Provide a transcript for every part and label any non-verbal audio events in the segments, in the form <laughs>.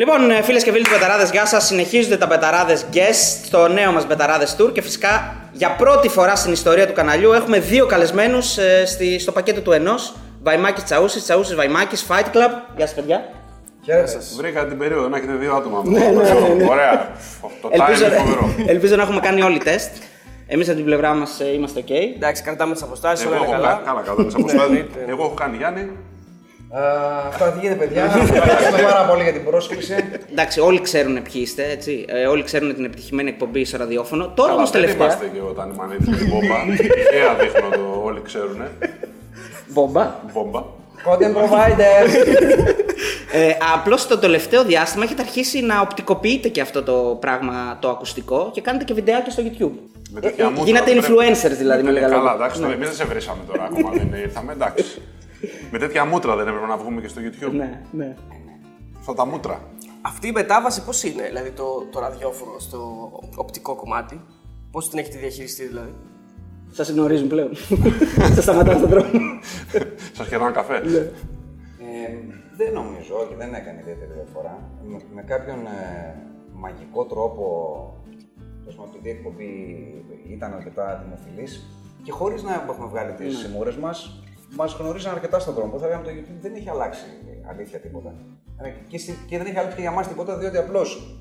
Λοιπόν, ε, φίλες και φίλοι του Betarades, γεια σας. Συνεχίζονται τα Betarades Guest στο νέο μας Betarades Tour και φυσικά για πρώτη φορά στην ιστορία του καναλιού έχουμε δύο καλεσμένους ε, στο πακέτο του ενός. Βαϊμάκης Τσαούσης, Τσαούσης Βαϊμάκης, Fight Club. Γεια σας, παιδιά. Χαίρετε σας. Βρήκα την περίοδο να έχετε δύο άτομα. Ναι, ναι, ναι, Ωραία. Το ελπίζω, είναι φοβερό. ελπίζω να έχουμε κάνει όλοι τεστ. Εμείς από την πλευρά μας ε, είμαστε OK. Εντάξει, κρατάμε τις αποστάσεις. Εγώ Όλα έχω είναι καλά, καλά. καλά, καλά τις αποστάσεις. Εγώ έχω κάνει Γιάννη. Αυτά τι γίνεται, παιδιά. Ευχαριστούμε πάρα πολύ για την πρόσκληση. Εντάξει, όλοι ξέρουν ποιοι είστε, έτσι. Ε, όλοι ξέρουν την επιτυχημένη εκπομπή στο ραδιόφωνο. Τώρα Καλά, όμως δεν τελευταία. είμαστε και όταν η μανίτη την μπόμπα. Τυχαία δείχνω το, όλοι ξέρουν. Μπόμπα. Μπόμπα. Content provider. Ε, Απλώς το τελευταίο διάστημα έχετε αρχίσει να οπτικοποιείτε και αυτό το πράγμα το ακουστικό και κάνετε και βιντεάκια στο YouTube. Με τέτοια Ε, μούτρα γίνατε πρέπει- influencers δηλαδή με λίγα Καλά, λόγια. εντάξει, τώρα εμείς δεν σε βρήσαμε τώρα ακόμα. Δεν ήρθαμε, εντάξει. Με τέτοια μούτρα δεν έπρεπε να βγούμε και στο YouTube. Ναι, ναι. Αυτά τα μούτρα. Αυτή η μετάβαση πώς είναι, δηλαδή το, το ραδιόφωνο στο οπτικό κομμάτι; Πώς την έχετε διαχειριστεί, δηλαδή; Σας γνωρίζουν πλέον. <laughs> Σας σταματάνε στον δρόμο. <laughs> Σας χαιράνε καφέ. Ε, δεν νομίζω, όχι, δεν έκανε ιδιαίτερη διαφορά. Με, με κάποιον ε, μαγικό τρόπο, τέλος πάντων, επειδή η εκπομπή ήταν αρκετά δημοφιλής και χωρίς να έχουμε βγάλει τις ναι. μας, μας γνωρίζαν αρκετά στον δρόμο. Θα λέγαμε το YouTube δεν έχει αλλάξει αλήθεια τίποτα. Ε, Και, στη- και δεν έχει αλλάξει και για μας τίποτα, διότι απλώς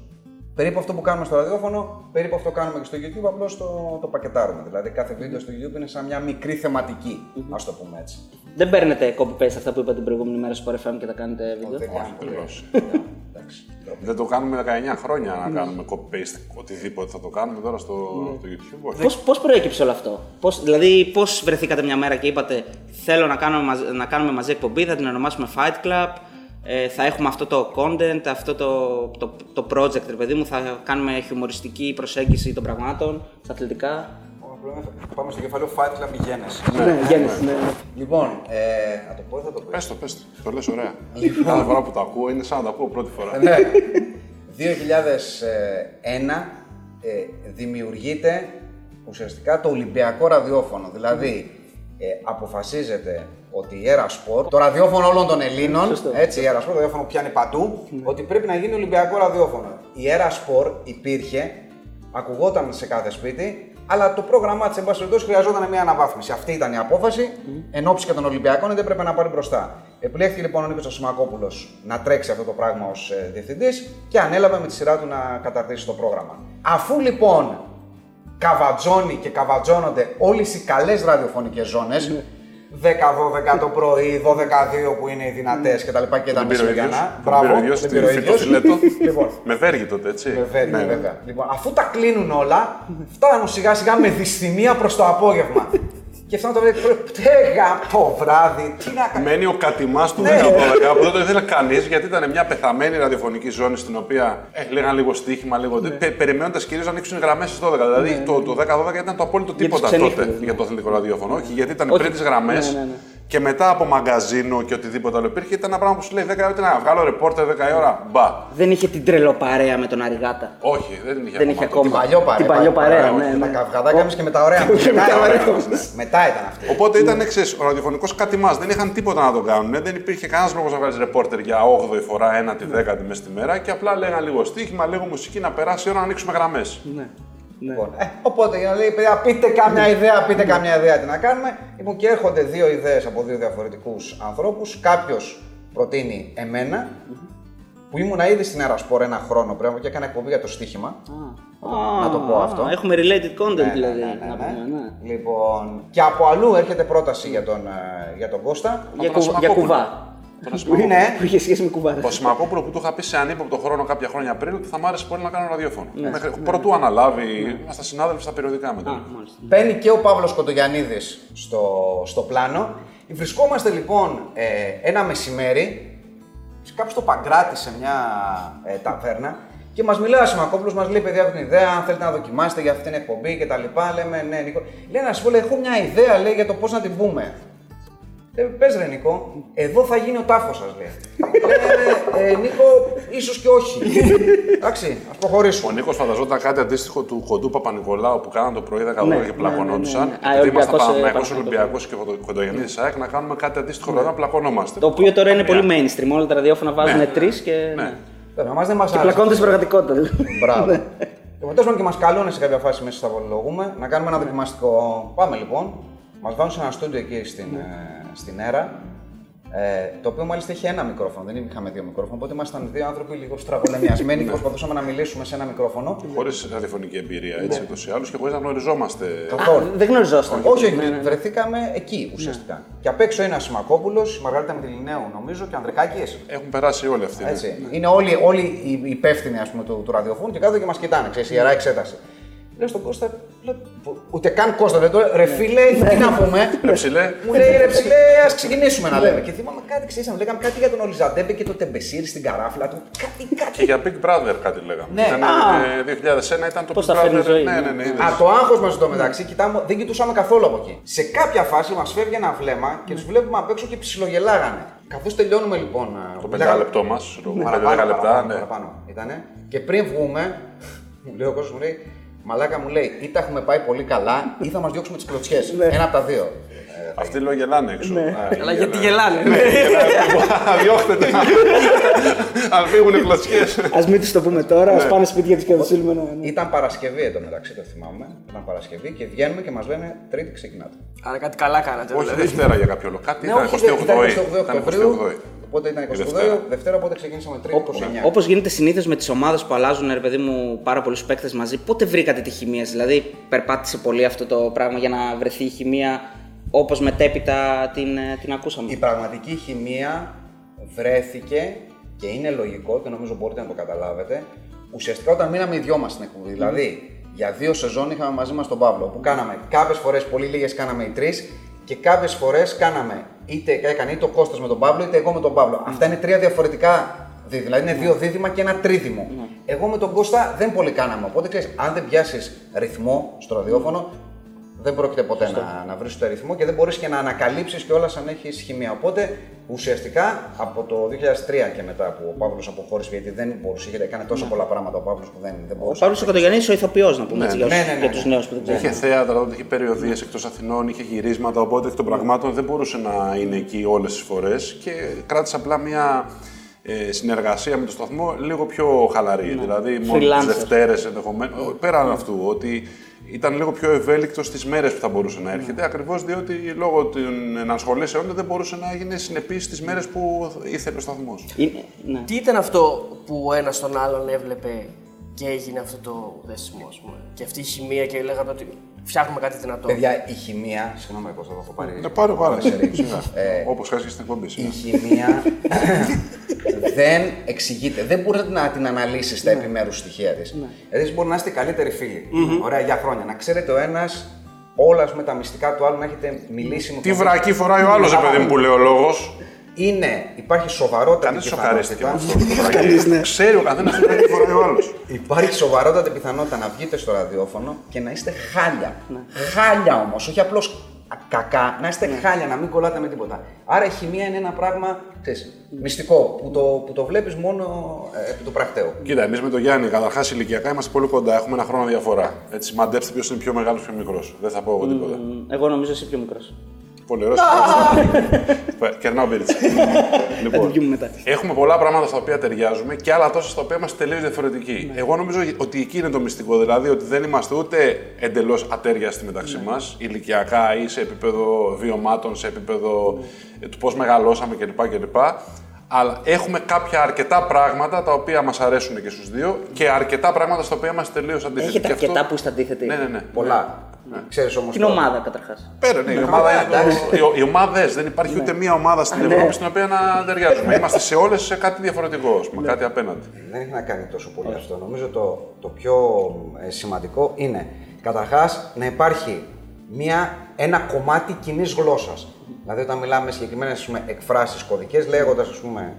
περίπου αυτό που κάνουμε στο ραδιόφωνο, περίπου αυτό κάνουμε και στο YouTube, απλώς το, το πακετάρουμε. Δηλαδή κάθε βίντεο στο YouTube είναι σαν μια μικρή θεματική, ας το πούμε έτσι. Δεν παίρνετε copy-paste αυτά που είπα την προηγούμενη μέρα στο Sport FM και τα κάνετε βίντεο; Δεν κάνουμε τελείως. Εντάξει. Δεν το κάνουμε 19 χρόνια να κάνουμε copy-paste οτιδήποτε θα το κάνουμε τώρα στο, στο YouTube. Όχι. Πώς, πώς προέκυψε όλο αυτό, πώς, δηλαδή πώς βρεθήκατε μια μέρα και είπατε θέλω να κάνουμε, μαζ- να κάνουμε μαζί εκπομπή, θα την ονομάσουμε Fight Club, ε, θα έχουμε αυτό το content, αυτό το, το, το project, ρε παιδί μου, θα κάνουμε χιουμοριστική προσέγγιση των πραγμάτων, στα αθλητικά. Πάμε στο κεφάλαιο Fight Club Γέννες. Ναι, γέννηση, ναι. Λοιπόν, ε, να το πω ή θα το πω. Πες το, πες το. Το λες ωραία. Κάθε φορά που το ακούω είναι σαν να το ακούω πρώτη φορά. Ναι. 2001 ε, δημιουργείται ουσιαστικά το Ολυμπιακό ραδιόφωνο. Δηλαδή, ε, αποφασίζεται ότι η Era Sport, το ραδιόφωνο όλων των Ελλήνων, Σωστό. έτσι, η Era Sport, το ραδιόφωνο που πιάνει παντού, ότι πρέπει να γίνει Ολυμπιακό ραδιόφωνο. Η Era Sport υπήρχε, ακουγόταν σε κάθε σπίτι, αλλά το πρόγραμμά της, εν πάση περιπτώσει, χρειαζόταν μια αναβάθμιση. Αυτή ήταν η απόφαση, εν ώψη και των Ολυμπιακών, ότι έπρεπε να πάρει μπροστά. Επιλέχθηκε λοιπόν ο Νίκος Ασημακόπουλο να τρέξει αυτό το πράγμα ως διευθυντής και ανέλαβε με τη σειρά του να καταρτήσει το πρόγραμμα. Αφού λοιπόν καβατζώνει και καβατζώνονται όλες οι καλές ραδιοφωνικές ζώνες, 10-12 το πρωί, 12-2 που είναι οι δυνατές κτλ. και τα Δεν πήρε ο ίδιος. μεσημεριανά. Δεν πήρε ο ίδιος, δεν τη πήρε ο ίδιος. φυτοφιλέτο. <laughs> Λοιπόν, Με βέργη τότε, έτσι. Βέβαια, Ναι, ναι. βέβαια. Λοιπόν, αφού τα κλείνουν όλα, φτάνουν σιγά σιγά με δυσθυμία προς το απόγευμα. Και φτάνουν το βράδυ. Τέγα το βράδυ, τι να κάνω. Μένει ο κατημά του 10-12 που δεν το ήθελε κανείς γιατί ήταν μια πεθαμένη ραδιοφωνική ζώνη στην οποία ε, λέγαν λίγο στοίχημα, λίγο. Ναι. Περιμένοντας κυρίως να ανοίξουν οι γραμμές στις 12. Δηλαδή το, το 10-12 ήταν το απόλυτο Για τους τίποτα τότε ξενύχτες, ναι. για το αθλητικό ραδιόφωνο. Όχι, γιατί ήταν Όχι. πριν τις γραμμές Ναι, ναι, ναι. Και μετά από μαγκαζίνο και οτιδήποτε άλλο υπήρχε. Ήταν ένα πράγμα που σου λέει 10 ώρα, τι να βγάλω ρεπόρτερ 10 η ώρα. Μπα. Δεν είχε την τρελοπαρέα με τον Αριγάτα. Όχι, δεν είχε Δεν είχε ακόμα. ακόμα. Την παλιό παρέα. Την παλιό παρέα, όχι, ναι, Με ναι. τα καυγαδάκια εμεί και με τα ωραία. <laughs> Και με τα ωραία μας. Μετά ήταν αυτή. Οπότε ήταν εξή, ο ραδιοφωνικός κατημά. Δεν είχαν τίποτα να το κάνουν. Δεν υπήρχε κανένας λόγο να βγάλεις ρεπόρτερ για 8η φορά, ένα τη δέκατη μες στη μέρα και απλά λέγανε λίγο στοίχημα, λίγο μουσική να περάσει η ώρα να ανοίξουμε γραμμές. Ναι. Λοιπόν, ε, οπότε για να λέει, παιδιά, πείτε κάμια ιδέα, πείτε κάμια ιδέα τι να κάνουμε. Λοιπόν, και έρχονται δύο ιδέες από δύο διαφορετικούς ανθρώπους. Κάποιος προτείνει εμένα, που ήμουνα ήδη στην Ερασπορ ένα χρόνο πριν και έκανα εκπομπή για το στοίχημα. να το πω Α, αυτό. Έχουμε related content Ναι, δηλαδή. ναι, ναι, να ναι, πούμε, ναι. ναι. Λοιπόν, και από αλλού έρχεται πρόταση για τον, ε, για τον Κώστα. Για, τον κου- για Ασημακόπουλο. κουβά. Που είναι, Που είχε σχέση με κουβά. Ο Σιμακόπουλο που του είχα πει σε ανύποπτο χρόνο κάποια χρόνια πριν ότι θα μ' άρεσε πολύ να κάνω ραδιόφωνο. Ναι, Μέχρι πρωτού αναλάβει, ήμασταν συνάδελφοι στα περιοδικά με Α, τον. μάλιστα. Μπαίνει και ο Παύλος Κοντογιαννίδης στο, στο πλάνο. Βρισκόμαστε λοιπόν ε, ένα μεσημέρι κάπου στο Παγκράτη σε μια ε, ταβέρνα και μας μιλάει ο Σιμακόπουλο, μας λέει: Παιδιά, έχω την ιδέα. Αν θέλετε να δοκιμάσετε για αυτή την εκπομπή και τα λοιπά. Λέμε: Ναι, Νίκο. Λέει να σου πω, λέει, έχω μια ιδέα λέει, για το πώς να την πούμε. Λέει, πες ρε Νίκο, εδώ θα γίνει ο τάφος σας λέει. Λέμε, ε, Νίκο, ίσως και όχι. Εντάξει, ας Ο προχωρήσουμε. Νίκος φανταζόταν κάτι αντίστοιχο του κοντού Παπα-Νικολάου που κάναν το πρωί 10 Ναι, και ναι, πλακωνόντουσαν. ναι, ναι. Α, Επειδή ήμασταν Ολυμπιακός, ε, Παναγιακό Παναθηναϊκός. Ολυμπιακός και Κοντογεννή ΑΕΚ, να κάνουμε κάτι αντίστοιχο δηλαδή να πλακωνόμαστε. Το οποίο τώρα είναι Ναι. πολύ mainstream. Όλα τα ραδιόφωνα βάζουν Ναι. τρεις και. Ναι. Βέβαια, μας δεν μας Και άρεσε. πλακώνεται στην πραγματικότητα. δηλαδή. Μπράβο. Λοιπόν, τέλο πάντων και μας καλούν σε κάποια φάση μέσα στα απολογούμε να κάνουμε ένα δοκιμαστικό. Πάμε λοιπόν. Μας βάλουν σε ένα στούντιο εκεί στην, ε, στην αίρα. Ε, το οποίο μάλιστα είχε ένα μικρόφωνο, δεν είχαμε δύο μικρόφωνα. Οπότε ήμασταν δύο άνθρωποι λίγο στραβολεμιασμένοι και προσπαθούσαμε να μιλήσουμε σε ένα μικρόφωνο. Χωρίς ραδιοφωνική εμπειρία έτσι ούτως ή άλλως και χωρίς να γνωριζόμαστε. Καθόλου. Δεν γνωριζόσταν. Όχι, όχι, βρεθήκαμε εκεί ουσιαστικά. Και απ' έξω είναι ένας Σιμακόπουλος, η Μαργαρίτα Μητυλινέου νομίζω και ο Ανδρικάκης. Έχουν περάσει όλοι αυτοί. ναι. Έτσι. Είναι όλοι, όλοι οι υπεύθυνοι ας πούμε, του, του ραδιοφώνου και κάθονται και μας κοιτάνε. Ξέρεις, ιερά εξέταση. Λέω στον Κώστα, λέω, ούτε καν Κώστα, δεν το ρε φίλε, τι να πούμε; Ρε ψηλέ. Μου λέει ρε ψηλέ, ας ξεκινήσουμε να λέμε. Και θυμάμαι κάτι, ξέρεις, λέγαμε κάτι για τον Ολιζαντέμπε και το Τεμπεσίρι στην καράφλα του. Κάτι, Και κάτι. για Big Brother κάτι λέγαμε. Ναι. Ήταν, Α. ε, 2001 ήταν το Πώς Big τα φέρνει η Brother. ζωή, Ναι, ναι. ναι, ναι. είδες. Α, το άγχος μας εδώ μεταξύ, κοιτάμε, δεν κοιτούσαμε καθόλου από εκεί. Σε κάποια φάση μας φεύγει ένα βλέμμα και τους βλέπουμε απ' έξω και ψιλογελάγανε. Καθώς τελειώνουμε λοιπόν. Το μιλάγαμε- πεντάλεπτό μας. Παραπάνω, 10 λεπτά. παραπάνω, ναι. παραπάνω ήτανε. Και πριν βγούμε, μου λέει ο κόσμος, μου λέει, Μαλάκα μου λέει, είτε έχουμε πάει πολύ καλά, ή θα μας διώξουμε τις κλωτσιές. Ένα από τα δύο. Ε, Αυτοί λέω γελάνε έξω. Αλλά γιατί γελάνε. Ναι, Διώχτε τα. Αν φύγουν οι κλωτσιές. Α μην τους το πούμε τώρα, ας πάνε σπίτια τους και θα τους στείλουμε ένα. Ήταν Παρασκευή εδώ μεταξύ, το θυμάμαι. Ήταν Παρασκευή και βγαίνουμε και μας λένε Τρίτη ξεκινάτε. Άρα κάτι καλά κάνατε. Όχι δηλαδή. Δευτέρα για κάποιο λόγο. Κάτι Ναι, ήταν όχι, ήταν 28η. 28 Ήταν Οκτωβρίου. 28η. Οπότε ήταν 28 Δευτέρα. Δευτέρα, οπότε ξεκίνησαμε Τρίτη 29. Όπως γίνεται συνήθως με τις ομάδες που αλλάζουν, ρε παιδί μου, πάρα πολλούς παίκτες μαζί, πότε βρήκατε τη χημεία, σας; Δηλαδή, περπάτησε πολύ αυτό το πράγμα για να βρεθεί η χημεία όπως μετέπειτα την, ε, την ακούσαμε; Η πραγματική χημεία βρέθηκε και είναι λογικό και νομίζω μπορείτε να το καταλάβετε. Ουσιαστικά όταν μείναμε οι δυο μας στην εκπομπή. Δηλαδή, για δύο σεζόν είχαμε μαζί μας τον Παύλο. Που κάναμε κάποιες φορές, πολύ λίγες κάναμε οι τρεις και κάποιες φορές κάναμε είτε έκανε είτε ο Κώστας με τον Παύλο είτε εγώ με τον Παύλο. Αυτά είναι τρία διαφορετικά δίδυμα. Δηλαδή είναι δύο δίδυμα και ένα τρίδημο. Εγώ με τον Κώστα δεν πολύ κάναμε. Οπότε ξέρεις, αν δεν πιάσεις ρυθμό στο ραδιόφωνο, δεν πρόκειται ποτέ να, να βρεις το ρυθμό και δεν μπορείς και να ανακαλύψεις κιόλας αν έχει χημεία. Οπότε ουσιαστικά από το 2003 και μετά που ο Παύλος αποχώρησε, γιατί δεν μπορούσε, είχε έκανε τόσο πολλά πράγματα ο Παύλος που δεν, δεν Ο μπορούσε. Παύλος Κοντογιαννή ο ηθοποιός, να πούμε έτσι, για, ναι, όσους- ναι, ναι, για ναι. τους νέους που δεν ξέρουν. Είχε θέατρα, τότε είχε περιοδίες εκτός Αθηνών, είχε γυρίσματα. Οπότε εκ των πραγμάτων δεν μπορούσε να είναι εκεί όλες τις φορές και κράτησε απλά μια ε, συνεργασία με το σταθμό λίγο πιο χαλαρή. Δηλαδή, μόνο τι Freelancer. Δευτέρες ενδεχομένως. Πέραν αυτού, ότι ήταν λίγο πιο ευέλικτος στις μέρες που θα μπορούσε να έρχεται, ακριβώς διότι λόγω των ενασχολήσεων δεν μπορούσε να γίνει συνεπής στις μέρες που ήθελε ο σταθμός. Είναι- ναι. Τι ήταν αυτό που ο ένας τον άλλον έβλεπε και έγινε αυτό το δεσμό, ας πούμε. Και αυτή η χημεία και λέγαμε ότι φτιάχνουμε κάτι δυνατό. Παιδιά, η χημεία. Συγγνώμη, πώς θα το έχω πάρει. Ναι, πάρε, πάρε. σε ρίξω. Ε, Όπως χάσεις και στην εκπομπή. η σιγά. χημεία <laughs> δεν εξηγείται. Δεν μπορείς να την αναλύσεις τα επιμέρους στοιχεία της. Δηλαδή, εσείς μπορείς να είστε καλύτεροι φίλοι. Ωραία, για χρόνια. Να ξέρετε ο ένας όλα ας πούμε, τα μυστικά του άλλου να έχετε μιλήσει με Τι τον- βρακή φοράει ο άλλος, παιδί μου, που λέει ο λόγος. Είναι, υπάρχει σοβαρότατη Κανείς σοκαρίστηκε με πιθανότητα. αυτό. το <laughs> βρακί. Ξέρει ο καθένας τι βρακή φοράει ο άλλος. Υπάρχει σοβαρότατη πιθανότητα να βγείτε στο ραδιόφωνο και να είστε χάλια. Χάλια όμως, όχι απλώς κακά, να είστε χάλια, να μην κολλάτε με τίποτα. Άρα η χημεία είναι ένα πράγμα ξέρεις, μυστικό που το, που το βλέπεις μόνο ε, επί του πρακτέου. Κοίτα, εμείς με τον Γιάννη, καταρχάς ηλικιακά είμαστε πολύ κοντά. Έχουμε ένα χρόνο διαφορά. Έτσι, μαντέψτε ποιος είναι πιο μεγάλος, πιο μικρός. Δεν θα πω εγώ τίποτα. Εγώ νομίζω είσαι πιο μικρός. Πολύ ωραίο. Κερνάω μπύριτσα. <laughs> Θα την λοιπόν, πιούμε μετά. έχουμε πολλά πράγματα στα οποία ταιριάζουμε και άλλα τόσα στα οποία είμαστε τελείως διαφορετικοί. Εγώ νομίζω ότι εκεί είναι το μυστικό. Δηλαδή ότι δεν είμαστε ούτε εντελώς ατέριαστοι μεταξύ μας, ηλικιακά ή σε επίπεδο βιωμάτων, σε επίπεδο ε, του πώς μεγαλώσαμε κλπ. κλπ. Αλλά έχουμε κάποια αρκετά πράγματα τα οποία μας αρέσουν και στους δύο και αρκετά πράγματα στα οποία είμαστε τελείως αντίθετοι. Έχετε Και αυτό- αρκετά που είστε αντίθετοι. Ναι, ναι, ναι. Πολλά. Ξέρεις όμως Την τώρα. ομάδα καταρχάς. Πέρα, ναι, η ομάδα είναι εντάξει. το- οι- Οι ομάδες δεν υπάρχει ούτε μία ομάδα στην Ευρώπη στην οποία να ταιριάζουμε. Είμαστε σε όλες σε κάτι διαφορετικό, ας πούμε, κάτι απέναντι. Δεν έχει να κάνει τόσο πολύ αυτό. Νομίζω το, το πιο ε, σημαντικό είναι καταρχάς να υπάρχει μια, ένα κομμάτι κοινή γλώσσας. Δηλαδή, όταν μιλάμε συγκεκριμένες εκφράσεις κωδικές, λέγοντας, ας πούμε.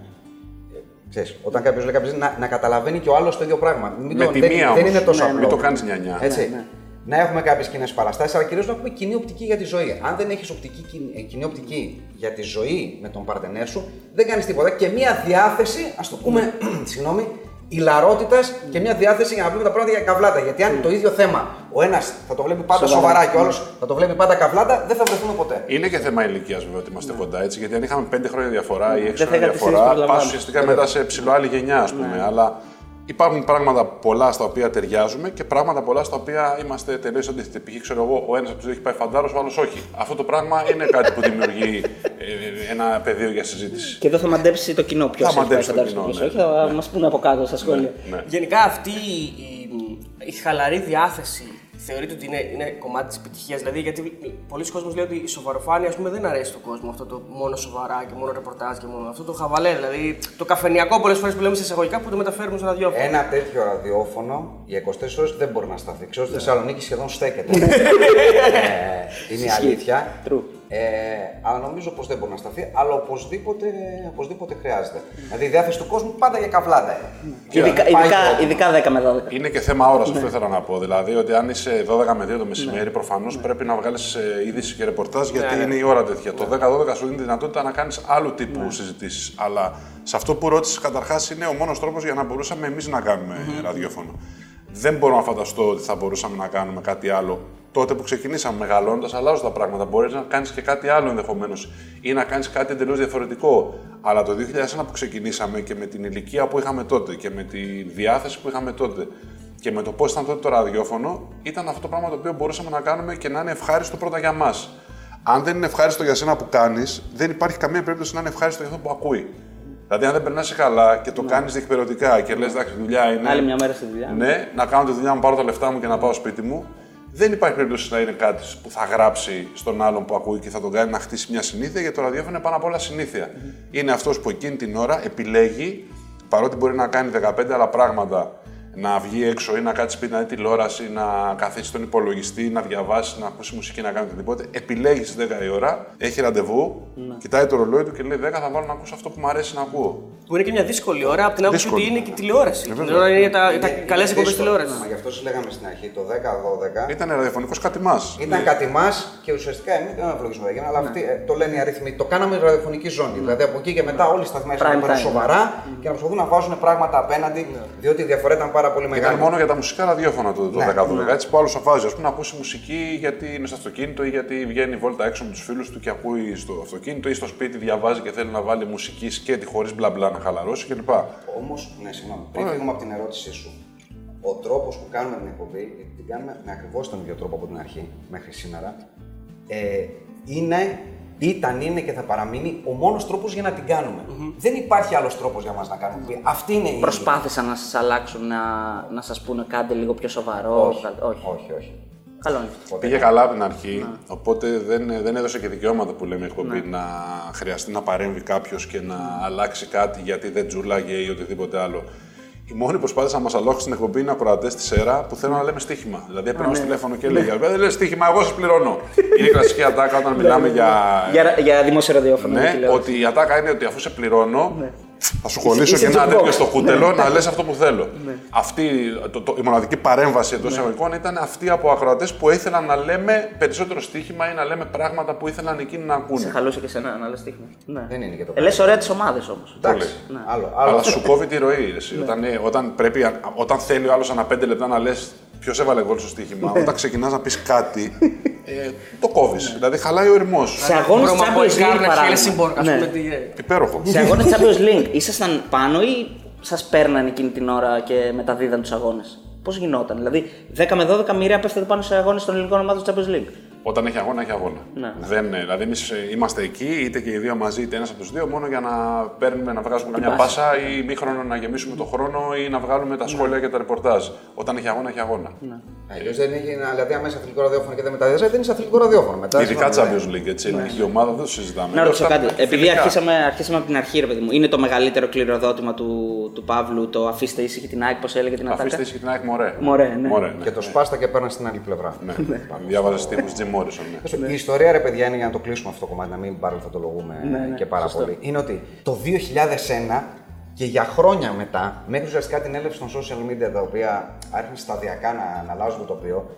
ε, Ξέρεις, όταν κάποιος λέει κάποιος, να, να καταλαβαίνει και ο άλλος το ίδιο πράγμα. Μην Με το- τη δεν, μία δεν όμως. είναι τόσο Ναι, απλό. μην το κάνεις νιανιά. Έτσι. Ναι, Να έχουμε κάποιες κοινές παραστάσεις, αλλά κυρίως να έχουμε κοινή οπτική για τη ζωή. Αν δεν έχεις οπτική, κοινή- ε, κοινή οπτική για τη ζωή με τον παρτενέρ σου, δεν κάνεις τίποτα. Και μία διάθεση, ας το πούμε, <clears throat> συγγνώμη, Ηλαρότητας και μια διάθεση για να βλέπουμε τα πράγματα για καβλάτα. Γιατί αν το ίδιο θέμα ο ένας θα το βλέπει πάντα Σοβαρά. σοβαρά και ο άλλος θα το βλέπει πάντα καβλάτα, δεν θα βρεθούμε ποτέ. Είναι και θέμα ηλικίας βέβαια ότι είμαστε κοντά έτσι. Γιατί αν είχαμε 5 χρόνια διαφορά ή 6 Ναι. θα χρόνια είχατε εσείς διαφορά, προλαμβάνει. πας ουσιαστικά μετά σε ψηλό άλλη γενιά, ας πούμε. Ναι. Αλλά υπάρχουν πράγματα πολλά στα οποία ταιριάζουμε και πράγματα πολλά στα οποία είμαστε τελείως αντίθετοι. Π.χ. ξέρω εγώ, ο ένας από τους δύο έχει πάει φαντάρος, ο άλλος όχι. Αυτό το πράγμα είναι κάτι που δημιουργεί ε, ένα πεδίο για συζήτηση. Και εδώ θα μαντέψει το κοινό ποιος Θα έχει πάει μαντέψει το φαντάρος κοινό, και ποιος ναι. όχι. Θα μας πούνε από κάτω στα σχόλια. Ναι. Γενικά αυτή η, η χαλαρή διάθεση θεωρείται ότι είναι, είναι κομμάτι τη επιτυχία. Δηλαδή, γιατί πολλοί κόσμοι λένε ότι η σοβαροφάνεια ας πούμε, δεν αρέσει στον κόσμο. Αυτό το μόνο σοβαρά και μόνο ρεπορτάζ και μόνο αυτό το χαβαλέ. Δηλαδή, το καφενιακό πολλέ φορέ που λέμε σε εισαγωγικά που το μεταφέρουμε στο ραδιόφωνο. Ένα τέτοιο ραδιόφωνο για 24 ώρε δεν μπορεί να σταθεί. Ξέρω στη Θεσσαλονίκη σχεδόν στέκεται. ε, είναι η αλήθεια. True. Ε, αλλά νομίζω πως δεν μπορεί να σταθεί, αλλά οπωσδήποτε, οπωσδήποτε χρειάζεται. Δηλαδή η διάθεση του κόσμου πάντα για καβλάτα είναι. Ειδικά, Πάει ειδικά, το- ειδικά 10 με 12. Είναι και θέμα ώρας, Ναι. αυτό ήθελα να πω. Δηλαδή ότι αν είσαι 12 με 2 το μεσημέρι, προφανώς πρέπει να βγάλεις είδηση και ρεπορτάζ γιατί Ναι, είναι η ώρα τέτοια. Το 10-12 σου δίνει τη δυνατότητα να κάνεις άλλου τύπου Ναι. συζητήσεις. Αλλά σε αυτό που ρώτησες καταρχάς είναι ο μόνος τρόπος για να μπορούσαμε εμείς να κάνουμε ραδιόφωνο. Δεν μπορώ να φανταστώ ότι θα μπορούσαμε να κάνουμε κάτι άλλο. Τότε που ξεκινήσαμε μεγαλώνοντα, αλλάζουν τα πράγματα. Μπορείς να κάνεις και κάτι άλλο ενδεχομένως ή να κάνεις κάτι εντελώς διαφορετικό. Αλλά το 2001 που ξεκινήσαμε και με την ηλικία που είχαμε τότε και με τη διάθεση που είχαμε τότε και με το πώς ήταν τότε το ραδιόφωνο, ήταν αυτό το πράγμα το οποίο μπορούσαμε να κάνουμε και να είναι ευχάριστο πρώτα για μας. Αν δεν είναι ευχάριστο για σένα που κάνεις, δεν υπάρχει καμία περίπτωση να είναι ευχάριστο για αυτό που ακούει. Δηλαδή, αν δεν περνάς καλά και το κάνεις διεκπαιρεωτικά και λες, εντάξει, δουλειά είναι. Άλλη μια μέρα στη δουλειά. Ναι, να κάνω τη δουλειά μου, πάρω τα λεφτά μου και να πάω σπίτι μου. Δεν υπάρχει περίπτωση να είναι κάτι που θα γράψει στον άλλον που ακούει και θα τον κάνει να χτίσει μια συνήθεια, γιατί το ραδιόφωνο είναι πάνω απ' όλα συνήθεια. Είναι αυτός που εκείνη την ώρα επιλέγει, παρότι μπορεί να κάνει 15 άλλα πράγματα, να βγει έξω ή να κάτσει σπίτι να δει τηλεόραση, να καθίσει στον υπολογιστή, να διαβάσει, να ακούσει μουσική, να κάνει οτιδήποτε. Επιλέγεις στι 10 η ώρα, έχει ραντεβού, κοιτάει το ρολόι του και λέει 10 θα βάλω να ακούσω αυτό που μου αρέσει να ακούω. Που είναι και μια δύσκολη ώρα από την άποψη Δύσκολη. ότι είναι και τηλεόραση. βέβαια. Η τηλεόραση είναι για τα, Είναι- τα είναι καλές εκπομπές δύσκολο. τηλεόρασης. Μα γι' αυτό σα λέγαμε στην αρχή, το 10-12 Ήταν ραδιοφωνικός κάτι μας. ήταν κάτι μας και ουσιαστικά εμείς δεν ευλογήσουμε τα αλλά αυτοί, ε, το λένε οι αριθμοί. Το κάναμε ραδιοφωνική ζώνη. Δηλαδή από εκεί και μετά όλοι οι σταθμέ Prime ήταν time. σοβαρά και να προσπαθούν να βάζουν πράγματα απέναντι, διότι η διαφορά ήταν πάρα πολύ Ήταν μεγάλη. μόνο για τα μουσικά ραδιόφωνα το, το Ναι, 10-12. Έτσι που άλλος αφάζει, ας πούμε, να ακούσει μουσική γιατί είναι στο αυτοκίνητο ή γιατί βγαίνει βόλτα έξω με τους φίλους του και ακούει στο αυτοκίνητο ή στο σπίτι διαβάζει και θέλει να βάλει μουσική σκέτη χωρίς μπλα μπλα να χαλαρώσει κλπ. Όμως, ναι, συγγνώμη, πριν φύγουμε από την ερώτησή σου, ο τρόπος που κάνουμε την εκπομπή, γιατί την κάνουμε με ακριβώς τον ίδιο τρόπο από την αρχή μέχρι σήμερα, ε, είναι, ήταν, είναι και θα παραμείνει ο μόνος τρόπος για να την κάνουμε. Δεν υπάρχει άλλος τρόπος για μας να κάνουμε εκπομπή. Αυτή είναι η. Προσπάθησαν να σας αλλάξουν, να, να σας πούνε κάτι λίγο πιο σοβαρό. Όχι, κα- όχι. όχι. όχι. Καλό είναι αυτό. Ποτέ. Πήγε καλά από την αρχή, οπότε δεν, δεν έδωσε και δικαιώματα που λέμε η εκπομπή να χρειαστεί να παρέμβει κάποιος και να αλλάξει κάτι γιατί δεν τζούλαγε ή οτιδήποτε άλλο. Οι μόνοι που προσπάθησαν να μα αλλάξουν την εκπομπή είναι ακροατές της ΕΡΑ που θέλουν να λέμε στοίχημα. Δηλαδή έπαιρναν στο τηλέφωνο και έλεγε Δεν λες στοίχημα, εγώ σας πληρώνω. είναι η κλασική ατάκα όταν μιλάμε για. Για, για δημόσιο ραδιόφωνο. Ναι, τηλεόραση. ότι η ατάκα είναι ότι αφού σε πληρώνω, θα σου κολλήσω Είσαι και ένα jukebox. τέτοιο στο κούτελο να λες αυτό που θέλω. Αυτή, το, το- η μοναδική παρέμβαση εντός εισαγωγικών ήταν αυτή από ακροατές που ήθελαν να λέμε περισσότερο στοίχημα ή να λέμε πράγματα που ήθελαν εκείνοι να Σε ακούνε. χαλούσε και σένα να λες τύχημα. Ναι. Δεν είναι και το Ε, λες ωραία τις ομάδες όμως. Εντάξει. Άλλο, άλλο. Αλλά σου κόβει τη ροή. Εσύ. Όταν, ε, όταν, πρέπει, όταν θέλει ο άλλος ανά πέντε λεπτά να λες ποιος έβαλε γκολ στο στοίχημα, όταν ξεκινάς να πεις κάτι, ε, το κόβεις. Δηλαδή χαλάει ο ρημό. Σε αγώνες Ρώμα, Champions Πόλης, League Γκάρνετ, παράδειγμα. Χέλσιμπορκ, ας Ναι. πούμε, τι- Υπέροχος. Σε αγώνες Champions League ήσασταν πάνω ή σας παίρνανε εκείνη την ώρα και μεταδίδαν τους αγώνες; Πώς γινόταν, Δηλαδή 10 με 12 μοιραία πέφτετε πάνω σε αγώνες των ελληνικών ομάδων του Champions League; Όταν έχει αγώνα, έχει αγώνα. Ναι. Δεν, ε, δηλαδή, εμείς είμαστε εκεί, είτε και οι δύο μαζί, είτε ένας από τους δύο, μόνο για να παίρνουμε, να βγάζουμε καμιά πάσα. πάσα ή μήχρονο να γεμίσουμε το χρόνο ή να βγάλουμε τα σχόλια και τα ρεπορτάζ. Όταν έχει αγώνα, έχει αγώνα. Αλλιώς δεν έχει, δηλαδή, άμα είσαι αθλητικό ραδιόφωνο και δεν μεταδίδει, δεν είσαι αθλητικό ραδιόφωνο. Μετά Ειδικά είσαι- Champions League, έτσι. Ελληνική ομάδα δεν το συζητάμε. Να ρωτήσω Εδώ κάτι. στα- Επειδή φιλικά. αρχίσαμε, αρχίσαμε από την αρχή, ρε παιδί μου, είναι το μεγαλύτερο κληροδότημα του, του Παύλου το αφήστε ήσυχη την ΑΕΚ, πώς έλεγε την Ατάκα; Αφήστε ήσυχη την ΑΕΚ Μωρέ. Μωρέ, ναι. ναι. Και το σπάστα και παίρνει στην άλλη πλευρά. Ναι. Διάβαζες τύπους Jim Morrison. ναι. Η ιστορία, ρε παιδιά, είναι για να το κλείσουμε αυτό το κομμάτι, να μην παρελθοντολογούμε Ναι, ναι, και πάρα σωστό. πολύ. Είναι ότι το 2001 και για χρόνια μετά, μέχρι ουσιαστικά την έλευση των social media τα οποία άρχισαν σταδιακά να, να αλλάζουν το τοπίο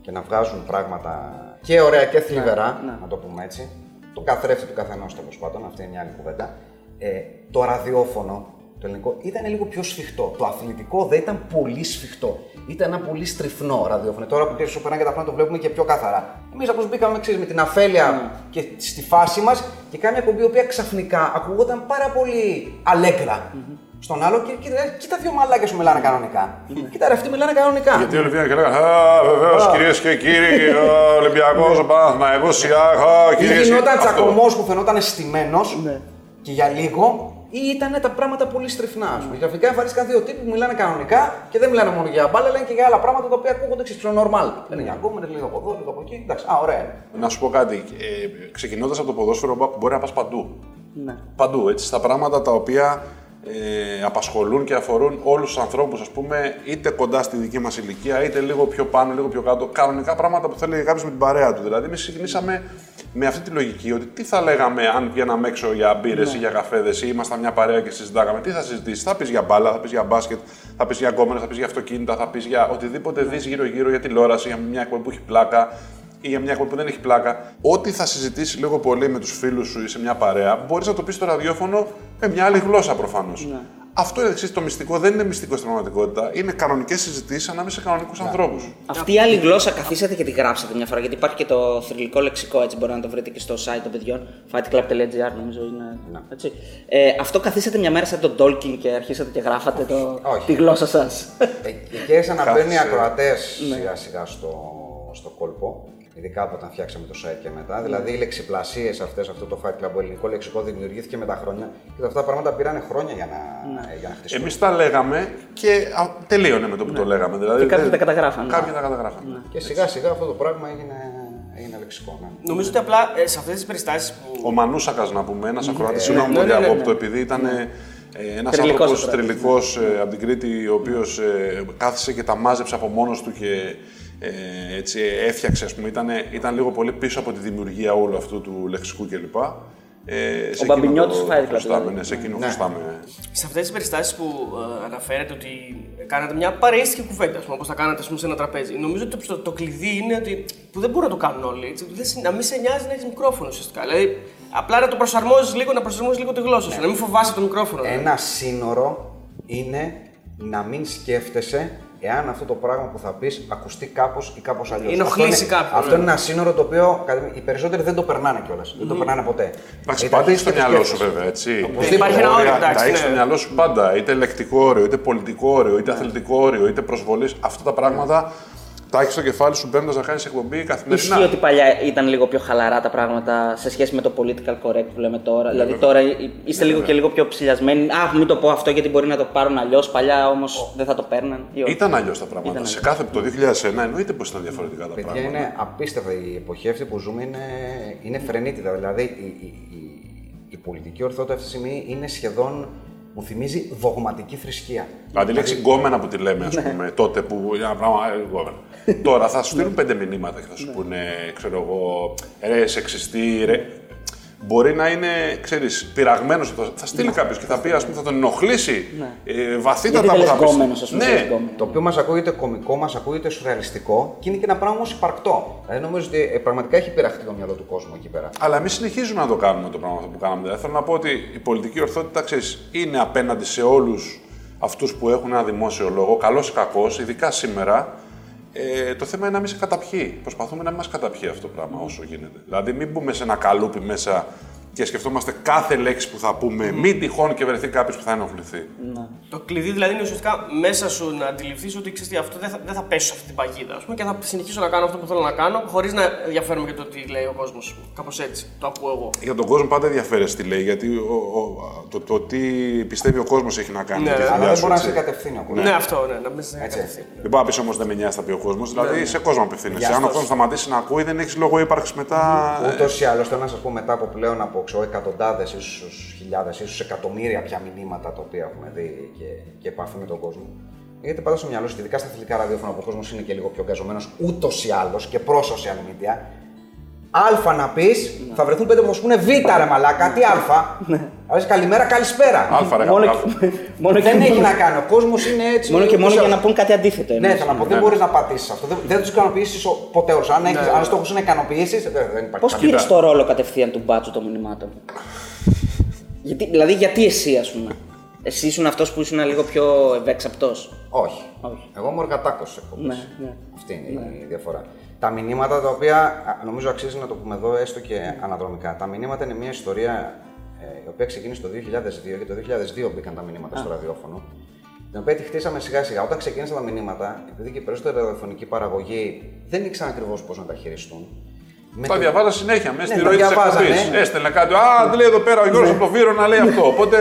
και να βγάζουν πράγματα και ωραία και θλιβερά, ναι. να το πούμε έτσι. Το καθρέφτη του καθενός τέλος πάντων, αυτή είναι μια άλλη κουβέντα. Ε, το ραδιόφωνο, το ελληνικό ήταν λίγο πιο σφιχτό. Το αθλητικό δεν ήταν πολύ σφιχτό. Ήταν ένα πολύ στριφνό ραδιόφωνο. Τώρα που σου περνάει και τα χρόνια το βλέπουμε και πιο καθαρά. Εμείς απλώς μπήκαμε ξέρεις, με την αφέλεια και στη φάση μας και κάμια εκπομπή η οποία ξαφνικά ακουγόταν πάρα πολύ αλέγκρα. Στον άλλο και κοίτα, κοίτα δύο μαλάκια σου μιλάνε κανονικά. Κοίτα ρε, αυτοί μιλάνε κανονικά. Γιατί όλοι βγαίνουν και λέγανε Α, βεβαίως κυρίες και κύριοι, ο Ολυμπιακός, ο Παναθναϊκό, η Άχα, Ή κυρίες γινόταν τσακωμός που φαινόταν στημένο και για λίγο, ή ήταν τα πράγματα πολύ στριφνά. ας πούμε. Ξαφνικά εμφανίστηκαν δύο τύποι που μιλάνε κανονικά και δεν μιλάνε μόνο για μπάλα, λένε και για άλλα πράγματα τα οποία ακούγονται εξή πιο normal. Λένε για γκόμενε, λίγο από εδώ, λίγο από εκεί. Εντάξει, α, ωραία. είναι. Να σου πω κάτι. Ε, Ξεκινώντας από το ποδόσφαιρο, μπο- μπορεί να πας παντού. Ναι. Παντού, έτσι, στα πράγματα τα οποία ε, απασχολούν και αφορούν όλους τους ανθρώπους, ας πούμε, είτε κοντά στη δική μας ηλικία, είτε λίγο πιο πάνω, λίγο πιο κάτω. Κανονικά πράγματα που θέλει κάποιος με την παρέα του. Δηλαδή, εμείς ξεκινήσαμε με αυτή τη λογική ότι τι θα λέγαμε αν βγαίναμε έξω για μπύρες ή για καφέδε ή ήμασταν μια παρέα και συζητάγαμε. Τι θα συζητήσεις, θα πεις για μπάλα, θα πεις για μπάσκετ, θα πεις για γκόμενε, θα πεις για αυτοκίνητα, θα πεις για οτιδήποτε δεις γύρω-γύρω για τηλεόραση, για μια εκπομπή που έχει πλάκα ή για μια εκπομπή που δεν έχει πλάκα. Ό,τι θα συζητήσεις λίγο πολύ με τους φίλους σου ή σε μια παρέα, μπορείς να το πεις στο ραδιόφωνο με μια άλλη γλώσσα προφανώς. Αυτό είναι εξής, το μυστικό, δεν είναι μυστικό στην πραγματικότητα. Είναι κανονικές συζητήσεις ανάμεσα σε κανονικούς ανθρώπους. Αυτή η άλλη γλώσσα καθίσατε και τη γράψατε μια φορά, γιατί υπάρχει και το θρηλυκό λεξικό, έτσι μπορεί να το βρείτε και στο site των παιδιών, fightclub.gr νομίζω είναι. Έτσι. Ε, αυτό καθίσατε μια μέρα σαν τον Tolkien και αρχίσατε και γράφατε το, Όχι. τη γλώσσα σας. Ε, Εκεί άρχισαν να μπαίνουν οι Κάθισε. ακροατές σιγά σιγά στο, στο κόλπο. Ειδικά από όταν φτιάξαμε το site και μετά. Δηλαδή οι λεξιπλασίες αυτές, αυτό το Fight Club, ο ελληνικό λεξικό δημιουργήθηκε με τα χρόνια. Και αυτά τα πράγματα πήραν χρόνια για να, για να χτιστούν. Εμείς τα λέγαμε και α, τελείωνε με το που το λέγαμε. Δηλαδή, Και κάποιοι δεν- τα καταγράφανε. Κάποιοι τα καταγράφανε. Και σιγά σιγά αυτό το πράγμα έγινε, έγινε λεξικό. Ναι. Νομίζω ότι απλά ε, σε αυτές τις περιστάσεις που. Ο Μανούσακας, να πούμε, ένας ακροατής, ναι, συγγνώμη ναι, που ναι, ναι, διακόπτω, ναι. επειδή ήταν ένας Τρελικός άνθρωπος ακροατής, τρελικό από την Κρήτη, ο οποίος κάθισε και τα μάζεψε από μόνος του και ε, έτσι έφτιαξε, ας πούμε, ήταν, ήταν λίγο πολύ πίσω από τη δημιουργία όλου αυτού του λεξικού κλπ. Ε, σε εκείνο Μπαμπινιώτης το του Fight Club, χρωστάμε, δηλαδή. ναι, σε εκείνο χρωστάμε. Σε αυτές τις περιστάσεις που ε, αναφέρετε ότι κάνατε μια παρέστηκε κουβέντα, όπως τα κάνατε ας πούμε, σε ένα τραπέζι, νομίζω ότι το, το κλειδί είναι ότι. που δεν μπορούν να το κάνουν όλοι. Έτσι, ότι δεν, σε- να μην σε νοιάζει να έχεις μικρόφωνο ουσιαστικά. Δηλαδή, απλά να το προσαρμόζεις λίγο, να προσαρμόζεις λίγο τη γλώσσα σου, να μην φοβάσαι το μικρόφωνο. δηλαδή. Ένα σύνορο είναι να μην σκέφτεσαι εάν αυτό το πράγμα που θα πεις ακουστεί κάπως ή κάπως αλλιώς. Ενοχλήσει κάποιον, Αυτό ναι. είναι ένα σύνορο το οποίο κατά τη- οι περισσότεροι δεν το περνάνε κιόλας. Δεν το περνάνε ποτέ. Εντάξει, Είτε πάντα έχει στο είτε μυαλό σου σκέφτεσαι. βέβαια, έτσι. Οπωσδήποτε. Υπάρχει ένα όριο, Όρια, εντάξει, Τα έχεις ναι. στο μυαλό σου πάντα. Είτε λεκτικό όριο, είτε πολιτικό όριο, είτε αθλητικό όριο, είτε προσβολής. Αυτά τα πράγματα τα έχει στο κεφάλι σου μπαίνοντας να κάνεις εκπομπή καθημερινά. Ισχύει ότι παλιά ήταν λίγο πιο χαλαρά τα πράγματα σε σχέση με το political correct που λέμε τώρα. Δηλαδή τώρα είστε λίγο και λίγο πιο ψηλιασμένοι. Α, μην το πω αυτό γιατί μπορεί να το πάρουν αλλιώς. Παλιά όμως δεν θα το παίρναν. ή όχι. Ήταν αλλιώς τα πράγματα. Ήταν σε αλλιώς. κάθε το 2001 εννοείται πως ήταν διαφορετικά τα Παιδιά, πράγματα. είναι απίστευτα η εποχή αυτή που ζούμε, είναι, είναι φρενίτιδα. Δηλαδή η, η, η, η πολιτική ορθότητα αυτή τη στιγμή είναι σχεδόν, μου θυμίζει δογματική θρησκεία. Δηλαδή η λέξη γκόμενα που τη λέμε, Ναι. α πούμε, τότε που ένα πράγμα. ε, γκόμενα. <laughs> Τώρα θα σου στείλουν πέντε μηνύματα και θα Ναι. σου πούνε, ξέρω εγώ, ρε, σεξιστή, ρε. Μπορεί να είναι, ξέρεις, πειραγμένος, θα- θα στείλει κάποιος και θα πει, ας πούμε, θα τον ενοχλήσει ε, βαθύτατα Ναι. Γιατί που δεν θα λες πεις. γκόμενος, ας πούμε. Ναι, λες γκόμενο. Το οποίο μας ακούγεται κωμικό, μας ακούγεται σουρεαλιστικό και είναι και ένα πράγμα όμως υπαρκτό. Δηλαδή νομίζω ότι ε, πραγματικά έχει πειραχτεί το μυαλό του κόσμου εκεί πέρα. Αλλά εμείς συνεχίζουμε να το κάνουμε το πράγμα αυτό που κάναμε. Δηλαδή, θέλω να πω ότι η πολιτική ορθότητα ξέρεις, είναι απέναντι σε όλους αυτούς που έχουν ένα δημόσιο λόγο, καλός ή κακός, ειδικά σήμερα. Ε, το θέμα είναι να μην σε καταπιεί. Προσπαθούμε να μην μας καταπιεί αυτό το πράγμα όσο γίνεται. Δηλαδή, μην μπούμε σε ένα καλούπι μέσα και σκεφτόμαστε κάθε λέξη που θα πούμε, μην τυχόν και βρεθεί κάποιος που θα ενοχληθεί. Το κλειδί δηλαδή είναι ουσιαστικά μέσα σου να αντιληφθείς ότι ξέρεις τι, αυτό δεν θα, δεν θα πέσω σε αυτή την παγίδα ας πούμε, και θα συνεχίσω να κάνω αυτό που θέλω να κάνω χωρίς να ενδιαφέρομαι για το τι λέει ο κόσμος. Κάπως έτσι το ακούω εγώ. Για τον κόσμο πάντα ενδιαφέρεσαι τι λέει, γιατί ο, ο- το, το τι πιστεύει ο κόσμος έχει να κάνει Ναι, με τη ναι, Αλλά δουλειά δεν σου. μπορεί να σε έτσι. κατευθύνει ακόμα. Ναι, αυτό, ναι, να μην σε Έτσι. κατευθύνει. Δεν μπορεί να πει όμως δεν με νοιάζει, θα πει ο κόσμος. Δηλαδή σε κόσμο απευθύνεσαι. Γι' Αν ο αυτό- κόσμος σταματήσει να ακούει, δεν έχεις λόγο ύπαρξης μετά. ε, Ούτως ή άλλως, θέλω να σας πω μετά από πλέον από ξέρω, εκατοντάδες, ίσως χιλιάδες, ίσως εκατομμύρια πια μηνύματα τα οποία έχουμε δει και, και επαφή με τον κόσμο. Γιατί πάντα στο μυαλό σου, και ειδικά στα αθλητικά ραδιόφωνα που ο κόσμος είναι και λίγο πιο γκαζωμένο ούτως ή άλλως και προς social media. Α να πεις, θα βρεθούν πέντε που θα σου πούνε Β ρε μαλάκα, τι Α. Δηλαδή καλημέρα, καλησπέρα. Αλφα, ρε, Μόνο, γαμπράβο. και, μόνο, και, Δεν έχει μόνο, να κάνει. Ο κόσμος είναι έτσι. μόνο και μόνο ούτως ή για να άλλως. πούν κάτι αντίθετο. Ναι, εννοείς. θέλω να πω, δεν μπορείς να πατήσεις αυτό. Δεν, δεν τους ικανοποιήσεις ποτέ όλου. Αν, έχεις, αν στόχος είναι να ικανοποιήσει, δεν, δεν υπάρχει. Πώς καμία. πήρες το ρόλο κατευθείαν του μπάτσου των μηνυμάτων; γιατί, δηλαδή, γιατί εσύ, ας πούμε; Εσύ ήσουν αυτός που ήσουν λίγο πιο ευέξαπτο. Όχι. Όχι. Εγώ είμαι οργατάκος σε εκπομπές. Ναι, ναι. Αυτή είναι η διαφορά. Τα μηνύματα τα οποία α, νομίζω αξίζει να το πούμε εδώ έστω και αναδρομικά. Τα μηνύματα είναι μια ιστορία ε, η οποία ξεκίνησε το 2002 και το 2002 μπήκαν τα μηνύματα στο ραδιόφωνο. Την οποία τη χτίσαμε σιγά σιγά. Όταν ξεκίνησαν τα μηνύματα, επειδή και η περισσότερη ραδιοφωνική παραγωγή δεν ήξεραν ακριβώς πώς να τα χειριστούν. με Τα το- διαβάζα συνέχεια μέσα στη Ναι, ροή τα της διαβάζανε. εκπομπής. Έστελνε κάτι. Α, δεν λέει εδώ πέρα ο Γιώργος από το Βύρο να λέει αυτό. Οπότε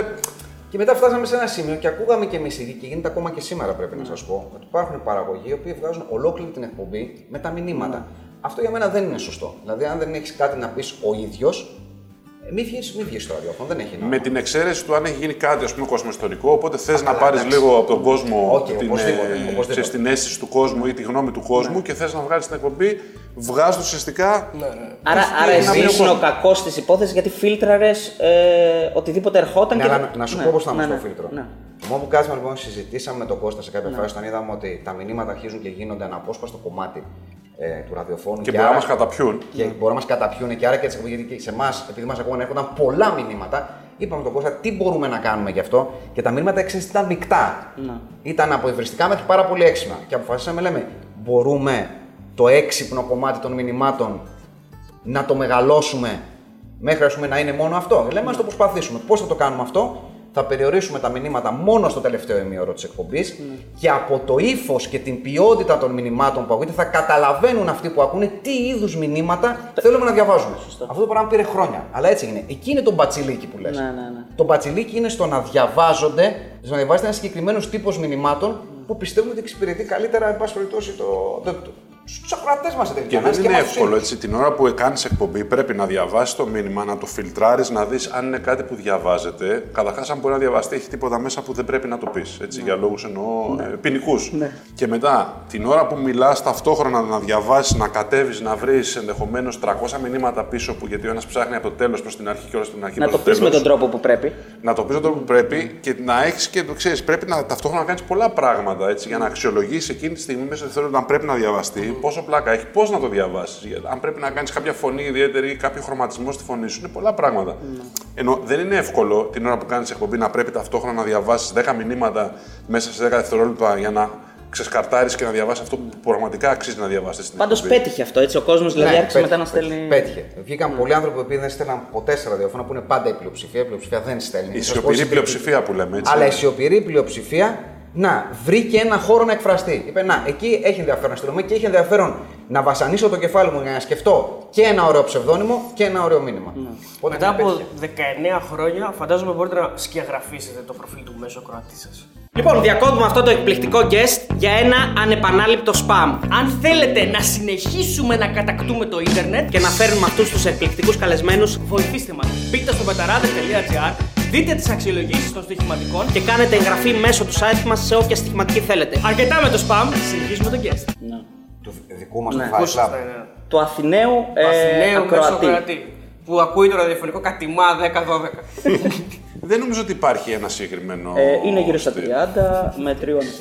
Και μετά φτάσαμε σε ένα σημείο και ακούγαμε και εμείς ήδη και γίνεται ακόμα και σήμερα πρέπει να σας πω ότι υπάρχουν παραγωγοί οι οποίοι βγάζουν ολόκληρη την εκπομπή με τα μηνύματα. Αυτό για μένα δεν είναι σωστό. Δηλαδή, αν δεν έχεις κάτι να πεις ο ίδιος, μην βγεις μη βγεις στο ραδιόφωνο, δεν έχει νόημα. με την εξαίρεση του αν έχει γίνει κάτι ας πούμε κοσμοϊστορικό, οπότε θες να καλά, πάρεις εντάξει. λίγο από τον κόσμο Οκ, την, οπωσδήποτε, ε, οπωσδήποτε. ξέρεις, την αίσθηση του κόσμου ή τη γνώμη του κόσμου και θες να βγάλεις την εκπομπή, βγάζεις ουσιαστικά. Ναι, ναι. Άρα, Πώς άρα είναι να εσύ μην ήσουν ο ο κακός της υπόθεσης γιατί φίλτραρες ε, οτιδήποτε ερχόταν. Ναι, και... αλλά να- να σου Ναι, πω πώς θα ναι, είμαστε ναι, το φίλτρο. ναι. Το μόνο που κάτσαμε λοιπόν συζητήσαμε με τον Κώστα σε κάποια φάση όταν είδαμε ότι τα μηνύματα αρχίζουν και γίνονται αναπόσπαστο κομμάτι ε, του ραδιοφώνου. Και μπορεί να άρα- μας καταπιούν. και μπορεί να μας καταπιούν και άρα και τις εκπομπές, γιατί και σε εμάς, επειδή μας ακούγανε, έρχονταν πολλά μηνύματα. Είπαμε τον Κώστα τι μπορούμε να κάνουμε γι' αυτό και τα μηνύματα εξής ήταν μεικτά. Ναι. Ήταν από υβριστικά μέχρι πάρα πολύ έξυπνα. Και αποφασίσαμε, λέμε, μπορούμε το έξυπνο κομμάτι των μηνυμάτων να το μεγαλώσουμε μέχρι ας πούμε, να είναι μόνο αυτό. Λέμε, ας το προσπαθήσουμε. Πώς θα το κάνουμε αυτό, θα περιορίσουμε τα μηνύματα μόνο στο τελευταίο ημίωρο της εκπομπής και από το ύφος και την ποιότητα των μηνυμάτων που ακούτε θα καταλαβαίνουν αυτοί που ακούνε τι είδους μηνύματα θέλουμε να διαβάζουμε. Αυτό το πράγμα πήρε χρόνια. Αλλά έτσι είναι. Εκεί είναι το μπατσιλίκι που λες. Ναι, ναι, ναι. Το μπατσιλίκι είναι στο να διαβάζονται, στο να διαβάζετε ένας συγκεκριμένος τύπος μηνυμάτων που πιστεύουμε ότι εξυπηρετεί καλύτερα, εν πάση περιπτώσει, το, το, το, του ακροατέ μα τελικά. Και να δεν είσαι είναι εμάς τους εύκολο ίδιους. έτσι. Την ώρα που κάνει εκπομπή πρέπει να διαβάσεις το μήνυμα, να το φιλτράρεις, να δεις αν είναι κάτι που διαβάζεται. Καταρχάς, αν μπορεί να διαβαστεί, έχει τίποτα μέσα που δεν πρέπει να το πεις. Έτσι, για λόγους εννοώ ναι. ποινικούς. Και μετά, την ώρα που μιλάς ταυτόχρονα να διαβάσεις, να κατέβεις, να βρεις ενδεχομένως 300 μηνύματα πίσω που γιατί ο ένας ψάχνει από το τέλος προς την αρχή και όλα στην αρχή Να προς το πεις με τέλος. τον τρόπο που πρέπει. Να το πεις τον τρόπο που πρέπει και να έχεις και το ξέρεις. Πρέπει να ταυτόχρονα να κάνεις πολλά πράγματα έτσι, για να αξιολογήσει εκείνη τη στιγμή μέσα στο δευτερόλεπτο αν πρέπει να διαβαστεί, πόσο πλάκα έχει, πώς να το διαβάσεις. Αν πρέπει να κάνεις κάποια φωνή ιδιαίτερη ή κάποιο χρωματισμό στη φωνή σου. Είναι πολλά πράγματα. Ενώ δεν είναι εύκολο την ώρα που κάνεις εκπομπή να πρέπει ταυτόχρονα να διαβάσεις 10 μηνύματα μέσα σε 10 δευτερόλεπτα για να ξεσκαρτάρεις και να διαβάσεις αυτό που πραγματικά αξίζει να διαβάσεις στην Πάντως εκπομπή. πέτυχε αυτό έτσι. Ο κόσμος δηλαδή Ναι, άρχισε πέτυχε, μετά να στέλνει. Πέτυχε. Βγήκαν πολλοί άνθρωποι που δεν στέλναν ποτέ σε ραδιόφωνα που είναι πάντα η πλειοψηφία. Η πλειοψηφία δεν στέλνει. Η Θα σας πω σιωπηρή συγκεκριμένα. πλειοψηφία που λέμε έτσι. Αλλά η σιωπηρή πλειοψηφία, να, βρήκε ένα χώρο να εκφραστεί. Είπε, να, εκεί έχει ενδιαφέρον να στείλουμε και έχει ενδιαφέρον να βασανίσω το κεφάλι μου για να σκεφτώ και ένα ωραίο ψευδόνυμο και ένα ωραίο μήνυμα. Οπότε Μετά ναι, από πέτυχε. 19 χρόνια, φαντάζομαι μπορείτε να σκιαγραφίσετε το προφίλ του μέσου ακροατής σας. Λοιπόν, διακόπτουμε αυτό το εκπληκτικό guest για ένα ανεπανάληπτο spam. Αν θέλετε να συνεχίσουμε να κατακτούμε το ίντερνετ, Και να φέρνουμε αυτούς τους εκπληκτικούς καλεσμένους βοηθήστε μας. Μπείτε στο betarades.gr, δείτε τις αξιολογήσεις των στοιχηματικών και κάνετε εγγραφή μέσω του site μας σε όποια στοιχηματική θέλετε. Αρκετά με το spam, συνεχίζουμε τον guest. Του δικού μας Ναι. του Fight Πόσο Club. σωστά είναι. Του Αθηναίου, ε, Αθηναίου μέσο ακροατή. ακροατή. Που ακούει το ραδιοφωνικό κατημά 10-12. Δεν νομίζω ότι υπάρχει ένα συγκεκριμένο. Ε, είναι γύρω στα 30 με τριών. <laughs>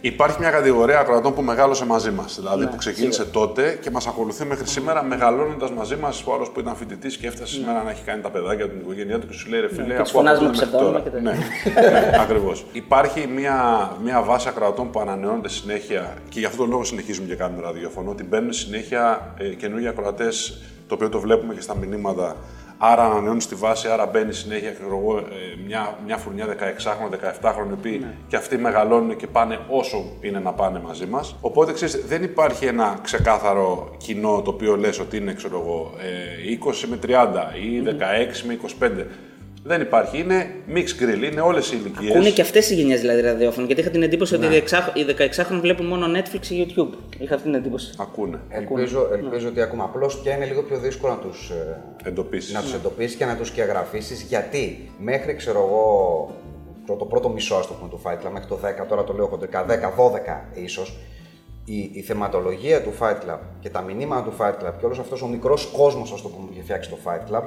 Υπάρχει μια κατηγορία ακροατών που μεγάλωσε μαζί μας. Δηλαδή Ναι, που ξεκίνησε τότε και μας ακολουθεί μέχρι σήμερα, μεγαλώνοντας μαζί μας. Ο άλλος που ήταν φοιτητής και έφτασε σήμερα να έχει κάνει τα παιδάκια του, την οικογένειά του και σου λέει ρε φίλε, Ναι. και τους από φωνάζουμε τότε μέχρι ψευδόνυμα τώρα». και Ναι, ναι <laughs> ακριβώς. Υπάρχει μια, μια βάση ακροατών που ανανεώνεται συνέχεια και γι' αυτόν τον λόγο συνεχίζουμε και κάνουμε ραδιοφωνό. Ότι μπαίνουν συνέχεια ε, καινούργιοι ακροατές, το οποίο το βλέπουμε και στα μηνύματα. Άρα ανανεώνεις τη βάση, άρα μπαίνεις συνέχεια ξέρω εγώ, ε, μια, μια φουρνιά 16χρονων, 17χρονων, οι οποίοι και αυτοί μεγαλώνουν και πάνε όσο είναι να πάνε μαζί μας. Οπότε ξέρεις, δεν υπάρχει ένα ξεκάθαρο κοινό το οποίο λες ότι είναι ξέρω εγώ, ε, 20 με 30 ή 16 με 25. Δεν υπάρχει. Είναι mix grill, είναι όλες οι ηλικίες. Ακούνε και αυτές οι γενιές δηλαδή ραδιόφωνο. Γιατί είχα την εντύπωση ότι οι 16 οι 16χρονοι βλέπουν μόνο Netflix και YouTube. Είχα αυτή την εντύπωση. Ακούνε. Ελπίζω, ελπίζω ότι ακούμε. Απλώς πια είναι λίγο πιο δύσκολο να τους Εντοπίσεις. να τους εντοπίσεις και να τους σκιαγραφίσεις. Γιατί μέχρι ξέρω εγώ το, το πρώτο μισό ας το πούμε, του Fight Club, μέχρι το 10, τώρα το λέω χοντρικά, 10-12 ίσως, η, η θεματολογία του Fight Club και τα μηνύματα του Fight Club και όλος αυτός ο μικρός κόσμος, ας το πούμε, που είχε φτιάξει το Fight Club,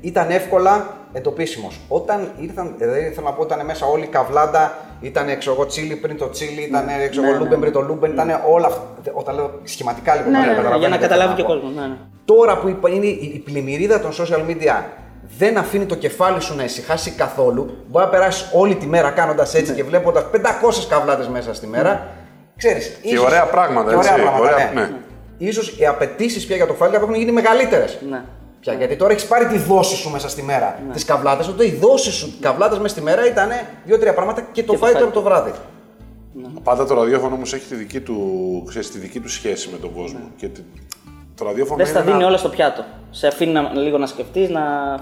ήταν εύκολα εντοπίσιμος. Όταν ήρθαν, δηλαδή θέλω να πω, ήταν μέσα όλη η καβλάντα, ήταν έξω εγώ τσίλι πριν το τσίλι, ήταν έξω εγώ ναι, λούμπεν ναι. πριν το λούμπεν, ήταν όλα αυτά. Όταν λέω σχηματικά λίγο, Ναι, για ναι, ναι, για να καταλαβαίνετε τι καταλάβει θέλω και ο πω. κόσμος. Ναι, ναι. Τώρα που είπα, είναι η η πλημμυρίδα των social media δεν αφήνει το κεφάλι σου να ησυχάσει καθόλου. Μπορεί να περάσεις όλη τη μέρα κάνοντας έτσι και βλέποντας 500 καβλάτες μέσα στη μέρα. Ξέρεις, Και ωραία πράγματα, και ωραία έτσι, πράγματα, ωραία, ναι. ναι. Ίσως οι απαιτήσεις πια για το Fight Club έχουν γίνει μεγαλύτερες. Ναι. Πια, γιατί τώρα έχεις πάρει τη δόση σου μέσα στη μέρα. Ναι. Τις καβλάτες, τότε η δόση σου καβλάτες μέσα στη μέρα ήταν δύο-τρία πράγματα και το Και το Fight Club Fight το βράδυ. Πάντα το ραδιόφωνο όμως έχει τη δική, του, ξέρεις, τη δική του σχέση με τον κόσμο. Και τη- το ραδιόφωνο Δεν στα είναι δίνει ένα- όλα στο πιάτο. Σε αφήνει να, λίγο να σκεφτείς, να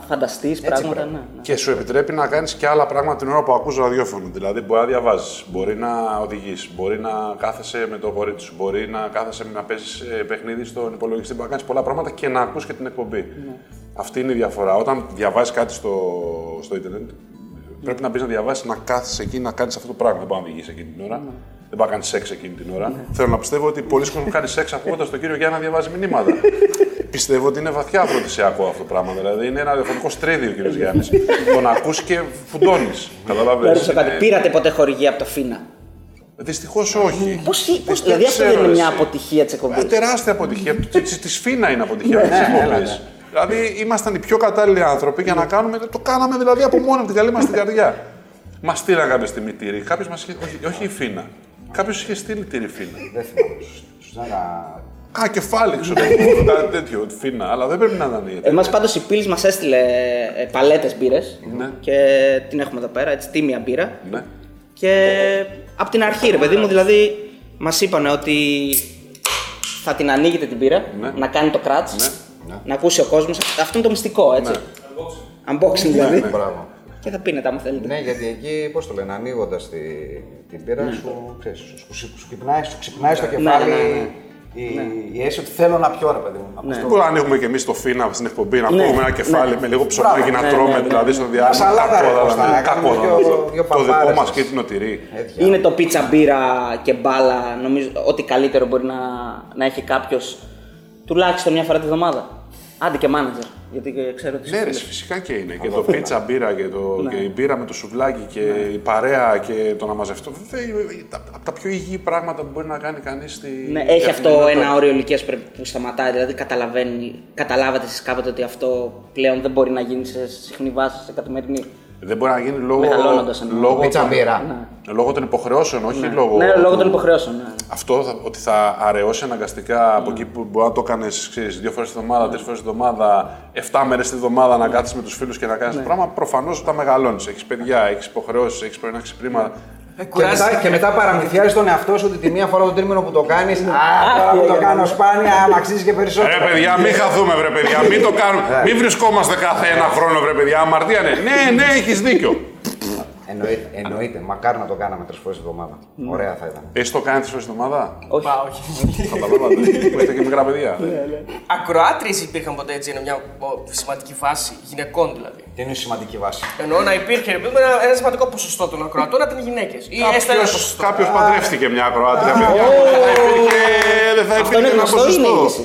φανταστείς πράγματα. πρέπει. Ναι, ναι. Και σου επιτρέπει να κάνεις και άλλα πράγματα την ώρα που ακούς ραδιόφωνο. Δηλαδή, μπορεί να διαβάζεις, μπορεί να οδηγείς, μπορεί να κάθεσαι με το κορίτσι σου, μπορεί να κάθεσαι να παίζεις παιχνίδι στον υπολογιστή. Μπορεί να κάνεις πολλά πράγματα και να ακούς και την εκπομπή. Αυτή είναι η διαφορά. Όταν διαβάζεις κάτι στο, στο Ιντερνετ, πρέπει να μπεις να διαβάσεις, να κάθεσαι εκεί να κάνεις αυτό το πράγμα. Δεν μπορεί να οδηγείς εκείνη την ώρα. Δεν πάει να κάνει σεξ εκείνη την ώρα. Θέλω να πιστεύω ότι πολλοί κόσμοι κάνει σεξ ακούγοντας τον κύριο Γιάννη να διαβάζει μηνύματα. <laughs> Πιστεύω ότι είναι βαθιά αφροδισιακό αυτό το πράγμα. Δηλαδή είναι ένα ραδιοφωνικό στρίδιο ο κύριο Γιάννης. Τον ακούς και φουντώνεις. Να Καταλαβαίνεις. ρωτήσω κάτι. Πήρατε ποτέ χορηγία από το Φίνα; Δυστυχώς όχι. Πώς, Δεν πώς, δηλαδή αυτό ξέρω δεν είναι μια εσύ. αποτυχία της Ε, εκπομπή. Τεράστια αποτυχία. Τη Φίνα είναι αποτυχία της ναι, έλα, εκπομπής. ναι. Δηλαδή ήμασταν οι πιο κατάλληλοι άνθρωποι για να κάνουμε. Το κάναμε δηλαδή από μόνο από την καλή μας την καρδιά. Μας στείλαν κάποια στιγμή τυρί. Κάποιος μας είχε. Όχι, όχι η Φίνα. Κάποιος είχε στείλει τυρί Φίνα. Δεν θυμάμαι. Σου στέλνα- Α, κεφάλι, ξέρω εγώ, κάτι τέτοιο. Φίνα. Αλλά δεν πρέπει να ήταν η Εμάς πάντως η Πύλης μας έστειλε παλέτες μπύρες Ναι. και την έχουμε εδώ πέρα, έτσι τίμια μπύρα. Ναι. Και από την αρχή, ρε παιδί μου, δηλαδή μας είπαν ότι θα την ανοίγετε την πύρα, Ναι. να κάνει το κράτς, Ναι. να ακούσει ο κόσμος. Αυτό είναι το μυστικό, έτσι. Unboxing δηλαδή. Ναι. Μπράβο. Και θα πίνετε άμα θέλετε. Ναι, γιατί εκεί, πώς το λένε, ανοίγοντας τη, την πύρα σου, ξέρεις, σου, σου, σου, σου, ξυπνάει, σου ξυπνάει στο κεφάλι ναι, ναι. η, η αίσθηση ότι θέλω να πιω, ρε παιδί μου. Ναι. Μπορεί να ανοίγουμε και εμείς το φίνα στην εκπομπή, να Ναι. πούμε ένα κεφάλι Ναι. με λίγο ψωμάκι Μπράβο. να Ναι, τρώμε, ναι, ναι. δηλαδή στο διάλειμμα. Σαλάτα, ρε, Κακό Κώστα, θα να είναι, κάνουμε κακό θα δύο- είναι. δύο Το δικό παπάρες. μας και την τυρί. Έτσι. Είναι το πίτσα μπύρα και μπάλα, νομίζω ότι καλύτερο μπορεί να, να έχει κάποιος τουλάχιστον μια φορά τη βδομάδα. Άντε και μάνατζερ. Γιατί και ξέρω ότι. Ναι, ρε, φυσικά και είναι. Και το πίτσα μπύρα και, το, Ναι. και η μπύρα με το σουβλάκι και η παρέα και το να μαζευτώ. Βέβαια, τα- από τα πιο υγιή πράγματα που μπορεί να κάνει κανείς στη. Ναι, έχει αυτό καθημερινότητα. ένα όριο ηλικίας που σταματάει. Δηλαδή, καταλαβαίνει, καταλάβατε εσείς κάποτε ότι αυτό πλέον δεν μπορεί να γίνει σε συχνή βάση, σε καθημερινή. Δεν μπορεί να γίνει λόγω, Μεγαλώνοντας εννοώ. λόγω, Πίτσα των, μπύρα. λόγω των υποχρεώσεων, όχι λόγω. Ναι, λόγω του- των υποχρεώσεων. Ναι. Αυτό θα, ότι θα αραιώσει αναγκαστικά από εκεί που μπορεί να το κάνεις δύο φορές τη εβδομάδα, τρεις φορές τη εβδομάδα, 7 μέρες τη εβδομάδα να κάτσει με τους φίλους και να κάνεις το πράγμα. Προφανώς όταν μεγαλώνεις, έχεις παιδιά, έχεις υποχρεώσεις, έχεις πρωινά ξυπνήματα. Ε, Και μετά, και μετά παραμυθιάζει τον εαυτό σου ότι τη μία φορά το τρίμηνο που το κάνεις. Α, τώρα που το κάνω σπάνια, άμα αξίζει και περισσότερο. Ρε παιδιά, μην χαθούμε, βρε παιδιά, μην το κάνουμε. Μην βρισκόμαστε κάθε ένα χρόνο, βρε παιδιά. Αμαρτία ναι. Ναι, ναι, έχεις δίκιο. Εννοείται, εννοείται. Μακάρι να το κάναμε τρεις φορές τη εβδομάδα. Ωραία θα ήταν. Έχεις το κάνει τρεις φορές τη εβδομάδα; Όχι. Πα, όχι. Καταλαβαίνετε. Που είστε και μικρά παιδιά. Ακροάτριες υπήρχαν ποτέ έτσι, είναι μια ο, σημαντική φάση γυναικών δηλαδή. Τι είναι η σημαντική βάση; Εννοώ να υπήρχε ρε παιδί μου, ένα, ένα σημαντικό ποσοστό των ακροατών να ήταν γυναίκες. Ή έστω ένα ποσοστό. Κάποιος παντρεύτηκε μια ακροάτρια, παιδιά. Δεν θα υπήρχε. Δεν θα Αυτό είναι υπήρχε ένα γνωστό ή είναι ποσοστό.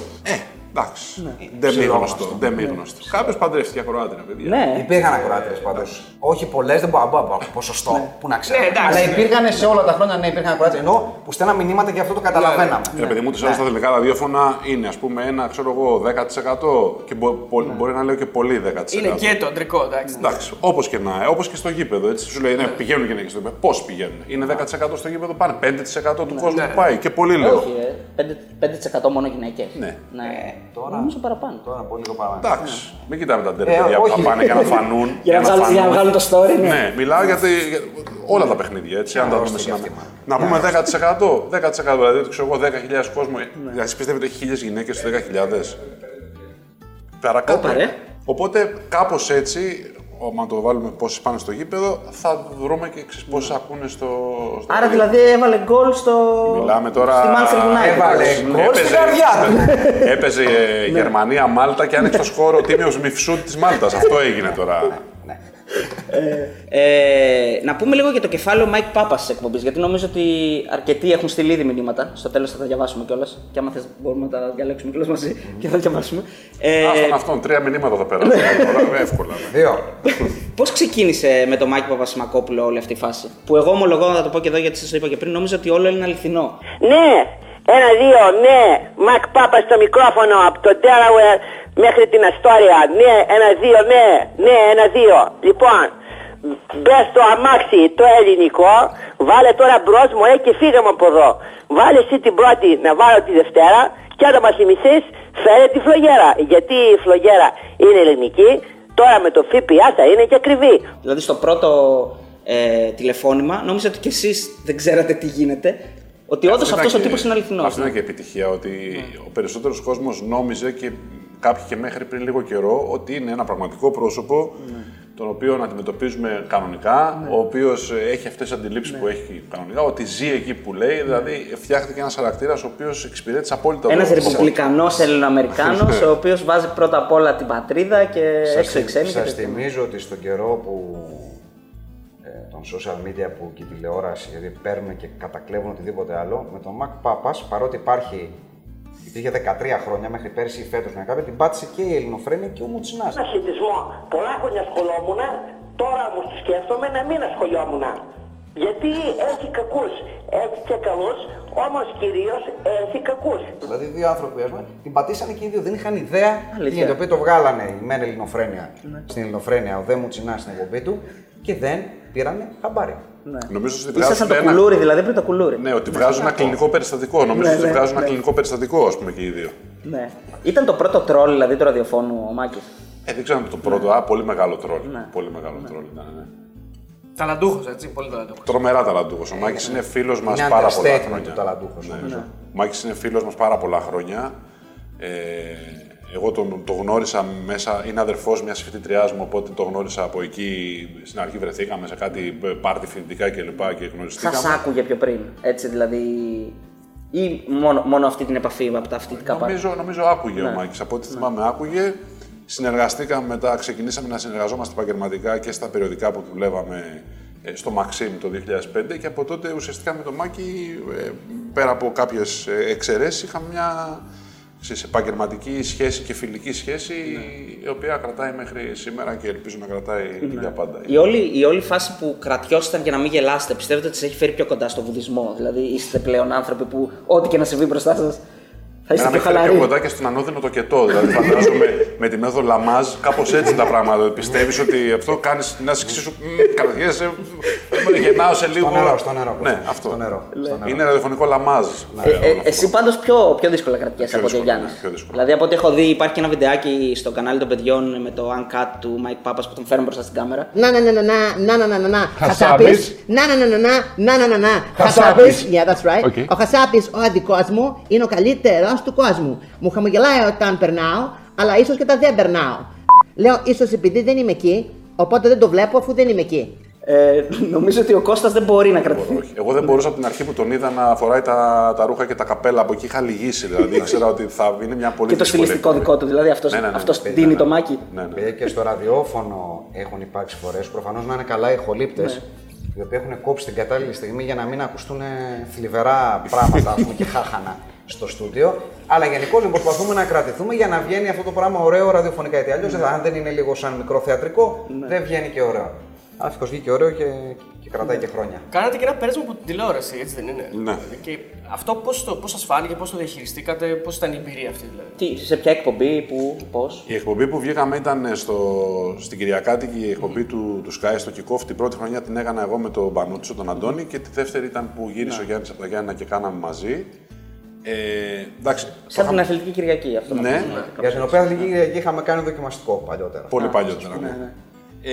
Είδηση; Ε, εντάξει. Δεν μη γνωστό. Δεν μη γνωστό. Κάποιος παντρεύτηκε ακροάτρια, παιδιά. Ναι. Υπήρχαν ακροάτριες πάντως. Όχι πολλές, δεν μπορώ να πω ποσοστό που να ξέρω. Ναι, εντάξει. Αλλά υπήρχαν σε όλα τα χρόνια, ναι, υπήρχαν ακροάτριες. Ενώ που στέλναν μηνύματα και αυτό το καταλαβαίναμε. Ρε παιδί μου, τις άλλες τα τελικά ραδιόφωνα είναι ας πούμε ένα, ξέρω εγώ, 10% και μπο- μπο- μπορεί να λέω και πολύ 10%. Είναι και το αντρικό, εντάξει. Εντάξει, όπως και να, όπως και στο γήπεδο. Έτσι. Σου λέει, ναι, πηγαίνουν γυναίκε στο γήπεδο. Πώς πηγαίνουν; Είναι 10% στο γήπεδο, πάνε 5% του κόσμου Ναι. που πάει. Και πολύ λέω. Όχι, ε. 5%, 5% μόνο γυναίκες. Ναι. Ναι. τώρα- Νομίζω παραπάνω. Τώρα πολύ λίγο πάμε. Εντάξει, μην κοιτάμε τα τέρια Ε, παιδιά που όχι. θα πάνε και να φανούν. <laughs> Για να βγάλουν- για να φανούν. βγάλουν το story, ναι. Ναι, μιλάω για, τη- για όλα τα παιχνίδια. Έτσι, αν τα δούμε Άρρωστη σε ένα- και αυτή, Να πούμε 10%. 10% δηλαδή, ότι ξέρω εγώ 10.000 κόσμο. Ναι. Δηλαδή, εσείς πιστεύετε έχει 1.000 γυναίκες στου 10.000. Παρακάτω. Όπα, ρε. Οπότε κάπως έτσι, όταν το βάλουμε πόσοι πάνε στο γήπεδο, θα βρούμε και πόσοι ακούνε στο. στο Άρα radio. δηλαδή έβαλε γκολ στο. Μιλάμε τώρα. Στη Manchester United. Έβαλε γκολ στην καρδιά του. έπαιζε ε, Γερμανία, Μάλτα και άνοιξε το σκόρο ο τίμιος Μιφσούτ της Μάλτας. Αυτό έγινε τώρα. Ε, να πούμε λίγο για το κεφάλαιο Mike Papa της εκπομπής. Γιατί νομίζω ότι αρκετοί έχουν στείλει ήδη μηνύματα. Στο τέλος θα τα διαβάσουμε κιόλας. Και άμα θες, μπορούμε να τα διαλέξουμε κιόλας μαζί και θα τα διαβάσουμε. Ε, Αυτόν, αυτόν, τρία μηνύματα θα περάσουν. Τώρα, εύκολα. ναι. Δύο. Πώς ξεκίνησε με το Mike Παπασημακόπουλο όλη αυτή η φάση. Που εγώ ομολογώ, να το πω και εδώ γιατί σας το είπα και πριν, νόμιζα ότι όλο είναι αληθινό. Ναι, ένα, δύο, ναι. Μακ Πάπα στο μικρόφωνο από το Delaware μέχρι την Αστόρια. Ναι, ένα-δύο, ναι, ναι, ένα-δύο. Λοιπόν, μπες στο αμάξι το ελληνικό, βάλε τώρα μπρος μου ε, και φύγαμε από εδώ. Βάλε εσύ την πρώτη να βάλω τη Δευτέρα και όταν μας θυμηθείς, φέρε τη φλογέρα. Γιατί η φλογέρα είναι ελληνική, τώρα με το ΦΠΑ θα είναι και ακριβή. Δηλαδή στο πρώτο ε, τηλεφώνημα νόμιζα ότι κι εσείς δεν ξέρατε τι γίνεται. Ότι όντως Αυτό αυτός ήταν ο και- τύπο είναι αληθινός. Αυτή ήταν και επιτυχία ότι ο περισσότερος κόσμος νόμιζε και κάποιοι και μέχρι πριν λίγο καιρό ότι είναι ένα πραγματικό πρόσωπο τον οποίο να αντιμετωπίζουμε κανονικά, ο οποίος έχει αυτές τις αντιλήψεις που έχει κανονικά, ότι ζει εκεί που λέει. Δηλαδή, φτιάχτηκε ένας χαρακτήρας ο οποίος εξυπηρέτησε απόλυτα Ένας το- ρεπουμπλικανός Ελληνοαμερικάνο, <laughs> ο οποίος βάζει πρώτα απ' όλα την πατρίδα και έξω οι ξένοι. και Σας τέτοια. θυμίζω ότι στον καιρό που ε, των social media που και η τηλεόραση, γιατί παίρνουν και κατακλέβουν οτιδήποτε άλλο, με τον Μακ Πάπας, παρότι υπάρχει, υπήρχε 13 χρόνια μέχρι πέρσι ή φέτος να κάποια, την πάτησε και η Ελληνοφρένεια και ο Μουτσινάς. Αθλητισμό. Πολλά χρόνια ασχολόμουν, τώρα όμως το σκέφτομαι να μην ασχολιόμουν. Γιατί έχει κακούς. Έχει και καλούς, όμως κυρίως έχει κακούς. Δηλαδή, δύο άνθρωποι, ας πούμε, την πατήσανε και οι δύο. Δεν είχαν ιδέα τι Αλήθεια. γίνεται. Το οποίο το βγάλανε η μεν Ελληνοφρένεια στην Ελληνοφρένεια, ο δε Μουτσινάς στην εκπομπή του και δεν πήρανε χαμπάρι. Νομίζω ότι Ήσασταν βγάζουν το ένα... κουλούρι, δηλαδή πριν το κουλούρι. Ναι, ότι βγάζουν ένα κλινικό περιστατικό. Νομίζω Ναι, ότι ναι, βγάζουν ναι. ένα κλινικό περιστατικό, ας πούμε, και οι δύο. Ναι. Ήταν το πρώτο τρόλ δηλαδή του ραδιοφώνου ο Μάκης; Ε, δεν ξέρω αν είναι το πρώτο, α, πολύ μεγάλο τρόλ. Ναι. Πολύ μεγάλο τρόλ ήταν, ναι. Ταλαντούχος, έτσι, πολύ ταλαντούχος. Τρομερά ταλαντούχος. Ο Μάκης είναι φίλος μας Είναι πάρα πολλά understatement χρόνια. του ταλαντούχος, Ναι. νομίζω. Ο Μάκης είναι φίλος μας πάρα πολλά χρόνια. Ε, εγώ τον, τον γνώρισα μέσα, είναι αδερφός μιας φοιτητριάς μου, οπότε τον γνώρισα από εκεί. Στην αρχή βρεθήκαμε σε κάτι πάρτι φοιτητικά κλπ. Και, Σας γνωριστήκαμε. άκουγε πιο πριν. Έτσι δηλαδή. ή μόνο, μόνο αυτή την επαφή από τα φοιτητικά πάρτι; Νομίζω, νομίζω άκουγε Ναι. ο Μάκης. Από ό,τι θυμάμαι άκουγε. Συνεργαστήκαμε μετά, ξεκινήσαμε να συνεργαζόμαστε επαγγελματικά και στα περιοδικά που δουλεύαμε ε, στο Maxim το 2005 και από τότε ουσιαστικά με τον Μάκη, ε, πέρα από κάποιες ε, εξαιρέσεις, είχαμε μια ξέρεις, επαγγελματική σχέση και φιλική σχέση Ναι. η οποία κρατάει μέχρι σήμερα και ελπίζω να κρατάει για πάντα. Η όλη, η όλη φάση που κρατιώσταν και να μην γελάσετε, πιστεύετε ότι σα έχει φέρει πιο κοντά στο βουδισμό; Δηλαδή είστε πλέον άνθρωποι που ό,τι και να συμβεί μπροστά σας θα είστε Εμένα πιο με φέρει πιο χαλαροί. κοντά και στον ανώδυνο το κετό. Δηλαδή, φαντάζομαι με τη μέθοδο Λαμάζ, κάπω έτσι τα πράγματα. Πιστεύει ότι αυτό κάνει να είσαι εξίσου. μ, Κρατιέσαι. μ, Γεννάω σε λίγο. Στο νερό, στο νερό. Ναι, Κώστα, αυτό. στο νερό, στο νερό. Είναι ραδιοφωνικό Λαμάζ. Ε, ε, εσύ πάντω πιο, πιο δύσκολα κρατιέσαι Πιο από ότι ο δύσκολο, Γιάννη. ναι, πιο δύσκολο. Δηλαδή από ό,τι έχω δει, υπάρχει και ένα βιντεάκι στο κανάλι των παιδιών με το Uncut του Mike Papas που τον φέρνουν μπροστά στην κάμερα. Να να να να να να να να να Χασάπης. Να να να να να να να να να Χασάπης. Yeah, that's right. Okay. Ο Χασάπης, ο αδικός μου, είναι ο καλύτερος του κόσμου. Μου χαμογελάει όταν περνάω, αλλά ίσως και όταν δεν περνάω. Λέω, ίσως επειδή δεν είμαι εκεί, οπότε δεν το βλέπω αφού δεν είμαι εκεί. Ε, νομίζω ότι ο Κώστας δεν μπορεί να κρατηθεί. Όχι. Εγώ δεν μπορούσα από την αρχή που τον είδα να φοράει τα, τα ρούχα και τα καπέλα από εκεί. Είχα λυγίσει. Δηλαδή ήξερα ότι θα είναι μια πολύ Και το δύσκολη στιλιστικό εκπομπή. δικό του, δηλαδή αυτός, Ναι, ναι, ναι. αυτός Ναι, δίνει ναι. το μάκι. Ναι, ναι. Επειδή και στο ραδιόφωνο έχουν υπάρξει φορές, προφανώς να είναι καλά οι ηχολήπτες, Ναι. οι οποίοι έχουν κόψει την κατάλληλη στιγμή για να μην ακουστούν θλιβερά πράγματα ας πούμε, και χάχανα στο στούντιο. Αλλά γενικώς προσπαθούμε να κρατηθούμε για να βγαίνει αυτό το πράγμα ωραίο ραδιοφωνικά. Γιατί αλλιώς, αν δεν είναι λίγο σαν μικρό θεατρικό, Ναι. δεν βγαίνει και ωραίο. Αλλά ευτυχώ βγήκε ωραίο και, και κρατάει και χρόνια. Κάνατε και ένα πέρασμα από την τηλεόραση, έτσι δεν είναι; Ναι. Και αυτό πώς πώς σας φάνηκε, πώς το διαχειριστήκατε, πώς ήταν η εμπειρία αυτή δηλαδή; Τι, σε ποια εκπομπή, πού, πώς; Η εκπομπή που βγήκαμε ήταν στο, στην Κυριακάτικη η εκπομπή του, του Sky στο Kickoff. Την πρώτη χρονιά την έκανα εγώ με τον Μπανούτσο, τον Αντώνη και τη δεύτερη ήταν που γύρισε ο Γιάννης από τα Γιάννηνα και κάναμε μαζί. Ε, εντάξει, το Σαν την είχαμε- Αθλητική Κυριακή αυτό. να Ναι. πούμε. Για την οποία Αθλητική Κυριακή είχαμε κάνει δοκιμαστικό παλιότερα. Πολύ παλιότερα. Ναι. Ε,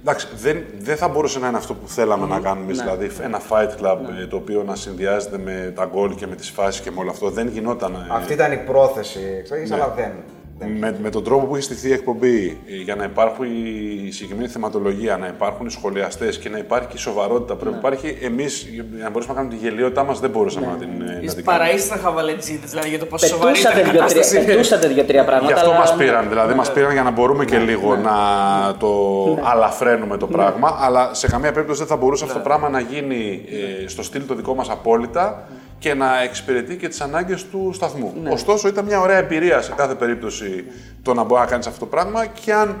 εντάξει, δεν, δεν θα μπορούσε να είναι αυτό που θέλαμε να κάνουμε, Ναι. δηλαδή ένα fight club ε, το οποίο να συνδυάζεται με τα γκολ και με τις φάσεις και με όλο αυτό. Δεν γινόταν. ε, Αυτή ήταν η πρόθεση εξ αρχής, Ναι. αλλά δεν. Δεν. Με, με τον τρόπο που έχει στηθεί η εκπομπή, ε, για να υπάρχει η συγκεκριμένη θεματολογία, να υπάρχουν οι σχολιαστές και να υπάρχει και η σοβαρότητα που πρέπει να υπάρχει, εμείς για να μπορέσουμε να κάνουμε τη γελιότητα μας δεν μπορούσαμε να την, ε, να Είστε την κάνουμε. παρά ήσασταν χαβαλετζίδες, δηλαδή για το πόσο σοβαρή Πετούσατε ήταν η δύο-τρία κατάσταση. πετούσατε δύο-τρία πράγματα. Γι' αυτό αλλά- μας πήραν. Δηλαδή, μας πήραν για να μπορούμε και λίγο να το αλαφραίνουμε το πράγμα. Αλλά σε καμία περίπτωση δεν θα μπορούσε αυτό το πράγμα να γίνει ε, στο στυλ το δικό μας απόλυτα και να εξυπηρετεί και τις ανάγκες του σταθμού. Ωστόσο, ήταν μια ωραία εμπειρία σε κάθε περίπτωση το να μπορεί να κάνεις αυτό το πράγμα και αν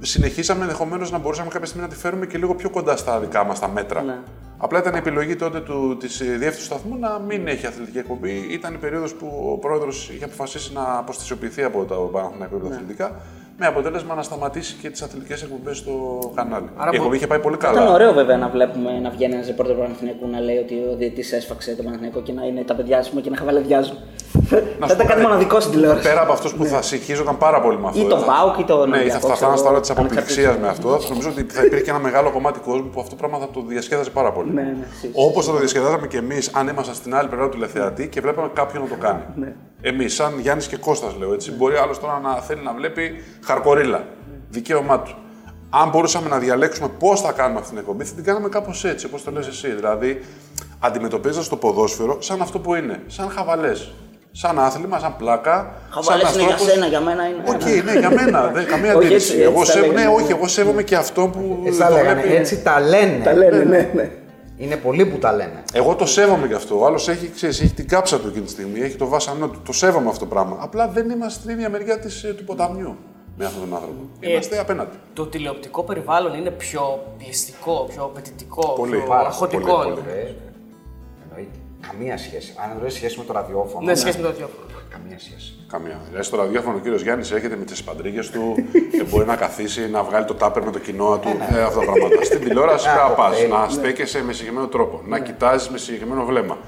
συνεχίσαμε ενδεχομένως να μπορούσαμε κάποια στιγμή να τη φέρουμε και λίγο πιο κοντά στα δικά μας τα μέτρα. Ναι. Απλά ήταν η επιλογή τότε του, της ε, διεύθυνσης του σταθμού να μην έχει αθλητική εκπομπή. Ήταν η περίοδος που ο πρόεδρος είχε αποφασίσει να αποστησιοποιηθεί από τα Παναθηναϊκό και τα αθλητικά, με αποτέλεσμα να σταματήσει και τις αθλητικές εκπομπές στο κανάλι. Άρα η μπο- εκπομπή είχε πάει πολύ καλά. Ήταν ωραίο βέβαια να βλέπουμε να βγαίνει ένας ρεπόρτερ του Παναθηναϊκού να λέει ότι ο διαιτητής έσφαξε τον Παναθηναϊκό και να είναι τα παιδιά ας πούμε, και να χαβαλεδιάζουν. Θα σου ήταν πω, κάτι ναι, μοναδικό στην τηλεόραση. Πέρα από αυτούς που θα συγχύζονταν πάρα πολύ με αυτό. Ή τον θα- ΠΑΟΚ ή τον Ναι, θα Ολυμπιακό, θα φτάναν ξέρω στα ώρα εγώ, τη αποπληξία ανεξαρτήτως. με αυτό. Νομίζω ότι θα υπήρχε ένα μεγάλο κομμάτι κόσμου που αυτό το πράγμα θα το διασκέδαζε πάρα πολύ. Ναι, ναι, σίγουρα. Όπως θα το διασκεδάζαμε και εμείς αν ήμασταν στην άλλη πλευρά του τηλεθεατή και βλέπαμε κάποιον να το κάνει. Ναι. Εμείς, σαν Γιάννης και Κώστας λέω έτσι. Μπορεί άλλος τώρα να θέλει να βλέπει χαρκορίλα. Δικαίωμά του. Αν μπορούσαμε να διαλέξουμε πώς θα κάνουμε αυτή την εκπομπή, θα την κάναμε κάπως έτσι, όπως το λες εσύ. Δηλαδή, αντιμετωπίζοντας το ποδόσφαιρο σαν αυτό που είναι. Σαν χαβαλές. Σαν άθλημα, σαν πλάκα. Χαβαλές σαν είναι για τρόπος- σένα, για μένα είναι. Οκ, ναι, για μένα. Δεν, <laughs> καμία Όχι, αντίρρηση. έτσι- Εγώ έτσι τα σέβομαι, ναι, λέγανε. όχι, εγώ σέβομαι και αυτό που. Έτσι το τα λέγανε. βλέπει. Έτσι τα λένε. Τα λένε, ναι, ναι. Είναι πολλοί που τα λένε. Εγώ το σέβομαι γι' αυτό. Ο άλλος έχει, ξέρεις, έχει την κάψα του εκείνη τη στιγμή, έχει το βάσανό του. Το σέβομαι αυτό το πράγμα. Απλά δεν είμαστε στην ίδια μεριά της, ε, του ποταμιού με αυτόν τον άνθρωπο. Ε, Είμαστε απέναντι. Το τηλεοπτικό περιβάλλον είναι πιο πιεστικό, πιο απαιτητικό, Πολύ. πιο Πάρα αγχωτικό. Καμία σχέση. Αν δεν σχέση με το ραδιόφωνο. Ναι, σχέση με το ραδιόφωνο. Καμία σχέση. Καμία. Δηλαδή στο ραδιόφωνο ο κύριος Γιάννης έρχεται με τις παντρίγε του και μπορεί να καθίσει, να βγάλει το τάπερ με το κοινό του. Ε, αυτά τα πράγματα. Στην τηλεόραση Ε, πρέπει να το πας, θέλει. να στέκεσαι με συγκεκριμένο τρόπο, να κοιτάζεις με συγκεκριμένο βλέμμα,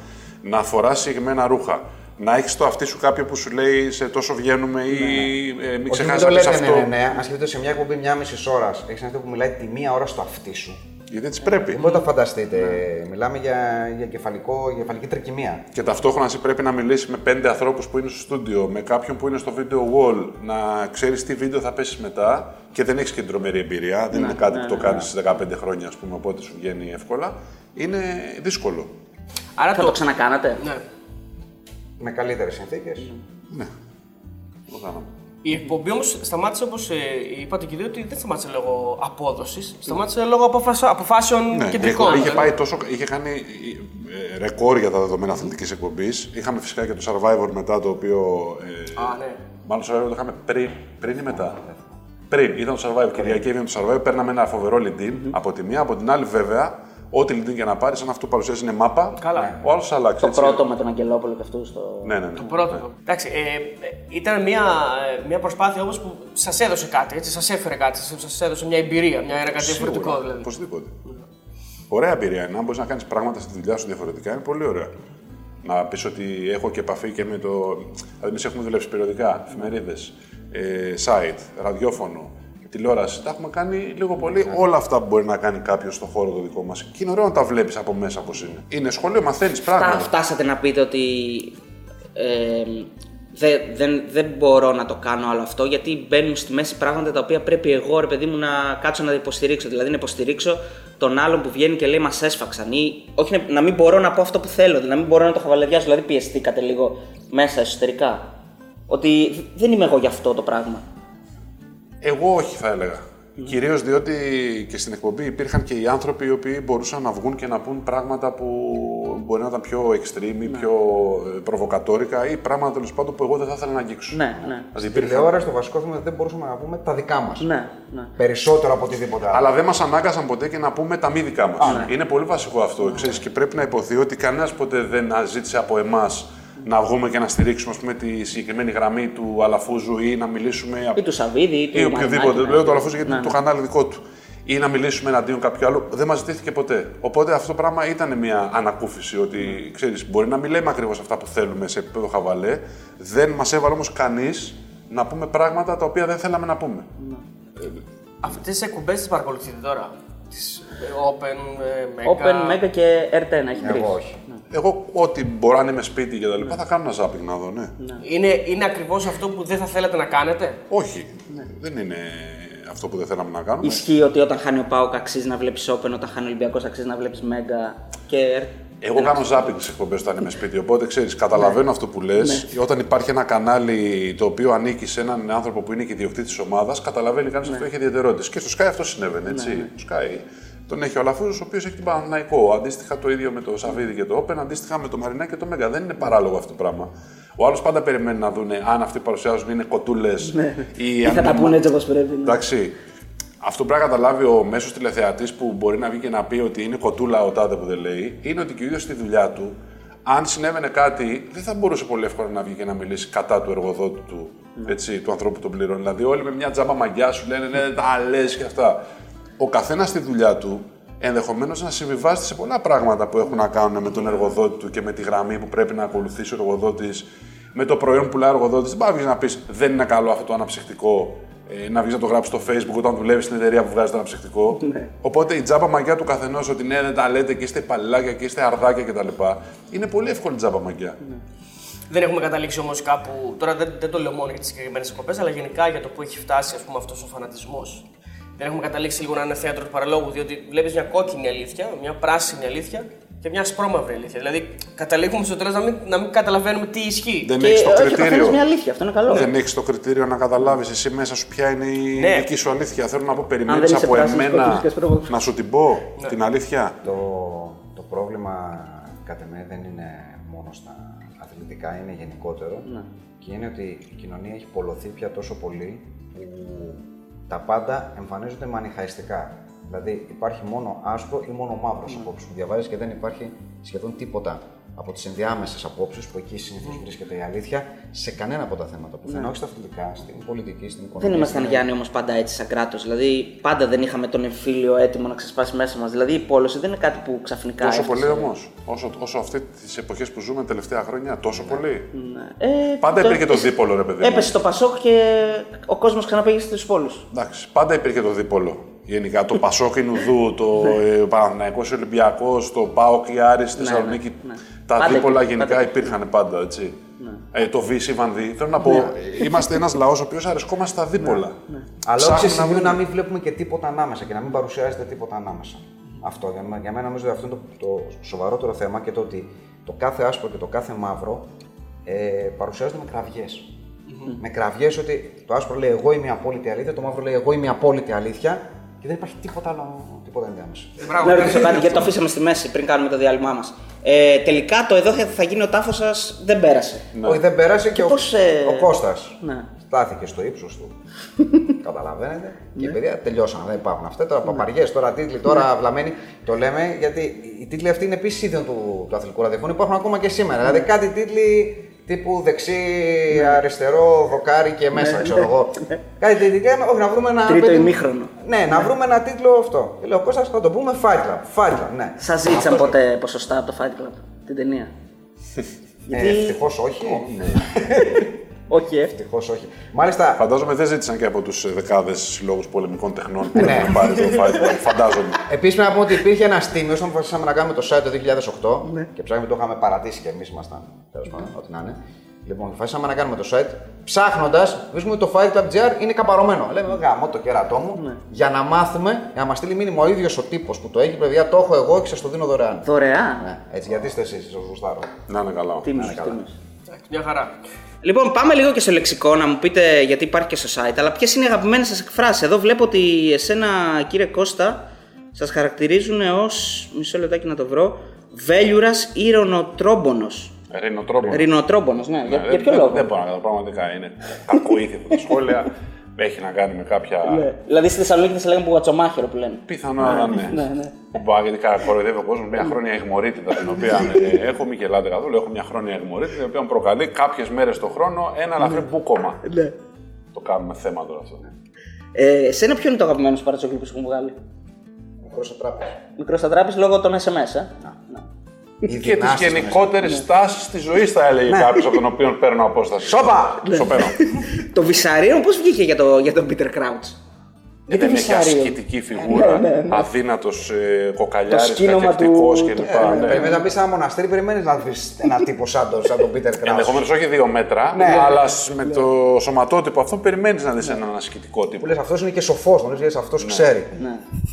να φοράς συγκεκριμένα ρούχα. Να έχεις το αυτί σου κάποιο που σου λέει σε τόσο βγαίνουμε ή ε, μην Όχι, μην ξεχάσει το να πεις λέτε αυτό. ναι, ναι, ναι. Αν σκεφτείτε σε μια εκπομπή μια μισής ώρας, έχεις αυτό που μιλάει τη μία ώρα στο αυτί σου. Γιατί έτσι πρέπει. Δεν μπορείτε να φανταστείτε. Μιλάμε για, για, κεφαλικό, για κεφαλική τρικυμία. Και ταυτόχρονα εσύ πρέπει να μιλήσεις με πέντε ανθρώπους που είναι στο στούντιο, με κάποιον που είναι στο video wall, να ξέρεις τι βίντεο θα πέσεις μετά και δεν έχεις και την τρομερή εμπειρία. δεν είναι κάτι που το κάνεις στι 15 χρόνια, ας πούμε, οπότε σου βγαίνει εύκολα. Είναι δύσκολο. Άρα Θα το ξανακάνατε. Ναι. Με καλύτερες συνθήκες. Ναι. Το κάναμε. Η εκπομπή όμως σταμάτησε όπως ε, είπατε και δύο ότι δεν σταμάτησε λόγω απόδοσης. Σταμάτησε λόγω αποφασ- αποφάσεων Ναι, η κεντρικών. εκπομπή είχε δηλαδή. πάει τόσο. είχε κάνει ε, ρεκόρ για τα δεδομένα αθλητικής εκπομπής. Είχαμε φυσικά και το survivor μετά το οποίο. Ε, Α, ναι. Μάλλον το survivor το είχαμε πριν, πριν ή μετά. Πριν, ήταν το survivor. Κυριακή έβγαινε το survivor, παίρναμε ένα φοβερό lead από τη μία. Από την άλλη, βέβαια, ό,τι lead και να πάρεις, αν αυτό που παρουσιάζεις είναι μάπα, Καλά. ο άλλος θα αλλάξει. Το έτσι. πρώτο με τον Αγγελόπουλο και αυτούς στο. Ναι, ναι, ναι. Το πρώτο. Εντάξει, ε, ε, ήταν μια, ε, μια προσπάθεια όμως που σας έδωσε κάτι, έτσι, σας έφερε κάτι, σας έδωσε μια εμπειρία, μια, ένα κάτι διαφορετικό Σίγουρα, δηλαδή. Οπωσδήποτε. Ωραία εμπειρία είναι. Αν μπορείς να κάνεις πράγματα στη δουλειά σου διαφορετικά, είναι πολύ ωραία. Να πεις ότι έχω και επαφή και με το. Δηλαδή, εμείς έχουμε δουλέψει περιοδικά, εφημερίδες, ε, site, ραδιόφωνο, τηλεόραση. Τα έχουμε κάνει λίγο πολύ όλα αυτά που μπορεί να κάνει κάποιος στον χώρο το δικό μας. Και είναι ωραίο να τα βλέπεις από μέσα πώς είναι. Είναι σχολείο, μαθαίνεις Φτά, πράγματα. φτάσατε να πείτε ότι ε, δεν, δεν, δεν μπορώ να το κάνω άλλο αυτό γιατί μπαίνουν στη μέση πράγματα τα οποία πρέπει εγώ ρε παιδί μου να κάτσω να υποστηρίξω. Δηλαδή να υποστηρίξω τον άλλον που βγαίνει και λέει Μας έσφαξαν ή όχι να, να μην μπορώ να πω αυτό που θέλω, δηλαδή να μην μπορώ να το χαβαλεδιάσω. Δηλαδή πιεστήκατε λίγο μέσα εσωτερικά. Ότι δεν είμαι εγώ γι' αυτό το πράγμα. Εγώ όχι, θα έλεγα. Κυρίως διότι και στην εκπομπή υπήρχαν και οι άνθρωποι οι οποίοι μπορούσαν να βγουν και να πούν πράγματα που μπορεί να ήταν πιο extreme ή πιο ε, προβοκατόρικα ή πράγματα τέλος πάντων που εγώ δεν θα ήθελα να αγγίξω. Ναι, ναι. Δηλαδή Στην υπήρχαν. τηλεόραση το βασικό θέμα δεν μπορούσαμε να πούμε τα δικά μας. Ναι, ναι. Περισσότερο από οτιδήποτε άλλο. Αλλά δεν μας ανάγκασαν ποτέ και να πούμε τα μη δικά μας. Είναι πολύ βασικό αυτό. Ξέρεις, και πρέπει να υποθεί ότι κανένας ποτέ δεν ζήτησε από εμάς να βγούμε και να στηρίξουμε ας πούμε, τη συγκεκριμένη γραμμή του Αλαφούζου ή να μιλήσουμε. Ή του Σαββίδη ή του ή οποιοδήποτε. Μαρινάκη, ναι. Λέω το Αλαφούζου γιατί Ναι, είναι το ναι. κανάλι δικό του. Ή να μιλήσουμε εναντίον κάποιου άλλου. Δεν μας ζητήθηκε ποτέ. Οπότε αυτό το πράγμα ήταν μια ανακούφιση ότι ξέρεις, μπορεί να μην λέμε ακριβώς αυτά που θέλουμε σε επίπεδο χαβαλέ. Δεν μας έβαλε όμως κανείς να πούμε πράγματα τα οποία δεν θέλαμε να πούμε. Αυτές τις εκπομπές τις παρακολουθείτε τώρα; Τις Open, ε, Mega. Open, Mega και R10 έχει τρεις. Εγώ όχι. Εγώ, ό,τι μπορώ να είμαι σπίτι και τα λοιπά, θα κάνω ένα ζάπινγκ να δω, ναι. Είναι, είναι ακριβώς αυτό που δεν θα θέλατε να κάνετε; Όχι, δεν είναι αυτό που δεν θέλαμε να κάνουμε. Ισχύει ότι όταν χάνει ο Πάοκ αξίζει να βλέπεις Open, όταν χάνει ο Ολυμπιακός αξίζει να βλέπεις Mega και R. Εγώ κάνω ζάπινγκ στις εκπομπές όταν είμαι σπίτι. Οπότε ξέρεις, καταλαβαίνω αυτό που λες. Όταν υπάρχει ένα κανάλι το οποίο ανήκει σε έναν άνθρωπο που είναι και ιδιοκτήτης τη ομάδας, καταλαβαίνει κανείς αυτό έχει ιδιαιτερότητες. Και στο Sky αυτό συνέβαινε, έτσι. Το Sky τον έχει ο Αλαφούζος, ο οποίος έχει την Παναναϊκό. Αντίστοιχα το ίδιο με το Σαββίδι και το Open, αντίστοιχα με το Μαρινά και το Μέγα. Δεν είναι παράλογο αυτό το πράγμα. Ο άλλος πάντα περιμένει να δουν αν αυτοί που παρουσιάζουν είναι κοτούλες ή Ή θα αν τα είναι- πούνε έτσι όπως πρέπει. ναι. Εντάξει. Αυτό που πρέπει να καταλάβει ο μέσος τηλεθεατής που μπορεί να βγει και να πει ότι είναι κοτούλα ο τάδε που δεν λέει, είναι ότι και ο ίδιος στη δουλειά του, αν συνέβαινε κάτι, δεν θα μπορούσε πολύ εύκολα να βγει και να μιλήσει κατά του εργοδότη του, έτσι, του ανθρώπου που τον πληρώνει. Δηλαδή, όλοι με μια τζάμπα μαγιά σου λένε ναι, τα λες και αυτά. Ο καθένας στη δουλειά του ενδεχομένως να συμβιβάζεται σε πολλά πράγματα που έχουν να κάνουν με τον εργοδότη του και με τη γραμμή που πρέπει να ακολουθήσει ο εργοδότης, με το προϊόν που πουλάει ο εργοδότης. Δεν πάει να πεις δεν είναι καλό αυτό το αναψυκτικό, ε, να βγεις να το γράψεις στο Facebook όταν δουλεύεις στην εταιρεία που βγάζει το αναψυκτικό. Οπότε η τζάμπα μαγιά του καθενός ότι ναι, δεν τα λέτε και είστε παλιλάκια και είστε αρδάκια κτλ. Είναι πολύ εύκολη τζάμπα μαγιά. Δεν έχουμε καταλήξει όμως κάπου. Τώρα δεν, δεν το λέω μόνο για τις συγκεκριμένες εκπομπέ, αλλά γενικά για το που έχει φτάσει ας πούμε, αυτός ο φανατισμός. Δεν έχουμε καταλήξει λίγο να είναι θέατρος του παραλόγου, διότι βλέπεις μια κόκκινη αλήθεια, μια πράσινη αλήθεια και μια ασπρόμαυρη αλήθεια. Δηλαδή, καταλήγουμε στο τέλος να μην, να μην καταλαβαίνουμε τι ισχύει. Δεν Και έχεις το όχι, ο καθένας κριτήριο. μια αλήθεια, αυτό είναι καλό. Δεν έχεις το κριτήριο να καταλάβεις εσύ μέσα σου ποια είναι η Ναι. δική σου αλήθεια. Θέλω να πω, Αν περιμένεις δεν είσαι από πράσινος, εμένα κόκκινος και ασπρόμαυρος. να σου την πω την αλήθεια. Το, το πρόβλημα κατά με δεν είναι μόνο στα αθλητικά, είναι γενικότερο. Και είναι ότι η κοινωνία έχει πολλωθεί πια τόσο πολύ που τα πάντα εμφανίζονται μανιχαϊστικά. Δηλαδή υπάρχει μόνο άσπρο ή μόνο μαύρο mm. απόψη που διαβάζεις και δεν υπάρχει σχεδόν τίποτα από τις ενδιάμεσες απόψεις που εκεί συνήθως βρίσκεται η αλήθεια σε κανένα από τα θέματα που φαίνεται, όχι στα αθλητικά, στην πολιτική, στην οικονομία. Δεν ήμασταν στην- Γιάννη όμως πάντα έτσι σαν κράτος. Δηλαδή πάντα δεν είχαμε τον εμφύλιο έτοιμο να ξεσπάσει μέσα μας. Δηλαδή η πόλωση δεν είναι κάτι που ξαφνικά. Τόσο έφτασε. πολύ όμως. Όσο, όσο αυτή τις εποχές που ζούμε τα τελευταία χρόνια, τόσο πολύ. Ναι. Ε, Πάντα υπήρχε το έπεσε- δίπολο, ρε παιδί. μου. Έπεσε το Πασόκ και ο κόσμος ξαναπήγε στους πόλους. Εντάξει, πάντα υπήρχε το δίπολο. Γενικά το Πασόκ Ινουδού, το ε, Παναθηναϊκός Ολυμπιακός, το ΠΑΟΚ η Άρης στη Ναι, Θεσσαλονίκη. ναι, ναι. Τα Πάντα δίπολα υπήρχε, γενικά πάντα. υπήρχαν πάντα, έτσι. Ε, το Βύση Βανδύ. Θέλω να πω, Ναι. ε, είμαστε ένας λαός ο οποίος αρεσκόμαστε στα δίπολα. Αλλά όχι σε Ψάχνουμε σημείο βρούμε. να μην βλέπουμε και τίποτα ανάμεσα και να μην παρουσιάζεται τίποτα ανάμεσα. Αυτό για μένα, για μένα νομίζω ότι αυτό είναι το, το σοβαρότερο θέμα και το ότι το κάθε άσπρο και το κάθε μαύρο ε, παρουσιάζονται με κραυγές. Με κραυγές ότι το άσπρο λέει εγώ είμαι η απόλυτη αλήθεια, το μαύρο λέει εγώ είμαι η απόλυτη αλήθεια και δεν υπάρχει τίποτα άλλο, τίποτα ενδιάμεσα. Μπράβο, Να ρωτήσω κάτι, γιατί το αφήσαμε στη μέση πριν κάνουμε το διάλειμμά μας. Ε, τελικά το εδώ θα θα γίνει ο τάφος σας δεν πέρασε. Όχι, δεν πέρασε και, ο, πώς, ε, ο Κώστας ναι. στάθηκε στο ύψος του. <laughs> Καταλαβαίνετε. Και παιδιά τελειώσαν. Δεν υπάρχουν αυτά. Τώρα παπαριές, τώρα τίτλοι, τώρα βλαμμένοι. Το λέμε γιατί οι τίτλοι αυτοί είναι επίσης ίδιον του, του αθλητικού ραδιοφώνου. Υπάρχουν ακόμα και σήμερα. Δηλαδή κάτι τίτλοι τύπου δεξί, αριστερό, δοκάρι και μέσα, ξέρω εγώ. Κάτι τίτλοι. λέμε, Όχι, να βρούμε ένα. Τρίτο παιδί- ημίχρονο. Ναι, να βρούμε ένα τίτλο αυτό. Και λέω, Κώστας, θα το πούμε Fight Club. Fight Club, ναι. Σας ζήτησαν ποτέ ποσοστά από το Fight Club, την ταινία; Ε, Ευτυχώς όχι. <laughs> Όχι, ε. Ευτυχώς όχι. Μάλιστα, Φαντάζομαι δεν ζήτησαν και από τους δεκάδες συλλόγους πολεμικών τεχνών που Ναι. έχουν πάρει το <laughs> Fight Club. Φαντάζομαι. Επίσης, πρέπει να πούμε ότι υπήρχε ένα τίμιο όταν αποφασίσαμε να κάνουμε το site το 2008 Ναι. και ψάχνουμε, το είχαμε παρατήσει και εμείς ήμασταν. Τέλος πάντων, ό,τι να είναι. Λοιπόν, αποφασίσαμε να κάνουμε το site. Ψάχνοντας, βρίσκουμε ότι το Fight Club GR είναι καπαρωμένο. Λέμε, γαμώ το κέρατό μου Ναι. για να μάθουμε, για να μας στείλει μήνυμα ο ίδιος ο τύπος που το έχει, παιδιά, το έχω εγώ και σας το δίνω δωρεάν. Δωρεάν. Ναι, έτσι, γιατί είστε εσείς, σα γουστάρω. Να είναι καλά. Τίμιος, καλά. τίμιος. Εντάξει, Μια χαρά. Λοιπόν, πάμε λίγο και στο λεξικό να μου πείτε, γιατί υπάρχει και στο site, αλλά ποιες είναι οι αγαπημένες σας εκφράσεις. Εδώ βλέπω ότι εσένα, κύριε Κώστα, σας χαρακτηρίζουν ως. μισό λεπτάκι να το βρω. Βέλιουρας ή ρονοτρόμπονο. Ρινοτρόπο. Ρινοτρόμπονο, ναι. για, για ποιο δεν, λόγο; Δεν μπορώ να καταλάβω, πραγματικά είναι κακοήθητο τα σχόλια. Έχει να κάνει με κάποια. Ναι. Δηλαδή στη Θεσσαλονίκη θα σε λέγανε πουγατσομάχαιρο που λένε. Πιθανό να ναι. ναι, ναι. Μπα, γιατί κα- κοροϊδεύει ο κόσμος μια χρόνια αιγμορίτητα την οποία ε, έχω μη γελάτε καθόλου. Έχω μια χρόνια αιγμορίτητα η οποία μου προκαλεί κάποιες μέρες το χρόνο ένα ελαφρύ μπούκομα. Ναι. Το κάνουμε θέμα τώρα αυτό. Ε, σένα ποιο είναι το αγαπημένο σου παρατσόκλι που σου έχουν βγάλει; Μικρός στο τράπεζο. Μικρός στα τράπεζα λόγω των SMS, ε; Ναι. Και τις γενικότερες τάσει της ζωής, θα έλεγε κάποιος από τον οποίο παίρνω απόσταση. Σόπα! Σοπαίνω. Το Βυσαρίο πώς βγήκε για, το, για τον Peter Crouch; Γιατί Δεν έχει Βυσάριο. ασκητική φιγούρα, Ναι, ναι, ναι. αδύνατος ε, Το κοκαλιάρη, σκήνομα κακευτικό του- κλπ. του- ναι. Περιμένει να μπεις σε ένα μοναστήρι, περιμένεις να βρει ένα τύπο σαν τον, σαν τον Peter Crouch. Ενδεχομένως όχι δύο μέτρα, Ναι. αλλά σ- με το σωματότυπο αυτό περιμένεις να δεις έναν ασκητικό Που τύπο. λες, αυτός είναι και σοφός, τον λε, αυτός ξέρει. Ναι.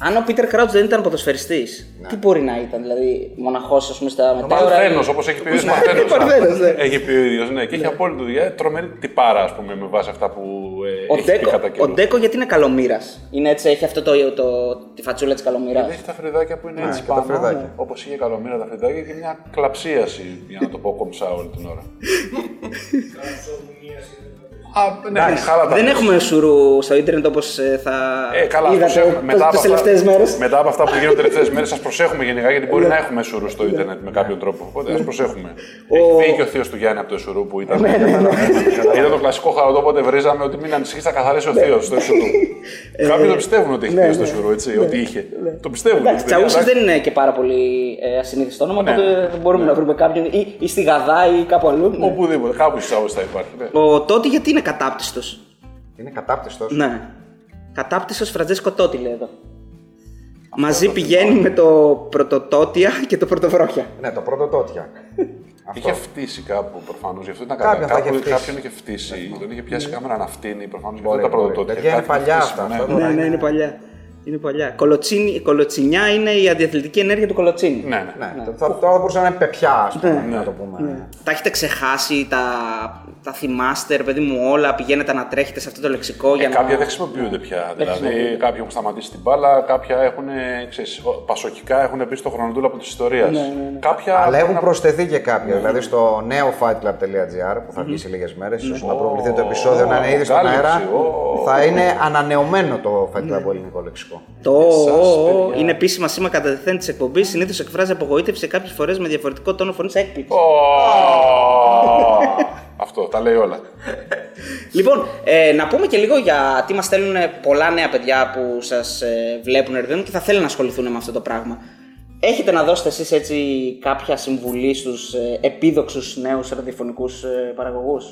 Αν ο Peter Crouch δεν ήταν ποδοσφαιριστής, τι μπορεί να ήταν, δηλαδή μοναχός, ας πούμε, στα μετέωρα. Παρθένο, όπως έχει πει ο ίδιο Παρθένος. Παρθένος, <laughs> ναι. Έχει πει ο ίδιος, ναι. Και έχει απόλυτο δουλειά. Τρομερή τυπάρα, ας πούμε, με βάση αυτά που ε, Ο έχει πει Ντέκο, κατά ο καιρούς. Ντέκο γιατί είναι καλομήρας; Είναι έτσι, έχει αυτό το, το, τη φατσούλα της καλομήρας. Γιατί έχει τα φρυδάκια που είναι έτσι και τα πάνω, φρυδάκια. όπως είχε καλομήρα τα φρυδάκια και μια κλαψίαση, για να το πω κομψά όλη την ώρα. <laughs> <laughs> Α, ναι, χάλα τα Δεν πες. έχουμε σουρού στο ίντερνετ όπως θα Ε, καλά, ας είδατε προσέχουμε. μετά, από τι τελευταίες αυτά, μέρες. μετά από αυτά που γίνονται τελευταίες μέρες, σας προσέχουμε γενικά γιατί μπορεί να έχουμε σουρού στο Ιντερνετ με κάποιο τρόπο. Οπότε ας προσέχουμε. Έχει φύγει και ο θείος του Γιάννη από το σουρού που ήταν. <laughs> Ήταν το κλασικό χαροτό, οπότε βρίζαμε ότι μην ανησυχείς, θα καθαρίσει ο θείος στο σουρού. Κάποιοι το πιστεύουν ότι έχει θείο στο σουρού, έτσι, ότι είχε. Το πιστεύουν. Εντάξει, παιδιά, Τσαούσι εντάξει. δεν είναι και πάρα πολύ ε, ασυνήθιστο όνομα, Ναι. οπότε μπορούμε να βρούμε κάποιον ή, ή στη Γαδά ή κάπου αλλού. ναι. Οπουδήποτε, κάπου στι θα υπάρχει. ναι. Ο Τότι γιατί είναι κατάπτυστος. Είναι κατάπτυστος. Ναι. Κατάπτυστος Φραντζέσκο Τότι λέει εδώ. Μαζί πηγαίνει με το πρωτοτότια και το πρωτοβρόχια. Ναι, το πρώτο τότια. <laughs> Είχε φτύσει κάπου προφανώς, γι' αυτό ήταν Κάποιον κατά. θα Κάπου είχε φτύσει. κάποιον είχε φτύσει. Τον είχε πιάσει κάμερα να φτύνει προφανώς. Μπορεί, Δεν τα μπορεί. πρωτοτότια. Παιδιά, είναι Κάτι είχε παλιά φτύσει, αυτά, ναι. αυτό Ναι, Τώρα ναι, είναι- είναι παλιά. Είναι παλιά. Κολοτσίνη, η κολοτσινιά είναι η αντιαθλητική ενέργεια του κολοτσίνη. Ναι, ναι. Ναι, το- θα- τώρα θα μπορούσε να είναι πεπιά, ας πούμε, να το πούμε. Τα έχετε ξεχάσει, τα, τα θυμάστε, ρε παιδί μου, όλα. Πηγαίνετε να τρέχετε σε αυτό το λεξικό για Ε, να. κάποια δεν χρησιμοποιούνται πια. δηλαδή, χρησιμοποιούνται. κάποιοι έχουν σταματήσει την μπάλα, κάποια έχουν, ε, ξέρεις, ο- πασοκικά έχουν μπει στο χρονοτούλαπο της ιστορίας. Κάποια. Αλλά έχουν έχουν- προσθεθεί και κάποια. Δηλαδή στο νέο fightclub.gr που θα βγει σε λίγες μέρες, ίσως να προβληθεί το επεισόδιο να είναι ήδη στον κάλυψη, αέρα. ω. Θα είναι ανανεωμένο το Fight Club ελληνικό λεξικό. Το Εσάς, ο, ο, παιδιά. είναι επίσημα σήμα κατά τεθέν της εκπομπής. Συνήθως εκφράζει απογοήτευση κάποιες φορές με διαφορετικό τόνο φωνής έκπληξη. Ω, <laughs> Αυτό, τα λέει όλα. Λοιπόν, ε, να πούμε και λίγο για τι μας στέλνουν πολλά νέα παιδιά που σας ε, βλέπουν ρε παιδί μου, και θα θέλουν να ασχοληθούν με αυτό το πράγμα. Έχετε να δώσετε εσείς έτσι κάποια συμβουλή στους ε, επίδοξους νέους ραδιοφωνικούς ε, παραγωγούς;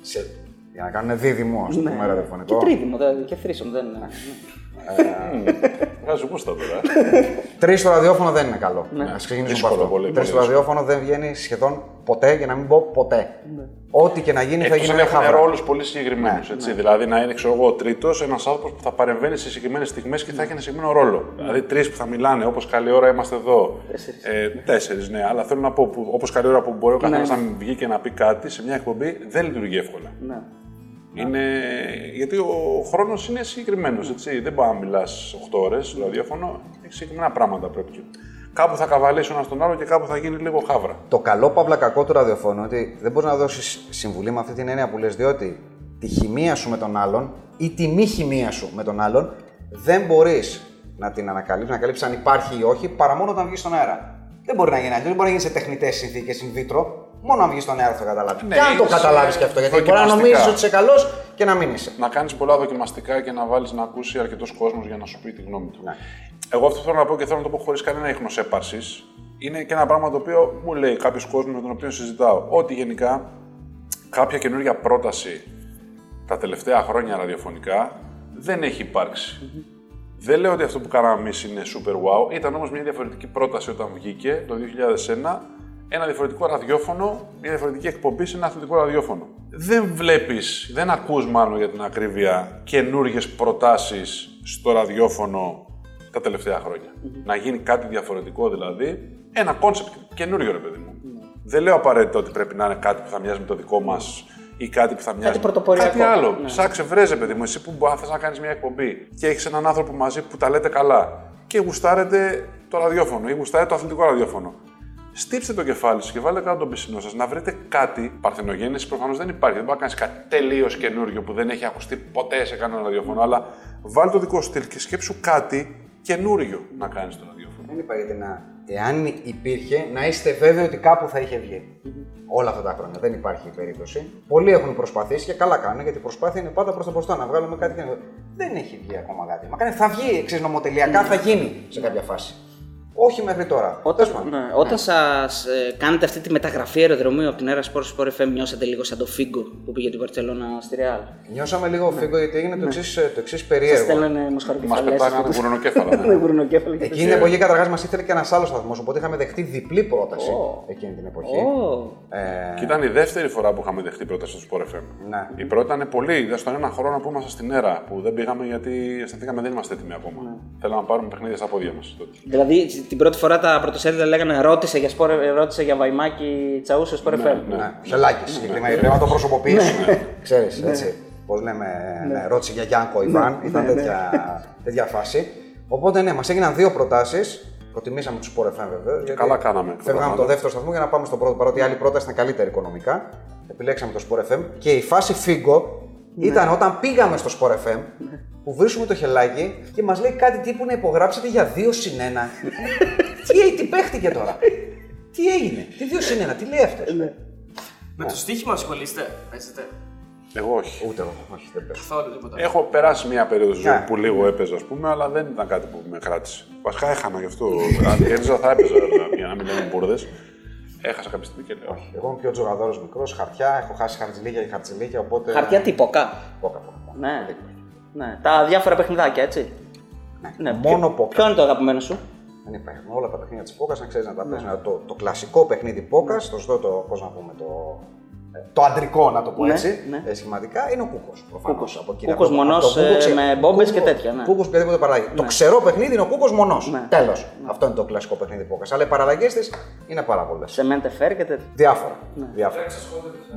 Σε- Για να κάνουν δίδυμο, ας πούμε, Και ραδιοφωνικό. τρίδημο δε- και θρήσιμο δεν είναι. Βγάζω πούστα τώρα. Τρεις στο ραδιόφωνο δεν είναι καλό. Α ξεκινήσουμε από Δύσκολο, αυτό. πολύ, Τρεις πολύ στο ραδιόφωνο δεν βγαίνει σχεδόν ποτέ, για να μην πω ποτέ. Ό,τι και να γίνει θα Εκτός γίνει αν μια έχουν χάβρα. ρόλους πολύ συγκεκριμένους. Δηλαδή να είναι, ξέρω εγώ, ο τρίτος, ένας άνθρωπος που θα παρεμβαίνει σε συγκεκριμένες στιγμές και θα έχει ένα συγκεκριμένο ρόλο. Δηλαδή τρεις που θα μιλάνε, όπως καλή ώρα είμαστε εδώ. Ε, Τέσσερις, ναι. Αλλά θέλω να πω, όπως καλή ώρα που μπορεί ο καθένας να βγει και να πει κάτι σε μια εκπομπή, δεν λειτουργεί εύκολα. Ναι. Είναι... Γιατί ο χρόνος είναι συγκεκριμένος. Δεν μπορεί να μιλάς 8 ώρες στο ραδιόφωνο. Έχει συγκεκριμένα πράγματα πρέπει. και- Κάπου θα καβαλήσει ο ένα τον άλλο και κάπου θα γίνει λίγο χάβρα. Το καλό παύλα κακό του ραδιοφώνου ότι δεν μπορείς να δώσεις συμβουλή με αυτή την έννοια που λες, διότι τη χημεία σου με τον άλλον ή τη μη χημεία σου με τον άλλον δεν μπορείς να την ανακαλύψεις, να καλύψει αν υπάρχει ή όχι, παρά μόνο όταν βγεις στον αέρα. Δεν μπορεί να γίνει αλλιώς, δεν μπορεί να γίνει σε τεχνητές συνθήκες in vitro. Μόνο αν βγεις στον αέρα θα το καταλάβεις. Ναι, και αν το είσαι καταλάβεις και αυτό, γιατί μπορεί να δοκιμαστικά. νομίζεις ότι είσαι καλός και να μην είσαι. να κάνεις πολλά δοκιμαστικά και να βάλεις να ακούσει αρκετός κόσμος για να σου πει τη γνώμη του. Ναι. Εγώ αυτό θέλω να πω και θέλω να το πω χωρίς κανένα ίχνο έπαρσης. Είναι και ένα πράγμα το οποίο μου λέει κάποιος κόσμος με τον οποίο συζητάω. Ότι γενικά κάποια καινούργια πρόταση τα τελευταία χρόνια ραδιοφωνικά δεν έχει υπάρξει. Δεν λέω ότι αυτό που κάναμε εμείς είναι super wow. Ήταν όμως μια διαφορετική πρόταση όταν βγήκε το 2001. Ένα διαφορετικό ραδιόφωνο, μια διαφορετική εκπομπή σε ένα αθλητικό ραδιόφωνο. Δεν βλέπεις, δεν ακούς μάλλον για την ακρίβεια καινούργιες προτάσεις στο ραδιόφωνο τα τελευταία χρόνια. Να γίνει κάτι διαφορετικό δηλαδή, ένα concept καινούριο ρε παιδί μου. Δεν λέω απαραίτητα ότι πρέπει να είναι κάτι που θα μοιάζει με το δικό μας ή κάτι που θα μοιάζει. πρωτοποριακό. Κάτι άλλο. Ναι. Ψάξε, βρες, παιδί μου, εσύ που μπορεί να κάνεις μια εκπομπή και έχεις έναν άνθρωπο μαζί που τα λέτε καλά και γουστάρετε το ραδιόφωνο ή γουστάρετε το αθλητικό ραδιόφωνο. Στύψτε το κεφάλι σας και βάλτε κάτω τον πισινό σας να βρείτε κάτι. Παρθενογέννηση προφανώς δεν υπάρχει. Δεν μπορεί να κάνεις κάτι τελείως καινούριο που δεν έχει ακουστεί ποτέ σε κανένα ραδιόφωνο. Αλλά βάλει το δικό σου στυλ και σκέψου κάτι καινούριο να κάνεις στο ραδιόφωνο. Δεν υπάρχει να. Εάν υπήρχε, να είστε βέβαιοι ότι κάπου θα είχε βγει. Όλα αυτά τα χρόνια. Δεν υπάρχει περίπτωση. Πολλοί έχουν προσπαθήσει και καλά κάνουν γιατί η προσπάθεια είναι πάντα προς τα μπροστά να βγάλουμε κάτι καινούριο. Δεν έχει βγει ακόμα κάτι. Μα κάνει, θα βγει, ξέρεις, νομοτελειακά θα γίνει σε κάποια φάση. Όχι μέχρι τώρα. Όταν, Τέλος πάντων. ναι, όταν σας ε, κάνετε αυτή τη μεταγραφή αεροδρομίου από την Έρα Sport Sport FM, νιώσατε λίγο σαν το Φίγκο που πήγε την Βαρκελόνα στη Ρεάλ. Νιώσαμε λίγο φίγκο γιατί έγινε το εξής το εξής Σας περίεργο. στέλνανε Μας μοσχαροκεφαλές. πετάγανε γουρνοκέφαλα. Ναι, <laughs> γουρνοκέφαλα και Εκείνη την εποχή καταρχάς μας ήθελε και ένας άλλος σταθμός, οπότε είχαμε δεχτεί διπλή πρόταση εκείνη την εποχή. Ω, Ε, Και ήταν η δεύτερη φορά που είχαμε δεχτεί πρόταση στο Sport FM. Ναι. Η πρώτη ήταν πολύ, ήταν στον ένα χρόνο που ήμασταν στην ΕΡΑ, που δεν πήγαμε γιατί αισθανθήκαμε δεν είμαστε έτοιμοι ακόμα. Θέλαμε να πάρουμε παιχνίδια στα πόδια μας. Δηλαδή την πρώτη φορά τα πρωτοσέλιδα λέγανε ρώτησε για, σπορ, ρώτησε για Βαϊμάκι Τσαούσος Sport FM. Ναι, Σελάκη συγκεκριμένα. Πρέπει να το προσωποποιήσουμε. Ξέρεις, έτσι. Πώς λέμε, ναι, ρώτησε για Γιάνκο Ιβάν, ήταν τέτοια, τέτοια φάση. Οπότε ναι, μας έγιναν δύο προτάσεις. Προτιμήσαμε τους Sport FM βεβαίως. καλά κάναμε. Φεύγαμε από το δεύτερο σταθμό για να πάμε στον πρώτο, παρότι η άλλη πρόταση ήταν καλύτερη οικονομικά. επιλέξαμε το Sport FM και η φάση Φίγκο ήταν όταν πήγαμε στο Sport FM που βρίσκουμε το χελάκι και μας λέει κάτι τύπου να υπογράψετε για 2 συν 1. <laughs> τι, τι παίχτηκε τώρα; τι έγινε, τι 2 συν 1, τι λέει αυτός; Με το στοίχημα ασχολείστε, παίζετε; Εγώ όχι. Ούτε εγώ, όχι, δεν παίζω. Καθόλου τίποτα. Έχω περάσει μια περίοδο στη ζωή Ναι. που λίγο έπαιζα, ας πούμε, αλλά δεν ήταν κάτι που με κράτησε. Βασικά έχανα γι' αυτό. Αν κέρδιζα, θα έπαιζα για να μην λέμε μπουρδες. Έχασα κάποια στιγμή και λέω. Εγώ είμαι πιο τζογαδόρος μικρός, χαρτιά, έχω χάσει χαρτζηλίκια και χαρτζηλίκια, οπότε. Χαρτιά τύποκα. Πόκα, πόκα. Ναι. ναι. Τα διάφορα παιχνιδάκια, έτσι. Ναι. Μόνο ποιο, πόκα. ποιο είναι το αγαπημένο σου; Δεν υπάρχουν όλα τα παιχνίδια της Πόκας, να ξέρεις να τα παίζει. Το, το κλασικό παιχνίδι Πόκας, το ζητώ το, πώς να πούμε, το, ε, το αντρικό να το πω Ναι, έτσι, ναι. ε, σχηματικά, είναι ο Κούκος. Κούκος. Κούκος μονός, ε, με μπόμπες και τέτοια, ναι. Κούκος οποιαδήποτε παραλλαγή. Το ξερό παιχνίδι είναι ο Κούκος μονός. Ναι. Τέλος. Αυτό είναι το κλασικό παιχνίδι Πόκα. Αλλά οι παραλλαγές της είναι πάρα πολλές. Σε μέντε φέρ και τέτοια. Διάφορα. Ναι. Διάφορα.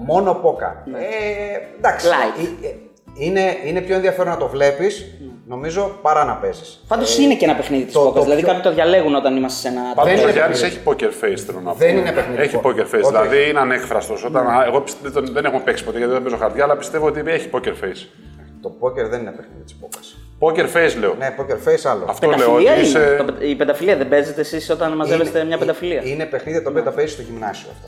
Μόνο πόκα. Ε, εντάξει. Light. Ε, ε, Είναι, είναι πιο ενδιαφέρον να το βλέπεις, νομίζω, παρά να παίζεις. Πάντως είναι και ένα παιχνίδι της το- πόκα. το Δηλαδή πιο- κάποιοι το διαλέγουν όταν είμαστε σε ένα. Πάντως Δεν ο είναι Γιάννη παιχνίδι. έχει poker face, θέλω να πω. Δεν είναι παιχνιδικό. Έχει poker face, Όχι. δηλαδή είναι ανέκφραστος. Όταν, εγώ πιστεύω, δεν- δεν έχουμε παίξει ποτέ γιατί δεν παίζω χαρτιά, αλλά πιστεύω ότι έχει poker face. Το πόκερ δεν είναι παιχνίδι της πόκας. Poker face λέω. Ναι, poker face άλλο. Αυτό λέω Πενταφιλία ότι είναι. είσαι. Το- Η πενταφιλία δεν παίζετε εσείς όταν μαζεύεστε μια πενταφιλία. Είναι, είναι παιχνίδια τα οποία τα παίζει στο γυμνάσιο αυτό.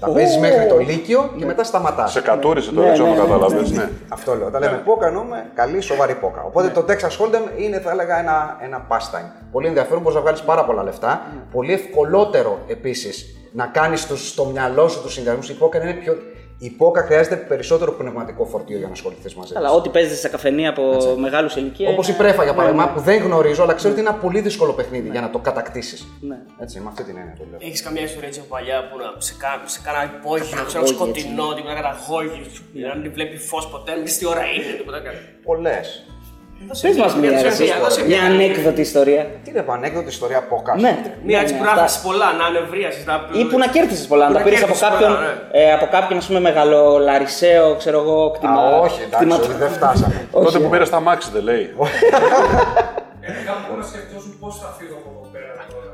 Τα παίζεις μέχρι το Λύκειο και μετά σταματάς. Σε κατούρισε τώρα, Ναι, δεν ξέρω αν ναι, ναι. κατάλαβε. Ναι. Αυτό λέω. Όταν λέμε πόκα εννοούμε καλή, σοβαρή πόκα. Οπότε το Texas Hold'em είναι, θα έλεγα, ένα, ένα pastime. Πολύ ενδιαφέρον, μπορείς να βγάλεις πάρα πολλά λεφτά. Πολύ ευκολότερο επίσης να κάνεις στο μυαλό σου τους συνδυασμού. Η πόκα είναι πιο. Η πόκα χρειάζεται περισσότερο πνευματικό φορτίο για να ασχοληθείς μαζί Αλλά της. ό,τι παίζετε σε καφενεία από μεγάλους ηλικία. Όπως η είναι- πρέφα για Ναι, παράδειγμα, ναι. που δεν γνωρίζω, αλλά ξέρω ότι είναι ένα πολύ δύσκολο παιχνίδι για να το κατακτήσεις. Ναι. Έτσι, με αυτή την έννοια το λέω. Έχεις καμιά ιστορία έτσι από παλιά που να σε, κα, σε κάνα υπόγειο, ξέρω Αγώγη, σκοτεινό, τίποτα καταγόγει, να μην βλέπεις φως ποτέ, να μην τι ώρα είναι, τίποτα κάτι. Πολλές. Πες μας μια, δώσε εσύ, μια, δώσε μια ανέκδοτη ιστορία. Τι είναι πανέκδοτη ιστορία από κάτω. Ναι. Μια έτσι ναι, που να αυτά. έχεις πολλά, να ανεβρίασεις. Να... Ή που να κέρδισες πολλά, να Που τα να πήρες από κέρδισες κάποιον, πολλά, ναι. ε, από κάποιον ας πούμε μεγαλολαρισαίο, ξέρω εγώ, κτημα... Α, όχι, εντάξει, κτημα- όχι, δεν φτάσαμε. Όχι, Τότε που ε. πήρες τα μάξι, δεν λέει. <laughs> Κάπου μπορεί να σκεφτόσουν πώς θα φύγω από εδώ πέρα τώρα.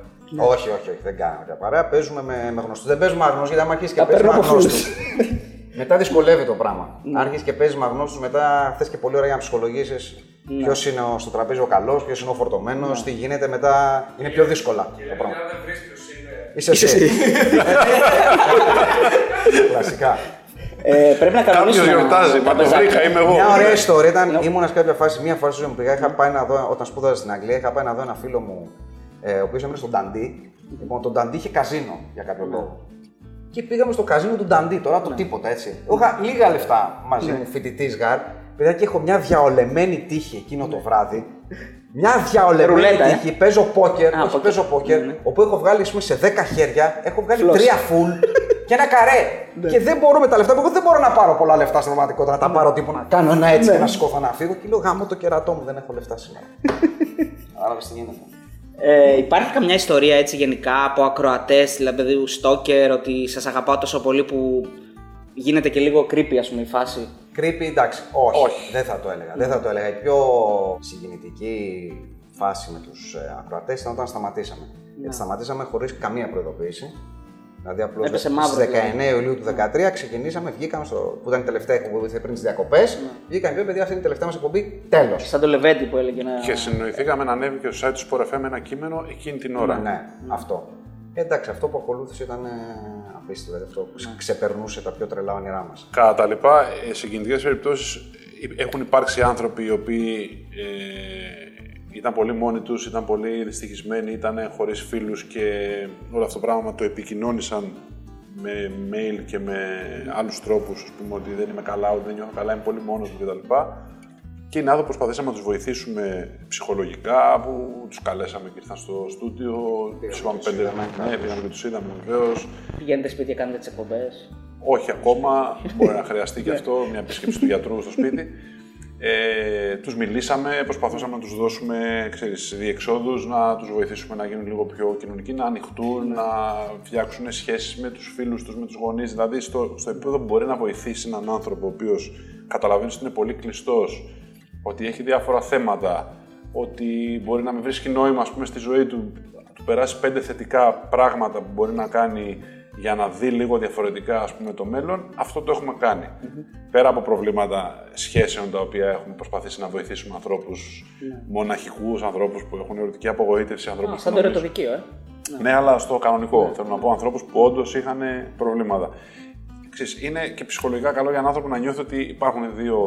όχι, όχι, όχι, δεν κάνουμε τέτοια παρέα. Παίζουμε με, με γνωστούς. Δεν παίζουμε αγνώστου, γιατί άμα αρχίσεις και Τα παίζει με παίρνω από αγνώστου. φίλους. <laughs> μετά δυσκολεύει το πράγμα. Αν αρχίσει και παίζει με αγνώστου, μετά θες και πολύ ωραία να ψυχολογήσεις Ναι. ποιος είναι ο- στο τραπέζι ο καλός, ποιος είναι ο φορτωμένος, τι γίνεται μετά. Είναι πιο δύσκολα το πράγμα. Αν δεν βρεις ποιος είναι. Είσαι εσύ. <laughs> Κλασικά. Ε, πρέπει να Κάποιο κανονίσουμε. ένα γιορτάζει, μα το τραπεζάκι. βρήκα, είμαι εγώ. Μια ωραία ιστορία ήταν, ήμουνα σε κάποια φάση, μια φορά στη ζωή μου πήγα, είχα πάει να δω, όταν σπούδαζα στην Αγγλία, είχα πάει να δω ένα φίλο μου, ε, ο οποίος έμενε στον Νταντί. Λοιπόν, τον Νταντί είχε καζίνο για κάποιο λόγο. Και πήγαμε στο καζίνο του Νταντί, τώρα το τίποτα έτσι. Εγώ είχα λίγα λεφτά μαζί μου, φοιτητής γαρ. Παιδιά και έχω μια διαολεμένη τύχη εκείνο το βράδυ. Μια διαολεμένη Ρουλέτα, ε. τύχη. Παίζω πόκερ, Α, όχι, πόκερ. παίζω πόκερ, Ναι. όπου έχω βγάλει ας πούμε, σε 10 χέρια, έχω βγάλει Φλος. τρία full και ένα καρέ. Ναι. Και δεν μπορώ με τα λεφτά μου, εγώ δεν μπορώ να πάρω πολλά λεφτά στην πραγματικότητα. Να τα πάρω τύπου να κάνω ένα Ναι. έτσι και να σηκώθω να φύγω. Και λέω γάμο το κερατό μου, δεν έχω λεφτά σήμερα. <laughs> Άρα τι γίνεται. Ε, υπάρχει καμιά ιστορία έτσι γενικά από ακροατές, δηλαδή στόκερ, ότι σας αγαπάω τόσο πολύ που γίνεται και λίγο creepy, ας πούμε, η φάση; Creepy, εντάξει, όχι, Όχι. δεν θα το έλεγα. Δεν θα το έλεγα. Η πιο συγκινητική φάση με τους ακροατές ήταν όταν σταματήσαμε. Γιατί σταματήσαμε χωρίς καμία προειδοποίηση. Δηλαδή, απλώς Έπεσε στι μαύρο, 19 δηλαδή. Ιουλίου του 2013 ξεκινήσαμε, βγήκαμε στο. που ήταν η τελευταία εκπομπή που ήρθε πριν τις διακοπές. Βγήκαμε και παιδιά, αυτή είναι η τελευταία μας εκπομπή. Τέλος. Σαν το Λεβέντι που έλεγε να. Και συνοηθήκαμε να ανέβει και στο site του Sport FM ένα κείμενο εκείνη την ώρα. Ναι, αυτό. Ε, εντάξει, αυτό που ακολούθησε ήταν ε, απίστευτο. Δηλαδή, αυτό που ξεπερνούσε τα πιο τρελά όνειρά μας. Κατά τα λοιπά, ε, σε κινητικές περιπτώσεις έχουν υπάρξει άνθρωποι οι οποίοι ε, ήταν πολύ μόνοι τους, ήταν πολύ δυστυχισμένοι, ήταν χωρίς φίλους και όλο αυτό το πράγμα το επικοινώνησαν με mail και με άλλους τρόπους. Α πούμε ότι δεν είμαι καλά, ότι δεν νιώθω καλά, είμαι πολύ μόνος μου κτλ. Και είναι άνθρωποι που προσπαθήσαμε να τους βοηθήσουμε ψυχολογικά, που τους καλέσαμε και ήρθαν στο στούντιο. Τους είπαμε πέντε. Ναι, πήγαμε και τους είδαμε βεβαίως. Πηγαίνετε σπίτια, κάνετε τις εκπομπές. Όχι ακόμα, <laughs> μπορεί να χρειαστεί και αυτό, μια επίσκεψη του γιατρού στο σπίτι. Ε, τους μιλήσαμε, προσπαθούσαμε να τους δώσουμε ξέρεις, διεξόδους, να τους βοηθήσουμε να γίνουν λίγο πιο κοινωνικοί, να ανοιχτούν, να φτιάξουν σχέσεις με τους φίλους τους, με τους γονείς. Δηλαδή στο, στο επίπεδο που μπορεί να βοηθήσει έναν άνθρωπο ο οποίος καταλαβαίνεις ότι είναι πολύ κλειστός, ότι έχει διάφορα θέματα, ότι μπορεί να μην βρίσκει νόημα ας πούμε, στη ζωή του, του περάσει πέντε θετικά πράγματα που μπορεί να κάνει για να δει λίγο διαφορετικά ας πούμε, το μέλλον, αυτό το έχουμε κάνει. Πέρα από προβλήματα σχέσεων τα οποία έχουμε προσπαθήσει να βοηθήσουμε ανθρώπους μοναχικούς, ανθρώπους που έχουν ερωτική απογοήτευση, ανθρώπους που Σαν το νομίζουν- ερωτοδικείο, ε. ναι, αλλά στο κανονικό. Θέλω να πω ανθρώπους που όντως είχαν προβλήματα. Ξέρεις, είναι και ψυχολογικά καλό για έναν άνθρωπο να νιώθει ότι υπάρχουν δύο,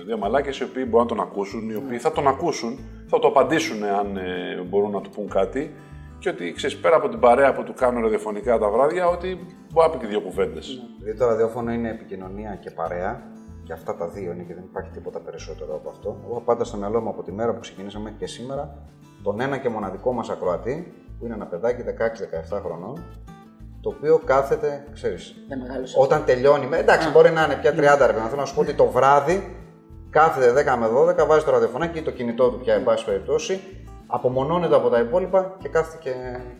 ε, δύο μαλάκες οι οποίοι μπορούν να τον ακούσουν, οι οποίοι θα τον ακούσουν, θα το απαντήσουν αν ε, μπορούν να του πούν κάτι και ότι ξέρεις, πέρα από την παρέα που του κάνουν ραδιοφωνικά τα βράδια, ότι μπορεί να πει και δύο κουβέντες. Δηλαδή το ραδιόφωνο είναι επικοινωνία και παρέα. Και αυτά τα δύο είναι και δεν υπάρχει τίποτα περισσότερο από αυτό. Εγώ έχω πάντα στο μυαλό μου από τη μέρα που ξεκινήσαμε και σήμερα τον ένα και μοναδικό μας ακροατή, που είναι ένα παιδάκι 16-17 χρονών, το οποίο κάθεται, ξέρεις, Δεν μεγάλωσε. όταν τελειώνει, με, εντάξει, μπορεί να είναι πια 30 ρε παιδί, θέλω να σου πω ότι το βράδυ κάθεται 10 με 12, βάζει το ραδιοφωνάκι ή το κινητό του πια, εν πάση περιπτώσει, απομονώνεται από τα υπόλοιπα και κάθεται και,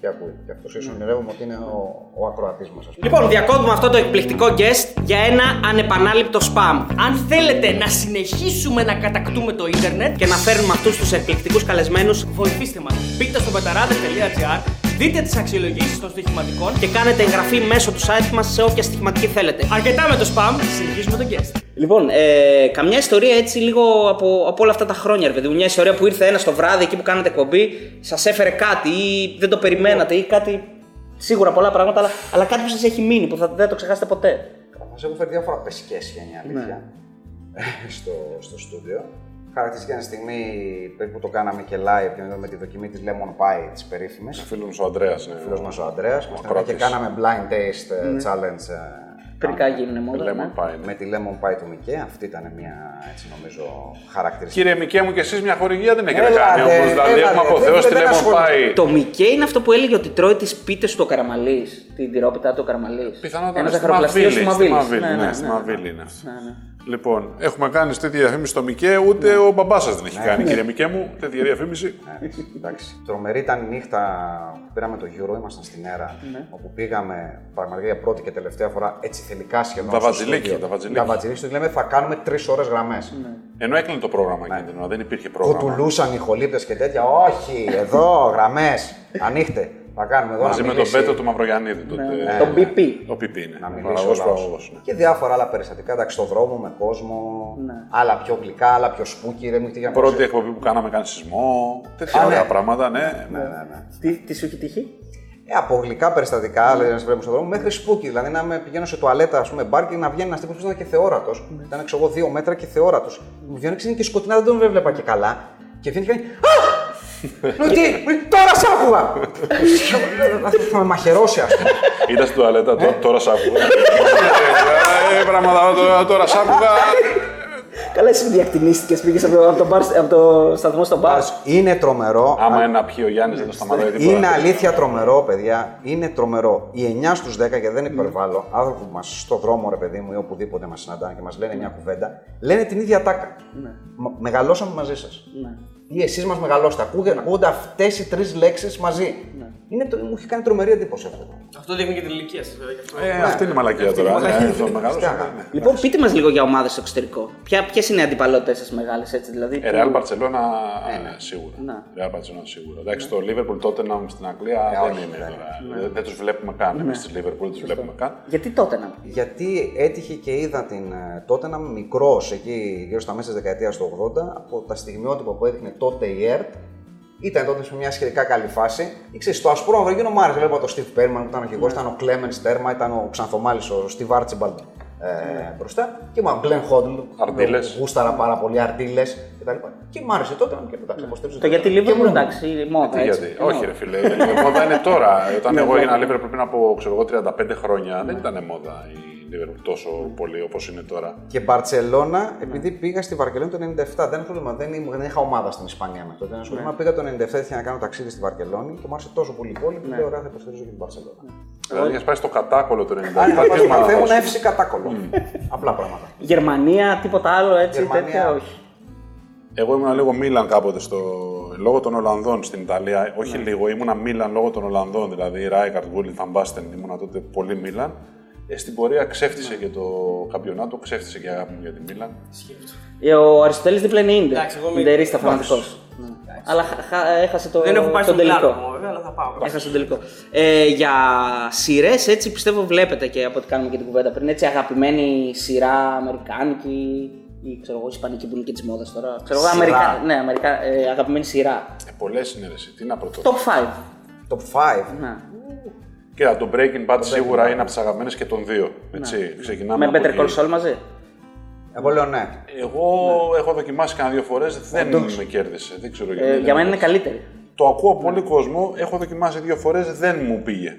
και ακούει. Και αυτός ίσω ονειρεύομαι ότι είναι ο, ο ακροατής μας, ας πούμε. Λοιπόν, διακόπτουμε αυτό το εκπληκτικό guest για ένα ανεπανάληπτο spam. Αν θέλετε να συνεχίσουμε να κατακτούμε το ίντερνετ, Και να φέρνουμε αυτούς τους εκπληκτικούς καλεσμένους βοηθήστε μας. Μπείτε στο πεταράδε.gr, δείτε τις αξιολογήσεις των στοιχηματικών και κάνετε εγγραφή μέσω του site μας σε όποια στοιχηματική θέλετε. Αρκετά με το spam, συνεχίζουμε τον guest. Λοιπόν, ε, καμιά ιστορία έτσι λίγο από, από όλα αυτά τα χρόνια, ρε παιδί μου. Μια ιστορία που ήρθε ένας το βράδυ εκεί που κάνατε εκπομπή, σας έφερε κάτι ή δεν το περιμένατε ή κάτι. Σίγουρα πολλά πράγματα, αλλά, αλλά κάτι που σας έχει μείνει, που θα, δεν το ξεχάσετε ποτέ. Μας έχουν φέρει διάφορα πεσικέ σχέδια, αλήθεια. <laughs> στο, στο στούντιο. Χαρακτηριστική μια στιγμή περίπου το κάναμε και live και με τη δοκιμή της Lemon Pie της περίφημης. Φίλος μου ο Αντρέα. Ναι. Φίλος μας ο Αντρέα. και ακροατής. κάναμε blind taste ε, challenge. ε, Τελικά γίνουν μόνο. Lemon ναι. Pie, ναι. Με τη Lemon Pie του Μικέ. Αυτή ήταν μια έτσι νομίζω χαρακτηριστική. Κύριε Μικέ μου και εσείς μια χορηγία δεν έχετε Έλατε, κάνει όμως. Δηλαδή έλατε, έχουμε δεν- αποθεώσει τη δεν Lemon ασχολούμαι. Pie. Το Μικέ είναι αυτό που έλεγε ότι τρώει τις πίτες του το καραμαλής, την τυρόπιτα του καραμαλής. Πιθανότατα Ένας στη ζαχαροπλαστείο Μαβίλη. του Στη Μαβίλη. Μαβίλη, ναι, στη Μαβίλη είναι αυτός. Λοιπόν, έχουμε κάνεις τέτοια διαφήμιση στο Μικέ, ούτε ο μπαμπάς σας δεν έχει κάνει, κύριε Μικέ μου, τέτοια διαφήμιση. Ναι, εντάξει. Τρομερή ήταν η νύχτα που πήραμε το γύρο, ήμασταν στην Έρα. Όπου πήγαμε πραγματικά για πρώτη και τελευταία φορά έτσι θελικά σχεδόν. Τα στο βατζιλίκι, στούντιο. τα βατζιλίκι. Τα βατζιλίκι. στο λέμε θα κάνουμε τρεις ώρες γραμμές. Ενώ έκλεινε το πρόγραμμα εκείνη την ώρα, δεν υπήρχε πρόγραμμα. Κουτουλούσαν οι χολύπτες και τέτοια. Όχι, εδώ γραμμές. Ανοίχτε. Θα κάνουμε εδώ Μαζί να με τον μιλήσει. Πέτρο του Μαυρογιαννίδη. τότε. Το BP. Ο PP είναι. Να ο μιλήσει παραγωγός ο λαός. παραγωγός, ναι. Και διάφορα άλλα περιστατικά. Εντάξει, στο δρόμο με κόσμο. Άλλα πιο γλυκά, άλλα πιο σπούκι. Δεν μου έχει τύχει να Πρώτη προσέ- εκπομπή που κάναμε κάνει σεισμό. Τέτοια Α, ωραία ναι. πράγματα, ναι. Ναι, ναι, ναι. Τι, τι σου έχει τύχει; Ε, από γλυκά περιστατικά, mm. λένε στον δρόμο, μέχρι σπούκι. Δηλαδή να με πηγαίνω σε τουαλέτα, ας πούμε, μπαρ και να βγαίνει ένας τύπος που ήταν και θεόρατος. Ήταν ξέρω εγώ δύο μέτρα και θεόρατος. Μου βγαίνει ξύνη και σκοτεινά, δεν τον έβλεπα και καλά. Και βγαίνει και κάνει. Α! Λέω, τι, τώρα σ' άκουγα! Θα με μαχαιρώσει, α πούμε. Ήταν στην τουαλέτα, τω- τώρα σ' άκουγα. Ε, πράγματα, τώρα- τώρα σ' άκουγα. Καλά, εσύ διακτηνίστηκες, πήγες από, το- από, το μπαρ- από το σταθμό στο μπαρ. Είναι τρομερό. Άμα ένα πιει ο Γιάννης δεν το σταματάει τίποτα. Είναι αλήθεια τρομερό, παιδιά. Είναι τρομερό. Οι 9 στους 10, και δεν υπερβάλλω, άνθρωποι που μα στο δρόμο, ρε παιδί μου, ή οπουδήποτε μας συναντάνε και μας λένε μια κουβέντα, λένε την ίδια τάκα. Μα- Μεγαλώσαμε μαζί σας. Ή εσείς μας μεγαλώσετε. Ακούγε- Ακούγονται αυτές οι τρεις λέξεις μαζί. Είναι, το- μου έχει κάνει τρομερή εντύπωση αυτό. Αυτό δείχνει και την ηλικία σα, βέβαια. γι' αυτό. Ε, αυτή είναι η μαλακία τώρα. μαλακία. Ε, αυτό μεγάλο. Φυσικά. Λοιπόν, πείτε μας λίγο για ομάδες στο εξωτερικό. Ποιες είναι οι αντιπαλότητες σας μεγάλες, έτσι δηλαδή. Ε, που- Real Barcelona σίγουρα. Ναι. Real Barcelona σίγουρα. Εντάξει, το Liverpool Tottenham στην Αγγλία δεν όχι, είναι δεν τώρα. Δεν, δεν τους βλέπουμε καν. Εμείς τη Liverpool δεν τους βλέπουμε καν. Γιατί τότε να. Γιατί έτυχε και είδα την ε, τότε να μικρός εκεί γύρω στα μέσα της δεκαετίας του 80 από τα στιγμιότυπα που έδειχνε τότε η ΕΡΤ. Ήταν τότε σε μια σχετικά καλή φάση. Ήξερε, στο ασπρό Μαυρογίνο μου άρεσε. Βλέπα τον Steve Perman που ήταν ο αρχηγό, ήταν ο Clemens Τέρμα, ήταν ο Ξανθομάλης, ο Steve Archibald ε, μπροστά. Και μου Glenn Hodl. Αρτίλες. που Γούσταρα πάρα πολύ αρτίλε κτλ. Και μου άρεσε τότε και εντάξει, υποστήριζα. Το γιατί Και Liverpool μου- εντάξει, μόδα. Τι έτσι. γιατί. Όχι, ρε φίλε. Η <laughs> μόδα είναι τώρα. Όταν εγώ έγινα Liverpool πριν από ξέρω εγώ, 35 χρόνια, δεν ήταν μόδα η Liverpool τόσο πολύ όπως είναι τώρα. Και Μπαρσελόνα, επειδή πήγα στη Βαρκελόνη το 97, δεν είναι πρόβλημα, δεν, ήμουν- δεν είχα ομάδα στην Ισπανία με τότε. Δεν είναι πρόβλημα. Πήγα το 97, έτυχε να κάνω ταξίδι στη Βαρκελόνη και μου άρεσε τόσο πολύ η πόλη που λέω: Ωραία, θα υποστηρίζω και την Μπαρσελόνα. Δηλαδή, είχες πάει στο κατάκολο το 97. Αν είχα τι πάει στο ομάδα καφέ θα μου σου- να έφυσε κατάκολο. Απλά πράγματα. Γερμανία, τίποτα άλλο έτσι, Γερμανία. τέτοια, όχι. Εγώ ήμουν λίγο Μίλαν κάποτε στο... λόγω των Ολλανδών στην Ιταλία. Όχι λίγο, ήμουνα Μίλαν λόγω των Ολλανδών. Δηλαδή Ράικαρτ, Γκούλι, Θαμπάστεν, ήμουνα τότε πολύ Μίλαν. Ε, στην πορεία ξέφτισε και το καμπιονάτο, ξέφτισε και η αγάπη μου για τη Μίλαν. Ε, Ο Αριστοτέλης δίπλα είναι Ίντερ. Εντάξει, εγώ είμαι- Ιντερίστα φανατικός. Αλλά χα- χα- έχασε το, Δεν έχω πάει τον στον τελικό. κλάδο μου, βέβαια, αλλά θα πάω. Έχασε τον τελικό. Ε, για σειρές, έτσι πιστεύω βλέπετε και από ό,τι κάνουμε και την κουβέντα πριν. Έτσι, αγαπημένη σειρά αμερικάνικη ή ξέρω εγώ, ισπανική που είναι και της μόδας τώρα. Ξέρω εγώ, Σειρά. Αμερικα... ναι, Αμερικα... ε, αγαπημένη σειρά. Ε, Πολλές είναι ρε, εσύ. Τι να πρωτό. Top 5. Top 5. Ναι. Κοίτα, το Breaking Bad σίγουρα είναι από τις αγαπημένες και των δύο. Έτσι, ξεκινάμε Με από Better εκεί. Call Saul μαζί; Εγώ λέω ναι. Εγώ έχω δοκιμάσει κανένα δύο φορές, δεν με κέρδισε. Δεν ξέρω γιατί. Ε, δεν για μένα μου είναι καλύτερη. Το ακούω από πολύ κόσμο, έχω δοκιμάσει δύο φορές, δεν μου πήγε.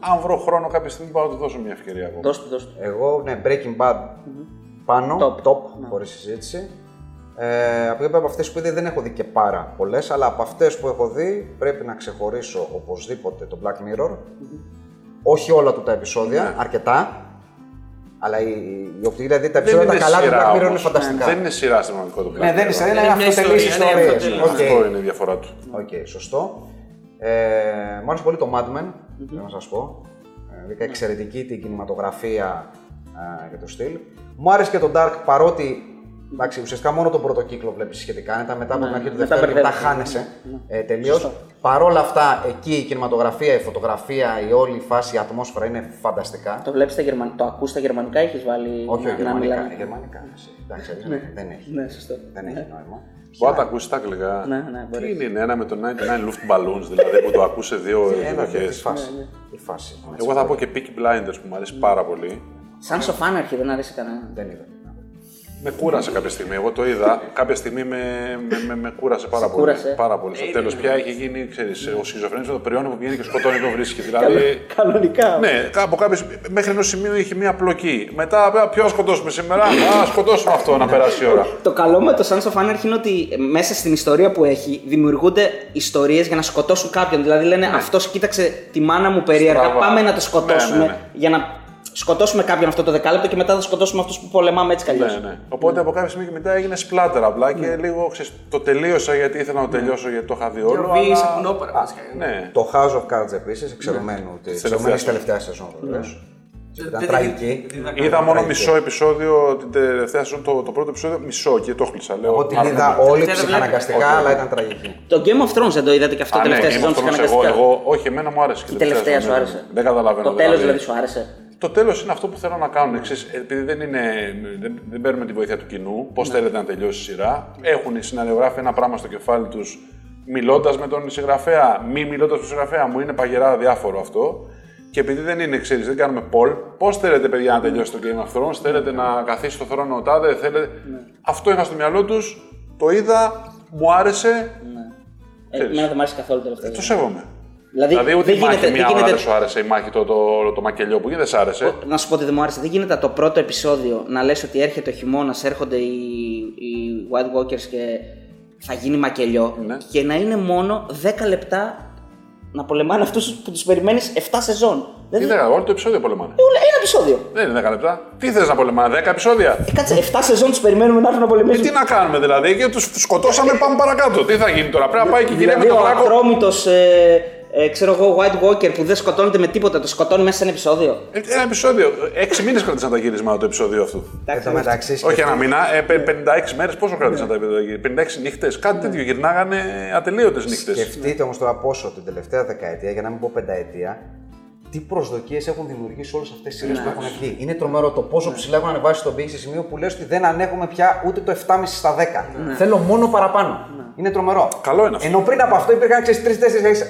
Αν βρω χρόνο κάποια στιγμή, πάω να του δώσω μια ευκαιρία ακόμα. Δώσ' του, δώσ' του. Εγώ, ναι, Breaking Bad πάνω, Top. top, χωρίς συζήτηση. Ε, από, από αυτές που είδε δεν έχω δει και πάρα πολλές, αλλά από αυτές που έχω δει πρέπει να ξεχωρίσω οπωσδήποτε το Black Mirror. Όχι όλα του τα επεισόδια, αρκετά. Αλλά η, η οπτική, δηλαδή τα Δεν επεισόδια τα είναι καλά του σειρά Black Mirror είναι όμως. φανταστικά. Δεν είναι σειρά στην πραγματικότητα. Ναι, δεν είναι σειρά, είναι Είναι μια αυτοτελείς ιστορία, ναι, ιστορίες. αυτοτελής. Οκ. Αυτό είναι η διαφορά του. Οκ, σωστό. Ε, μου άρεσε πολύ το Mad Men, θέλω να σας πω. Ε, βρήκα εξαιρετική την κινηματογραφία ε, και το στυλ. Μου άρεσε και το Dark παρότι εντάξει, ουσιαστικά μόνο τον πρώτο κύκλο βλέπεις σχετικά άνετα, μετά από την αρχή του μετά δεύτερου μετά μπερδεύεσαι. χάνεσαι ε, τελείως. Παρ' όλα αυτά, εκεί η κινηματογραφία, η φωτογραφία, η όλη η φάση, η ατμόσφαιρα είναι φανταστικά. Το βλέπεις στα γερμανικά, το ακούς στα γερμανικά, έχεις βάλει. Όχι, να- όχι, να γερμανικά. μιλάνε. Γερμανικά, εσύ. εντάξει, δεν- δεν έχει. Ναι, σωστό. Δεν έχει νόημα. Μπορεί να τα ακούσει τα αγγλικά. Ναι, ναι, Τι μπορείς. είναι, είναι ένα με το 99 Luftballons, δηλαδή που το ακούς σε δύο Ένα εκδοχέ. η φάση. Η φάση. Εγώ θα πω και Peaky Blinders που μου αρέσει πάρα πολύ. Σαν σοφάναρχη δεν αρέσει κανένα. Δεν είδα. Με κούρασε κάποια στιγμή. Εγώ το είδα. Κάποια στιγμή με, με, με, με κούρασε πάρα Σε πολύ. κούρασε. Πάρα πολύ. Στο τέλος πια έχει γίνει, ξέρεις, ο σχιζοφρενής με το περιόνι που πηγαίνει και σκοτώνει το βρίσκει. Δηλαδή. Κανονικά. Ναι, από κάποιο, μέχρι ενός σημείου είχε μία πλοκή. Μετά, «Α, ποιο θα σκοτώσουμε σήμερα; Α, σκοτώσουμε αυτό να περάσει η ώρα. Το καλό με το Sons of Anarchy είναι ότι μέσα στην ιστορία που έχει δημιουργούνται ιστορίες για να σκοτώσουν κάποιον. Δηλαδή λένε αυτός κοίταξε τη μάνα μου περίεργα, Στραβά. πάμε να το σκοτώσουμε Ναι, ναι, ναι. για να σκοτώσουμε κάποιον αυτό το δεκάλεπτο και μετά θα σκοτώσουμε αυτούς που πολεμάμε έτσι κι αλλιώς. Ναι, ναι. Οπότε από κάποια στιγμή και μετά έγινε σπλάτερ απλά και λίγο ξέρεις, το τελείωσα γιατί ήθελα να το τελειώσω γιατί το είχα δει Και όλο. ο Β σε αλλά- κουνόπερα βασικά. είναι. Ναι. Το House of Cards επίσης, εξαιρεμένου τη τελευταίας εξαιρεμένη τελευταία σεζόν βεβαίως. Ήταν Δεν- τραγική. δεν- δεν- Είδα μόνο Τραγική. μισό επεισόδιο την τελευταία σεζόν, το, το πρώτο επεισόδιο μισό και το χλείσα. Λέω, Εγώ την «Α, είδα ναι». όλη δεν ψυχαναγκαστικά, βλέπετε. αλλά ήταν τραγική. Το Game of Thrones δεν το είδατε και αυτό Α, ναι, τελευταία Game σεζόν of Thrones, εγώ, ψυχαναγκαστικά. εγώ, όχι, εμένα μου άρεσε. και Η τελευταία σου σεζόν, άρεσε. Δεν καταλαβαίνω. Το τέλος δηλαδή σου άρεσε. Το τέλος είναι αυτό που θέλω να κάνουν. Εξής, επειδή δεν, είναι, δεν, δεν παίρνουμε τη βοήθεια του κοινού, πώς θέλετε να τελειώσει η σειρά. Έχουν οι συναδεγράφοι ένα πράγμα στο κεφάλι τους, μιλώντας με τον συγγραφέα, μη μιλώντας με τον συγγραφέα. Μου είναι παγερά διάφορο αυτό. Και επειδή δεν είναι, ξέρεις, δεν κάνουμε poll, πώς θέλετε, παιδιά, να τελειώσει το Game of Thrones, θέλετε να καθίσει στο θρόνο ο τάδε, θέλετε. Αυτό είχα στο μυαλό τους, το είδα, μου άρεσε, Ε, Εμένα δεν μου άρεσε καθόλου το τελευταίο. το σέβομαι. Δηλαδή, Δηλαδή, ούτε δεν η μάχη γίνεται, μία δεν ώρα γίνεται, δεν σου άρεσε, η μάχη το, το, το, μακελιό που γίνεται, δεν σ' άρεσε. Να σου πω ότι δεν μου άρεσε. Δεν γίνεται το πρώτο επεισόδιο να λες ότι έρχεται ο χειμώνας, έρχονται οι, οι White Walkers και θα γίνει μακελιό Ναι. και να είναι μόνο 10 λεπτά να πολεμάνε αυτούς που τους περιμένεις 7 σεζόν. Τι Δηλαδή, δεν όλο το επεισόδιο πολεμάνε. όλα ένα επεισόδιο. Δεν είναι 10 λεπτά. Τι θες να πολεμάνε, 10 επεισόδια; Ε, κάτσε 7 σεζόν τους περιμένουμε να έρθουν να Ε, πολεμήσουν. τι να κάνουμε δηλαδή, και του σκοτώσαμε, πάμε παρακάτω. Τι θα γίνει τώρα, πρέπει να πάει και η κυρία με δηλαδή, το ο βράκο. ατρόμητος, ε, ε, ξέρω εγώ, White Walker που δεν σκοτώνεται με τίποτα, το σκοτώνει μέσα σε ένα επεισόδιο. Ε, Ένα επεισόδιο. 6 μήνες κράτησαν τα γυρίσματα το επεισόδιο αυτού. Εν τω μεταξύ, Όχι ένα μήνα, ε, πε- 56 μέρες πόσο κράτησαν τα επεισόδια. 56 νύχτες, κάτι τέτοιο. Γυρνάγανε ατελείωτες νύχτες. Σκεφτείτε όμως τώρα πόσο την τελευταία δεκαετία, για να μην πω πενταετία, τι προσδοκίες έχουν δημιουργήσει όλες αυτές τις σειρές που έχουν βγει. Είναι τρομερό το πόσο ψηλά έχουν ανεβάσει τον πύχη σε σημείο που λες ότι δεν ανέχομαι πια ούτε το 7,5 στα 10. Θέλω μόνο παραπάνω. Είναι τρομερό. Καλό είναι αυτό. Ενώ πριν από αυτό υπήρχαν 3-4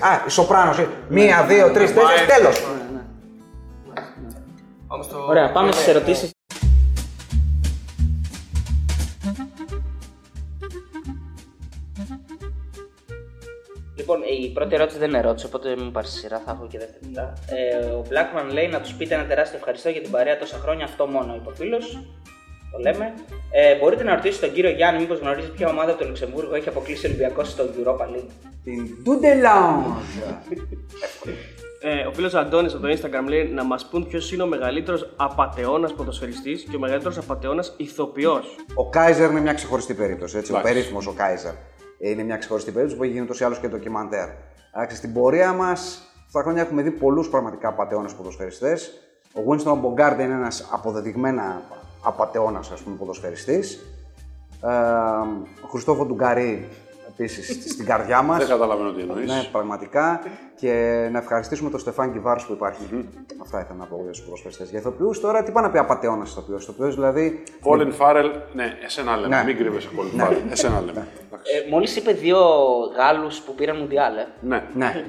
Α, η Σοπράνο. Μία, δύο, τρεις, τέσσερις, τέλος. Πάμε στο- Ωραία, πάμε στις ερωτήσεις. Λοιπόν, η πρώτη ερώτηση δεν είναι ερώτηση, οπότε μην πάρεις σειρά, θα έχω και δεύτερη μετά. Ε, ο Blackman λέει να τους πείτε ένα τεράστιο ευχαριστώ για την παρέα τόσα χρόνια, αυτό μόνο είπε ο φίλος. Το λέμε. Ε, μπορείτε να ρωτήσετε τον κύριο Γιάννη, μήπως γνωρίζει ποια ομάδα από το Λουξεμβούργο έχει αποκλείσει ο Ολυμπιακός στο Europa League. Την Dudelange. Ε, ο φίλος Αντώνης από το Instagram λέει να μας πούν ποιος είναι ο μεγαλύτερος απαταιώνας ποδοσφαιριστή και ο μεγαλύτερος απαταιώνας ηθοποιός. Ο Κάιζερ είναι μια ξεχωριστή περίπτωση. Έτσι. Ο Εντάξει. περίφημος ο Κάιζερ είναι μια ξεχωριστή περίπτωση που έχει γίνει ούτως ή άλλως και ντοκιμαντέρ. Εντάξει, στην πορεία μας, στα χρόνια έχουμε δει πολλούς πραγματικά απαταιώνες ποδοσφαιριστές. Ο Winston Bogarde είναι ένας αποδεδειγμένα απαταιώνας ποδοσφαιριστής. Ε, ο Χριστόφο Ντουγκαρί επίση στην καρδιά μας. Δεν καταλαβαίνω τι εννοείς. Ναι, πραγματικά. Και να ευχαριστήσουμε τον Στεφάν Κιβάρου που υπάρχει. Αυτά ήθελα να πω για τους πρόσφατες. Για ηθοποιούς τώρα, τι πάει να πει απαταιώνας ηθοποιός. Ηθοποιός δηλαδή. Colin Farrell, ναι, εσένα λέμε. Ναι. Μην κρύβεσαι, Colin Farrell. Εσένα λέμε. Εντάξει. Ε, Μόλις είπε δύο Γάλλους που πήραν Μουντιάλ. Ε. Ναι. Ναι,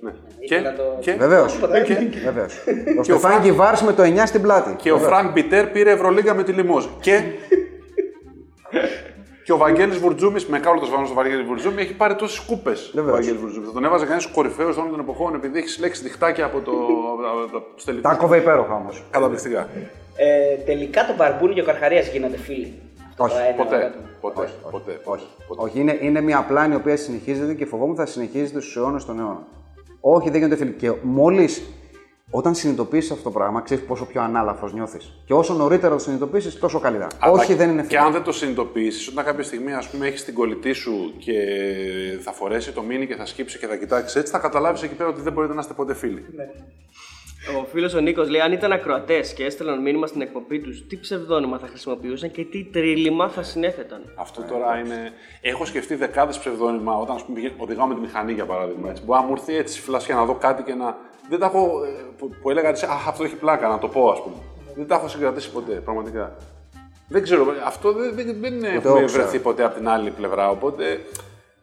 ναι. Ήθελα Και, να το- και, βεβαίως. και, Βεβαίως. Ο Στεφάν Κιβάρου με το 9 στην πλάτη. και ο Φρανκ Μπιτέρ πήρε Ευρωλίγκα με τη Λιμόζ. Και, <laughs> και ο Βαγγέλης Βουρτζούμης, με κάλο το σβάνο στο Βαγγέλη Βουρτζούμη, έχει πάρει τόσες κούπε. Βεβαίως. Θα τον έβαζε κανείς κορυφαίος όλων των εποχών επειδή έχει συλλέξει διχτάκια από το. από τα- τους τελικούς. Τα κόβε υπέροχα όμως. Καταπληκτικά. Ε, τελικά το Μπαρμπούνι και ο Καρχαρίας γίνονται φίλοι. Αυτό Όχι, το ένα Ποτέ. ερώτημα. Ποτέ. Ποτέ. Όχι. ποτέ. Όχι, είναι, είναι μια πλάνη η οποία συνεχίζεται και φοβόμαι θα συνεχίζεται στους αιώνες των αιώνων. Όχι, δεν γίνονται φίλοι. Και μόλις όταν συνειδητοποιήσεις αυτό το πράγμα, ξέρεις πόσο πιο ανάλαφρος νιώθεις. Και όσο νωρίτερα το συνειδητοποιήσεις, τόσο καλύτερα. Αλλά Όχι, δεν είναι Και φίλοι. αν δεν το συνειδητοποιήσεις, όταν κάποια στιγμή ας πούμε, έχεις την κολλητή σου και θα φορέσει το μήνυ και θα σκύψει και θα κοιτάξεις έτσι, θα καταλάβεις εκεί πέρα ότι δεν μπορείτε να είστε ποτέ φίλοι. Ο φίλος ο Νίκος λέει: Αν ήταν ακροατές και έστελναν μήνυμα στην εκπομπή τους, τι ψευδόνυμα θα χρησιμοποιούσαν και τι τρίλημα θα συνέθεταν; Αυτό τώρα είναι. Έχω σκεφτεί δεκάδες ψευδόνυμα όταν ας πούμε, πηγαίνω- οδηγάω με τη μηχανή για παράδειγμα. Έτσι. Μπορεί να μου έρθει έτσι φλασιά να δω κάτι και να. Δεν τα έχω. ε, που, που έλεγα έτσι, Αχ, αυτό έχει πλάκα, να το πω ας πούμε. Δεν τα έχω συγκρατήσει ποτέ, πραγματικά. Δεν ξέρω, αυτό δεν, δεν, δεν έχουμε εγώ ξέρω. βρεθεί ποτέ από την άλλη πλευρά. Οπότε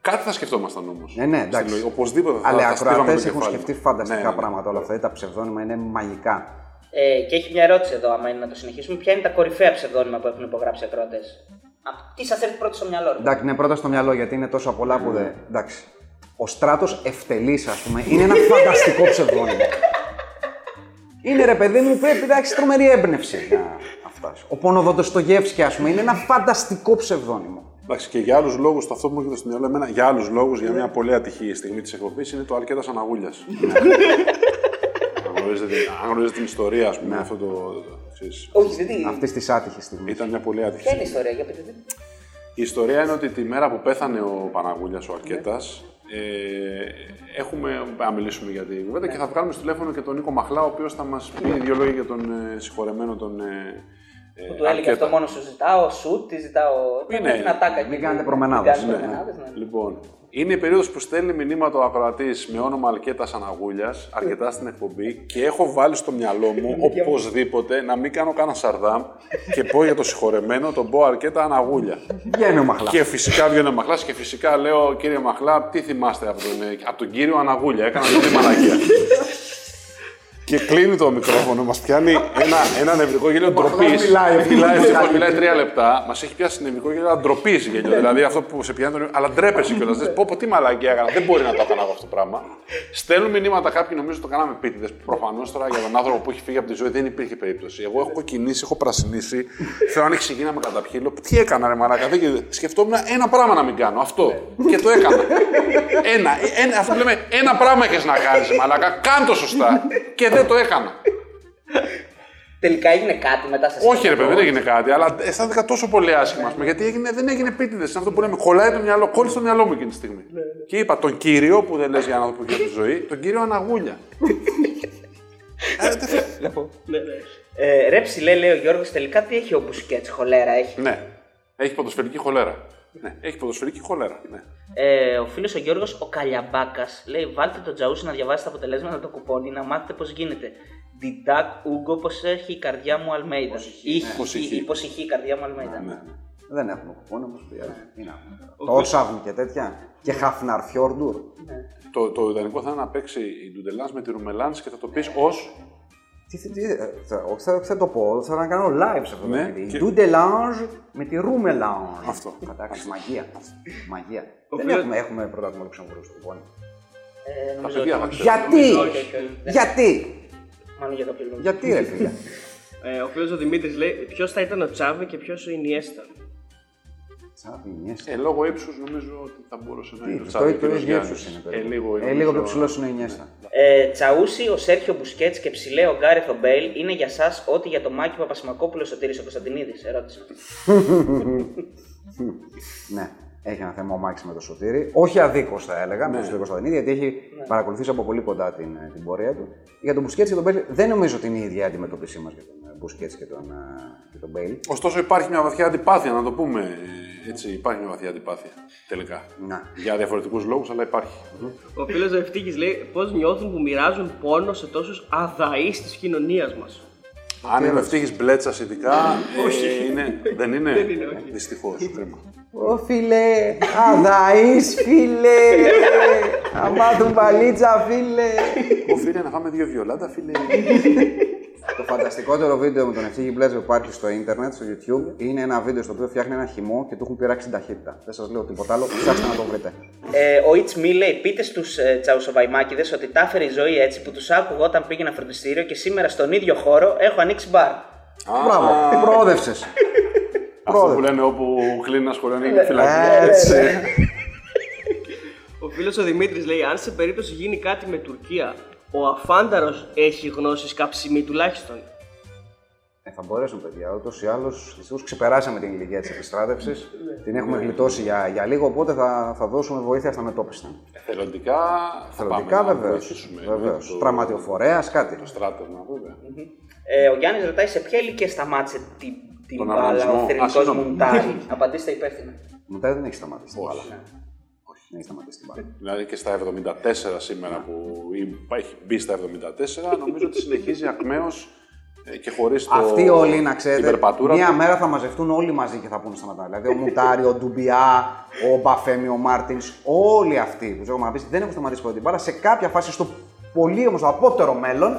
κάτι θα σκεφτόμασταν όμως. Ναι, ναι, εντάξει. Οπωσδήποτε θα, Αλλά οι θα στείλαμε το ακροατέ έχουν κεφάλι. σκεφτεί φανταστικά Ναι, ναι. πράγματα όλα αυτά. Τα ψευδόνυμα είναι μαγικά. Ε, και έχει μια ερώτηση εδώ, άμα είναι να το συνεχίσουμε. Ποια είναι τα κορυφαία ψευδόνυμα που έχουν υπογράψει ακροατές; Τι σας έρθει πρώτος στο μυαλό, ρε. Εντάξει, είναι πρώτα στο μυαλό γιατί είναι τόσο πολλά που δεν. Εντάξει. Ο στράτος Ευτελής, ας πούμε, είναι ένα φανταστικό ψευδόνυμο. Είναι ρε παιδί μου, πρέπει να έχει τρομερή έμπνευση να φτάσει. Ο Πονοδότο στο Γεύσκι, ας πούμε, είναι ένα φανταστικό ψευδόνυμο. Εντάξει, και για άλλους λόγους, το αυτό που μου έρχεται στο μυαλό εμένα, για άλλους λόγους, για μια πολύ ατυχή στιγμή της εκπομπής, είναι το Αλκέτα Αναγούλια. <laughs> αν, γνωρίζετε, αν γνωρίζετε την ιστορία, ας πούμε, αυτό το. το- ξέρεις, Όχι, δεν τι. Αυτής της άτυχης στιγμής. ήταν μια πολύ άτυχη Ποια είναι η στιγμή. ιστορία, για πείτε. τι. Η ιστορία είναι ότι τη μέρα που πέθανε ο Παναγούλιας, ο Αρκέτας, ε, έχουμε να μιλήσουμε για την κουβέντα και θα βγάλουμε στο τηλέφωνο και τον Νίκο Μαχλά, ο οποίος θα μας πει δύο λόγια για τον ε, συγχωρεμένο τον. Ε, ε, Που του έλεγε Αρκέτα. αυτό μόνο σου ζητάω, σου τι ζητάω. Είναι. Την ατάκα Μην εκεί κάνετε που- προμενάδες, μην κάνετε Ναι. προμενάδες, ναι. Λοιπόν, είναι η περίοδος που στέλνει μηνύματα ο ακροατής με όνομα Αλκέτας Αναγούλιας, αρκετά στην εκπομπή και έχω βάλει στο μυαλό μου <laughs> οπωσδήποτε να μην κάνω κανένα σαρδάμ και πω για το συγχωρεμένο τον πω Αρκέτα Αναγούλια. Βγαίνει ο Μαχλάς. Και φυσικά βγαίνει ο Μαχλάς και φυσικά λέω κύριε Μαχλά, τι θυμάστε από τον, ε, από τον κύριο Αναγούλια. Έκανα την μαλακία. <laughs> Και κλείνει το μικρόφωνο, μας πιάνει ένα, ένα νευρικό γέλιο ντροπής. μιλάει, μιλάει, ευτυχώς μιλάει τρία λεπτά. Μας έχει πιάσει νευρικό γέλιο ντροπής γέλιο. δηλαδή αυτό που σε πιάνει. τον- Αλλά ντρέπεσαι κιόλας. Λες, πω, πω, τι μαλακία έκανα. Δεν μπορεί να το έκανα εγώ αυτό το πράγμα. Στέλνουν μηνύματα κάποιοι, νομίζω το κάναμε επίτηδε. Προφανώς τώρα για τον άνθρωπο που έχει φύγει από τη ζωή δεν υπήρχε περίπτωση. Εγώ έχω κοκκινήσει, έχω πρασινίσει. Θέλω αν έχει γίναμε καταπιεί. Λέω, τι έκανα, ρε Μαλάκα. Δεν γίνεται. Σκεφτόμουν ένα πράγμα να μην κάνω. Αυτό. και το έκανα. ένα, ένα, αυτό που λέμε, ένα πράγμα έχεις να κάνεις, Μαλάκα. Κάν το σωστά. και δεν το έκανα. Τελικά έγινε κάτι μετά σε Όχι, ρε παιδί, δεν έγινε κάτι, αλλά αισθάνθηκα τόσο πολύ άσχημα. ας πούμε, γιατί έγινε, δεν έγινε επίτηδες. Είναι αυτό που λέμε, κολλάει το μυαλό, κόλλησε το μυαλό μου εκείνη τη στιγμή. Και είπα τον κύριο, που δεν λες για άνθρωπο και για τη ζωή, τον κύριο Αναγούλια. <laughs> ε, δεν θε- Ε, ρε ψηλέ, λέει ο Γιώργος, τελικά τι έχει ο Μπουσκέτς, χολέρα έχει; ναι, έχει ποδοσφαιρική χολέρα. Ναι, έχει ποδοσφαιρική χολέρα. Ναι. Ε, ο φίλος ο Γιώργος ο Καλιαμπάκας λέει: Βάλτε τον Τζαούσι να διαβάσει τα αποτελέσματα το κουπόνι να μάθετε πώς γίνεται. Διτάκ Ούγκο, πώς έχει η καρδιά μου Αλμέιδα. Είχε, Πώς είχε. ή πώς είχε η καρδιά μου Αλμέιδα. ναι. Δεν έχουμε κουπόνι, όμω πειράζει. Τι να έχουμε. Το Ότσαβν και τέτοια. Και Χαφναρφιόρντουρ. Το, το ιδανικό θα είναι να παίξει η Ντουντελάνς με τη Ρουμελάνς και θα το πεις ως. Τι, τι, τι, ε, θα, όχι, θα, θα το πω, θα να κάνω live σε αυτό Ναι, το και- video. Du Delange με τη Roumelange. Αυτό. Κατάξει, μαγεία. Μαγεία. Δεν φίλος- έχουμε, έχουμε πρωτάθλημα Λουξεμβούργου στο κουπόνι. Ε, Τα νομίζω παιδιά ότι- θα ξέρουν. Γιατί! όχι, όχι, όχι. Δεν- Γιατί! Μάλλον για κάποιο λόγο. Γιατί ρε φίλε; Ε, ο φίλο ο Δημήτρης λέει: Ποιος θα ήταν ο Τσάβη και ποιος ο Ινιέστα. Τσάβη, Ινιέστα. Ε, λόγω ύψους νομίζω ότι θα μπορούσε να είναι Τι, ο Το Τσάβη το και ο ίδιο Γιάννης. ύψος είναι Ε, περίπου. λίγο, Ε, λίγο πιο ψηλός είναι ο Ινιέστα. Ε, Τσαούσι, ο Σέρχιο Μπουσκέτς και ψηλέ ο Γκάρεθ ο Μπέιλ είναι για εσά ό,τι για το Μάκη Παπασημακόπουλο ο Τύρης ο Κωνσταντινίδης. Ερώτηση. <laughs> Ναι. Έχει ένα θέμα ο Μάκης με το Σωτήρι. Όχι αδίκως θα έλεγα, Ναι. με το Σωτήρι Κωνσταντινίδη, γιατί έχει παρακολουθήσει από πολύ κοντά την, ε, την πορεία του. Για τον Μπουσκέτς και τον Μπέιλ δεν νομίζω ότι είναι η ίδια αντιμετώπιση μας για τον Μπουσκέτς και τον, ε, και τον Μπέιλ. Ωστόσο υπάρχει μια βαθιά αντιπάθεια, να το πούμε ε, έτσι. Υπάρχει μια βαθιά αντιπάθεια τελικά. Να. Για διαφορετικούς λόγους, αλλά υπάρχει. Ο φίλος ο Ευτύχης λέει πώς νιώθουν που μοιράζουν πόνο σε τόσους αδαείς της κοινωνίας μας. Αν είναι ο Ευτύχης Μπλέτσας ειδικά, ε, είναι, δεν είναι; Δεν είναι, όχι. Δυστυχώς. Κρίμα. Ω φίλε, αδαείς φίλε, να μάθουν παλίτσα φίλε. Ω φίλε, να φάμε δύο βιολάντα, φίλε. Το φανταστικότερο βίντεο με τον Ευτύχη Μπλέτζο που υπάρχει στο ίντερνετ, στο YouTube, είναι ένα βίντεο στο οποίο φτιάχνει ένα χυμό και του έχουν πειράξει την ταχύτητα. Δεν σας λέω τίποτα άλλο, ψάξτε να το βρείτε. Ε, ο It's Me λέει: Πείτε στους ε, τσαουσοβαϊμάκιδε ότι τα έφερε η ζωή έτσι που τους άκουγα όταν πήγαινα φροντιστήριο και σήμερα στον ίδιο χώρο έχω ανοίξει μπαρ. Μπράβο, προόδευσες. Αυτό που λένε όπου κλείνει ένας σχολείο Ναι. είναι φυλακή. Έτσι. Ο φίλος ο Δημήτρης λέει: Αν σε περίπτωση γίνει κάτι με Τουρκία, ο Αφάνταρος έχει γνώσεις καψιμή τουλάχιστον. Ε, θα μπορέσουν, παιδιά. Ούτως ή άλλως, δυστυχώς ξεπεράσαμε την ηλικία της επιστράτευσης. την έχουμε γλιτώσει για, για λίγο, οπότε θα, θα δώσουμε βοήθεια στα μετόπιστα. Θελοντικά θα Θελοντικά πάμε να βεβαίως. βοηθήσουμε. Βεβαίως. Το- Τραυματιοφορέας, κάτι. Το στράτευμα, βέβαια. Ε, ο Γιάννης ρωτάει σε ποια ηλικία σταμάτησε την, την Τον μπάλα οργανισμό. ο Α, θρηνικό συγγνώμη. Μουντάρι. Απαντήστε υπεύθυνα. Μετά δεν έχει σταματήσει την Όχι. μπάλα. Όχι, δεν έχει σταματήσει την μπάλα. Δηλαδή και στα 74 σήμερα που ή- έχει μπει στα 74, νομίζω ότι συνεχίζει ακμαίως ε, και χωρίς το. Αυτοί όλοι, να την ξέρετε, περπατούρα μία του. μέρα θα μαζευτούν όλοι μαζί και θα πούνε σταματά. Δηλαδή ο Μουτάρι, ο Ντουμπιά, ο Μπαφέμι, ο Μάρτινς, όλοι αυτοί που τους έχουμε πει δεν έχουν σταματήσει ποτέ την μπάλα. Σε κάποια φάση, στο πολύ όμως το απότερο μέλλον,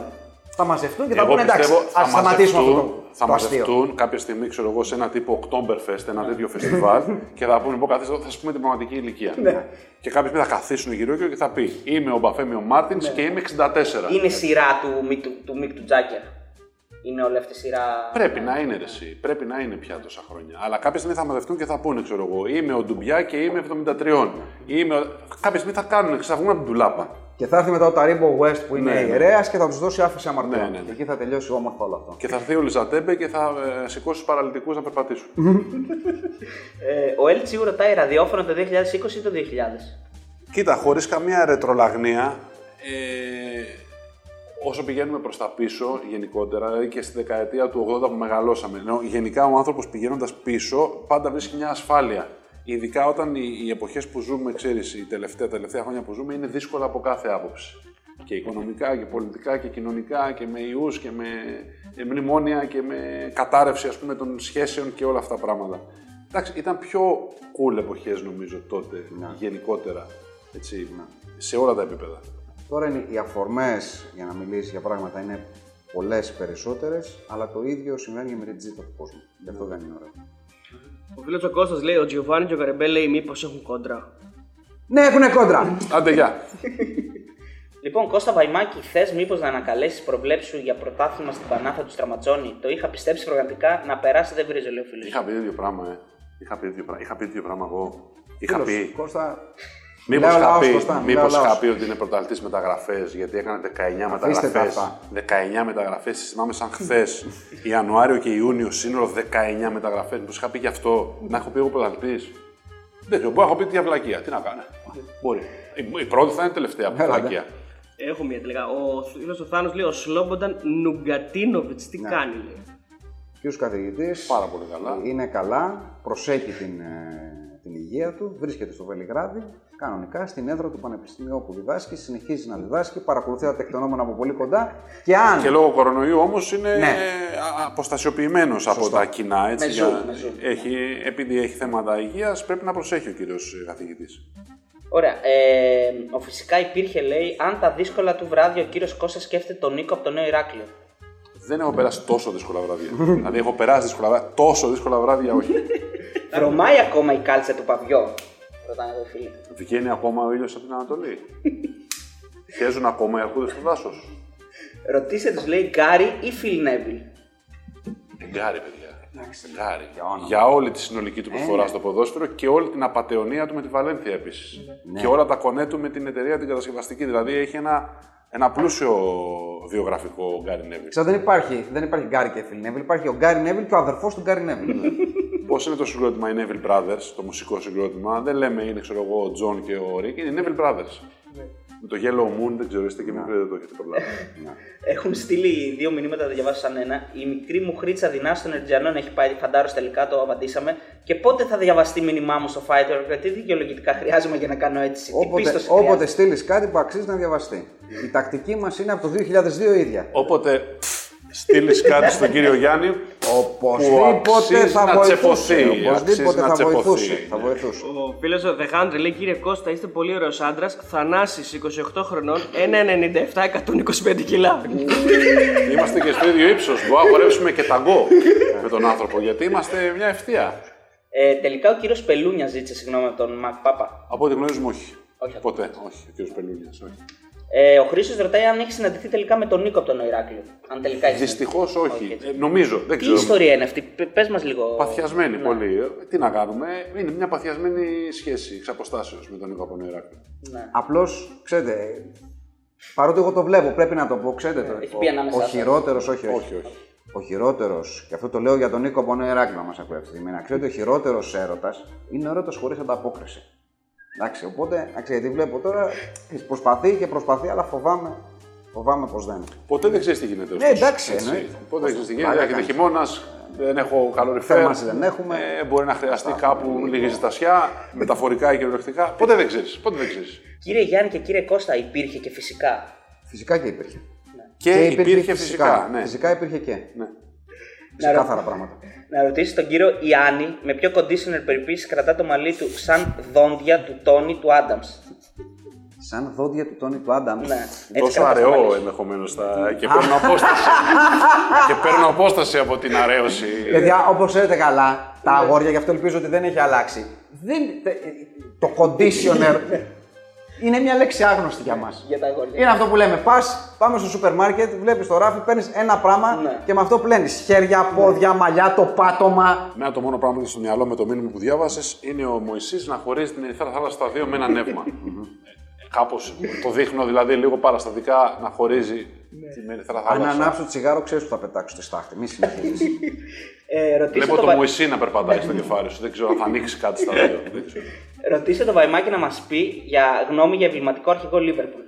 θα μαζευτούν και θα Εγώ πούνε εντάξει, πιστεύω ας σταματήσουμε αυτό μαζευτούν- το, θα το αστείο. μαζευτούν κάποια στιγμή, ξέρω εγώ, σε ένα τύπο Oktoberfest, ένα τέτοιο φεστιβάλ <laughs> και θα πούνε: Πω καθίστε, εδώ, θα σου πούμε την πραγματική ηλικία. Ναι. Και κάποιοι θα καθίσουν γύρω του και θα πει: Είμαι ο Μπαφέμι ο Μάρτινς Ναι. και είμαι 64. Είναι σειρά του, Μικ- του, του Μικ του Τζάκερ. Είναι όλη αυτή η σειρά. Πρέπει να είναι ρε, εσύ. Πρέπει να είναι πια τόσα χρόνια. Αλλά κάποια στιγμή θα μαζευτούν και θα πούνε, ξέρω εγώ, είμαι ο Ντουμπιά και είμαι 73. Είμαι ο... Κάποια στιγμή θα κάνουν, θα βγουν από την τουλάπα. Και θα έρθει μετά ο Ταρίμπο West που είναι Ναι, ναι. ιερέας και θα τους δώσει άφηση αμαρτιών. Ναι, ναι, ναι. Και εκεί θα τελειώσει όμορφα όλο αυτό. Και θα έρθει ο Λιζατέμπε και θα ε, σηκώσει τους παραλυτικούς να περπατήσουν. <laughs> Ε, ο Έλτσιου ρωτάει ραδιόφωνο το 2020 ή το 2000. Κοίτα, χωρίς καμία ρετρολαγνία, ε, όσο πηγαίνουμε προς τα πίσω γενικότερα, δηλαδή και στη δεκαετία του 80 που μεγαλώσαμε, ενώ γενικά ο άνθρωπος πηγαίνοντας πίσω πάντα βρίσκει μια ασφάλεια. Ειδικά όταν οι, οι εποχές που ζούμε, ξέρεις, οι τελευταία, τα τελευταία χρόνια που ζούμε είναι δύσκολα από κάθε άποψη. Και οικονομικά και πολιτικά και κοινωνικά και με ιούς και με ε, μνημόνια και με κατάρρευση ας πούμε των σχέσεων και όλα αυτά τα πράγματα. Εντάξει, ήταν πιο cool εποχές νομίζω τότε γενικότερα, έτσι, σε όλα τα επίπεδα. Τώρα είναι οι αφορμές για να μιλήσεις για πράγματα είναι πολλές περισσότερες, αλλά το ίδιο συμβαίνει και με την τζίτα του κόσμου. Γι' αυτό δεν είναι ωραίο. Ο φίλος ο Κώστας λέει: Ο Τζιοβάνι και ο Καρεμπέ λέει: Μήπως έχουν κόντρα. Ναι, έχουν κόντρα! Άντε, γεια! Λοιπόν, Κώστα Βαϊμάκη, θες μήπως να ανακαλέσεις προβλέψεις σου για πρωτάθλημα στην Πανάθα του Στραματζόνη. Το είχα πιστέψει πραγματικά να περάσει, δεν βρίζω, λέει ο φίλο. Είχα πει ίδιο πράγμα, ε. Είχα πει ίδιο πράγμα, είχα πει ίδιο πράγμα εγώ. Είχα Φίλος, πει. Κώστα, Μήπως Λέω είχα, λαός, πει, Κώστα, μήπως λέω είχα λαός. πει ότι είναι πρωταθλητής μεταγραφές, γιατί έκανε 19 Αφήστε τα μεταγραφέ. αυτά. 19 μεταγραφές, θυμάμαι σαν χθες, Ιανουάριο και Ιούνιο, σύνολο 19 μεταγραφές. Μήπως είχα πει γι' αυτό, να έχω πει εγώ πρωταθλητής. Δεν ξέρω, μπορεί να έχω πει διαβλακία. Τι να κάνω. Μπορεί. Η, η πρώτη θα είναι τελευταία από Έλα, βλακία. Έχω μία τελικά. Ο φίλος ο Θάνος λέει: Ο Σλόμπονταν Νουγκατίνοβιτς, τι Ναι. κάνει, λέει. ποιος καθηγητής. Πάρα πολύ καλά. Είναι καλά, προσέχει την, ε, την υγεία του, βρίσκεται στο Βελιγράδι, κανονικά στην έδρα του Πανεπιστημίου όπου διδάσκει, συνεχίζει να διδάσκει, παρακολουθεί τα τεκτενόμενα από πολύ κοντά και αν. Και λόγω κορονοϊού όμως είναι Ναι. αποστασιοποιημένος από τα κοινά. Έτσι, Με για- Zoom, με Zoom. Έχει, επειδή έχει θέματα υγείας, πρέπει να προσέχει ο κύριος καθηγητής. Ωραία. Ε, ο φυσικά υπήρχε, λέει, αν τα δύσκολα του βράδια ο κύριος Κώστας σκέφτεται τον Νίκο από το νέο Ηράκλειο. Δεν έχω περάσει τόσο δύσκολα βράδια. δηλαδή, έχω περάσει δύσκολα βράδια. Τόσο δύσκολα βράδια, όχι. <laughs> Βρωμάει ακόμα η κάλτσα του παβιό. Ρωτάνε εδώ οι φίλοι. Βγαίνει ακόμα ο ήλιος από την Ανατολή. <laughs> Χέζουν ακόμα οι αρκούδες στο δάσος. Ρωτήστε τους, λέει, Γκάρι ή Φιλ Νέβιλ. Γκάρι, παιδιά. Γκάρι. Για όνομα. Για όλη τη συνολική του προσφορά στο ποδόσφαιρο και όλη την απαταιωνία του με τη Βαλένθια επίσης. Και όλα τα κονέ του με την εταιρεία την κατασκευαστική. Δηλαδή έχει ένα, ένα πλούσιο βιογραφικό ο Γκάρι Νέβιλ. Ξέρω, δεν υπάρχει, δεν υπάρχει Γκάρι και Φιλ Νέβιλ, υπάρχει ο Γκάρι Νέβιλ και ο αδερφός του Γκάρι Νέβιλ. Πώς είναι το συγκρότημα οι Neville Brothers, το μουσικό συγκρότημα, δεν λέμε είναι ξέρω εγώ ο John και ο Rick, είναι οι Neville Brothers. Με το Yellow Moon δεν ξέρω, είστε και μικροί δεν το έχετε προλάβει. <laughs> Έχουν στείλει δύο μηνύματα, τα διαβάσω σαν ένα. Η μικρή μου χρήτσα δυνά των Ερτζιανών έχει πάει φαντάρος τελικά, το απαντήσαμε. Και πότε θα διαβαστεί μήνυμά μου στο Fighter, γιατί δικαιολογητικά χρειάζομαι για να κάνω έτσι. Τι Όποτε, πίστοση όποτε χρειάζεται. στείλεις κάτι που αξίζει να διαβαστεί. Η τακτική μας είναι από το 2002 ίδια. Όποτε στείλεις κάτι στον κύριο Γιάννη, που Οπωσδήποτε αξίζει θα να βοηθούσε. τσεπωθεί, Οπωσδήποτε αξίζει να θα βοηθούσε. τσεπωθεί. Θα βοηθούσε. Ο φίλος ο Δεχάντρε λέει: Κύριε Κώστα, είστε πολύ ωραίος άντρας. Θανάσης 28 χρονών, 1,97, 125 κιλά. Είμαστε και στο ίδιο ύψος. Μπορούμε να χορέψουμε και ταγκό με τον άνθρωπο, γιατί είμαστε μια ευθεία. Ε, τελικά ο κύριος Πελούνιας ζήτησε συγγνώμη από τον Μακ Πάπα. Από ό,τι γνωρίζουμε, όχι. Όχι. Ποτέ, όχι. Ο κύριος Πελούνιας, όχι. Ε, ο Χρήσος ρωτάει αν έχει συναντηθεί τελικά με τον Νίκο από τον Ηράκλειο. Αν τελικά έχει. Δυστυχώς όχι. έτσι. Ε, νομίζω, δεν Τι ξέρω. ιστορία είναι αυτή, πε μας λίγο. Παθιασμένη Ναι. πολύ. Ε, Τι να κάνουμε, είναι μια παθιασμένη σχέση εξ αποστάσεως με τον Νίκο από τον Ηράκλειο. Ναι. Απλώς, ξέρετε, παρότι εγώ το βλέπω, πρέπει να το πω, ξέρετε. Ναι, έχει ο- πει ανάμεσά ο σας. χειρότερος, όχι, όχι. Όχι, όχι. Ο χειρότερος, και αυτό το λέω για τον Νίκο από Νέο Ηράκλειο να μα ακούει αυτή τη στιγμή, να ξέρετε, ο χειρότερος έρωτας είναι ο έρωτας χωρίς ανταπόκριση. Εντάξει, οπότε, εντάξει, γιατί βλέπω τώρα, προσπαθεί και προσπαθεί, αλλά φοβάμαι, φοβάμαι πως δεν. Ποτέ δεν ξέρεις τι γίνεται. Ναι, ωστόσο, εντάξει, έτσι. εννοείται. Ποτέ δεν ξέρεις τι Μαλάκα γίνεται. Έρχεται κάνεις. χειμώνας, δεν έχω καλοριφέρ. Θέρμανση δεν έχουμε. Ε, μπορεί να χρειαστεί κάπου λίγη ζεστασιά, μεταφορικά ή κυριολεκτικά. Ποτέ δεν ξέρεις. Ποτέ δεν ξέρεις. Κύριε Γιάννη και κύριε Κώστα, υπήρχε και φυσικά; Φυσικά και υπήρχε. Και, υπήρχε φυσικά. Ναι. Φυσικά υπήρχε και. Ναι. Ξεκάθαρα πράγματα. Να ρωτήσεις τον κύριο Ιάννη με ποιο conditioner περιποίηση κρατά το μαλλί του σαν δόντια του Τόνι του Άνταμς. Σαν δόντια του Τόνι του Άνταμς. Ναι, έτσι Τόσο κρατάς το μαλλί αραιό σου. ενδεχομένως θα. και παίρνω απόσταση. <laughs> και παίρνω απόσταση από την αρέωση. Παιδιά, όπως ξέρετε καλά, τα αγόρια, γι' αυτό ελπίζω ότι δεν έχει αλλάξει. Δεν, τε- το conditioner είναι μια λέξη άγνωστη για μας. Για τα αγόρια. Είναι αυτό που λέμε. Πας, πάμε στο σούπερ μάρκετ, βλέπεις το ράφι, παίρνεις ένα πράγμα Ναι. και με αυτό πλένεις. Χέρια, πόδια, μαλλιά, το πάτωμα. Εμένα το μόνο πράγμα που έχεις στο μυαλό με το μήνυμα που διάβασες είναι ο Μωυσής να χωρίζει την Ερυθρά Θάλασσα στα δύο με ένα νεύμα. <laughs> Κάπως το δείχνω δηλαδή λίγο παραστατικά να χωρίζει την Ερυθρά Αν Θάλασσα. ανάψω τσιγάρο, ξέρεις που θα πετάξω τη στάχτη. Μη συνεχίζεις. Ε, ρωτήστε, Βλέπω το το Βα- Μωυσή να περπατάει στο κεφάλι σου. Δεν ξέρω αν θα ανοίξει κάτι στα δύο. <laughs> Δεν ξέρω. ρωτήστε το Βαϊμάκι να μας πει για γνώμη για εμβληματικό αρχηγό Λίβερπουλ.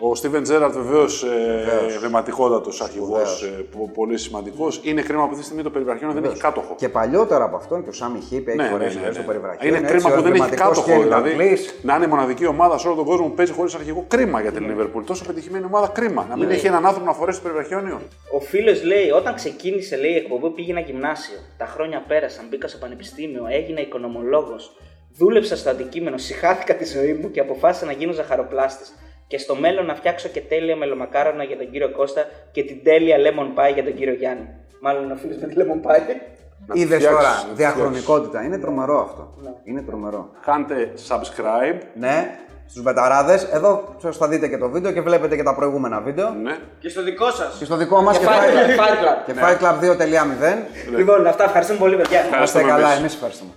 Ο Στίβεν Τζέραρτ βεβαίως ε, βηματικότατο αρχηγός, ε, πολύ σημαντικός. Είναι κρίμα που αυτή τη στιγμή το περιβραχιόν δεν έχει κάτοχο. και παλιότερα από αυτόν και ο Σάμι Χίπ έχει Ναι, ναι, φορέσει ναι, ναι, ναι. στο περιβραχείο. Είναι έτσι, κρίμα ο που δεν έχει εμβληματικός κάτοχο. Κέρι Δηλαδή, Νταγκλής. να είναι η μοναδική ομάδα σε όλο τον κόσμο που παίζει χωρίς αρχηγό. Κρίμα για την Λίβερπουλ. Τόσο πετυχημένη ομάδα, κρίμα. Να μην έχει έναν άνθρωπο να φορέσει το περιβραχιόνιο. Ο φίλος λέει: Όταν ξεκίνησε λέει, η εκπομπή, πήγαινα γυμνάσιο. Τα χρόνια πέρασαν, μπήκα στο πανεπιστήμιο, έγινα οικονομολόγος. Δούλεψα στο αντικείμενο, συχάθηκα τη ζωή μου και αποφάσισα να γίνω ζαχαροπλάστης. Και στο μέλλον να φτιάξω και τέλεια μελομακάρονα για τον κύριο Κώστα και την τέλεια lemon pie για τον κύριο Γιάννη. Μάλλον είναι ο φίλος με τη lemon pie. Να τη Είδες φτιάξεις, τώρα, να τη διαχρονικότητα. Είναι τρομερό αυτό. Ναι. Είναι τρομερό. Κάντε subscribe. Ναι, στους μπεταράδε. Εδώ σας θα δείτε και το βίντεο και βλέπετε και τα προηγούμενα βίντεο. Ναι. Και στο δικό σας. Και στο δικό μας και, Fight Club, Fight Fight Club. και Fight Club 2.0. Λοιπόν, αυτά ευχαριστούμε πολύ, παιδιά. Να είστε Ευχαριστούμε καλά, εμείς. εμείς ευχαριστούμε.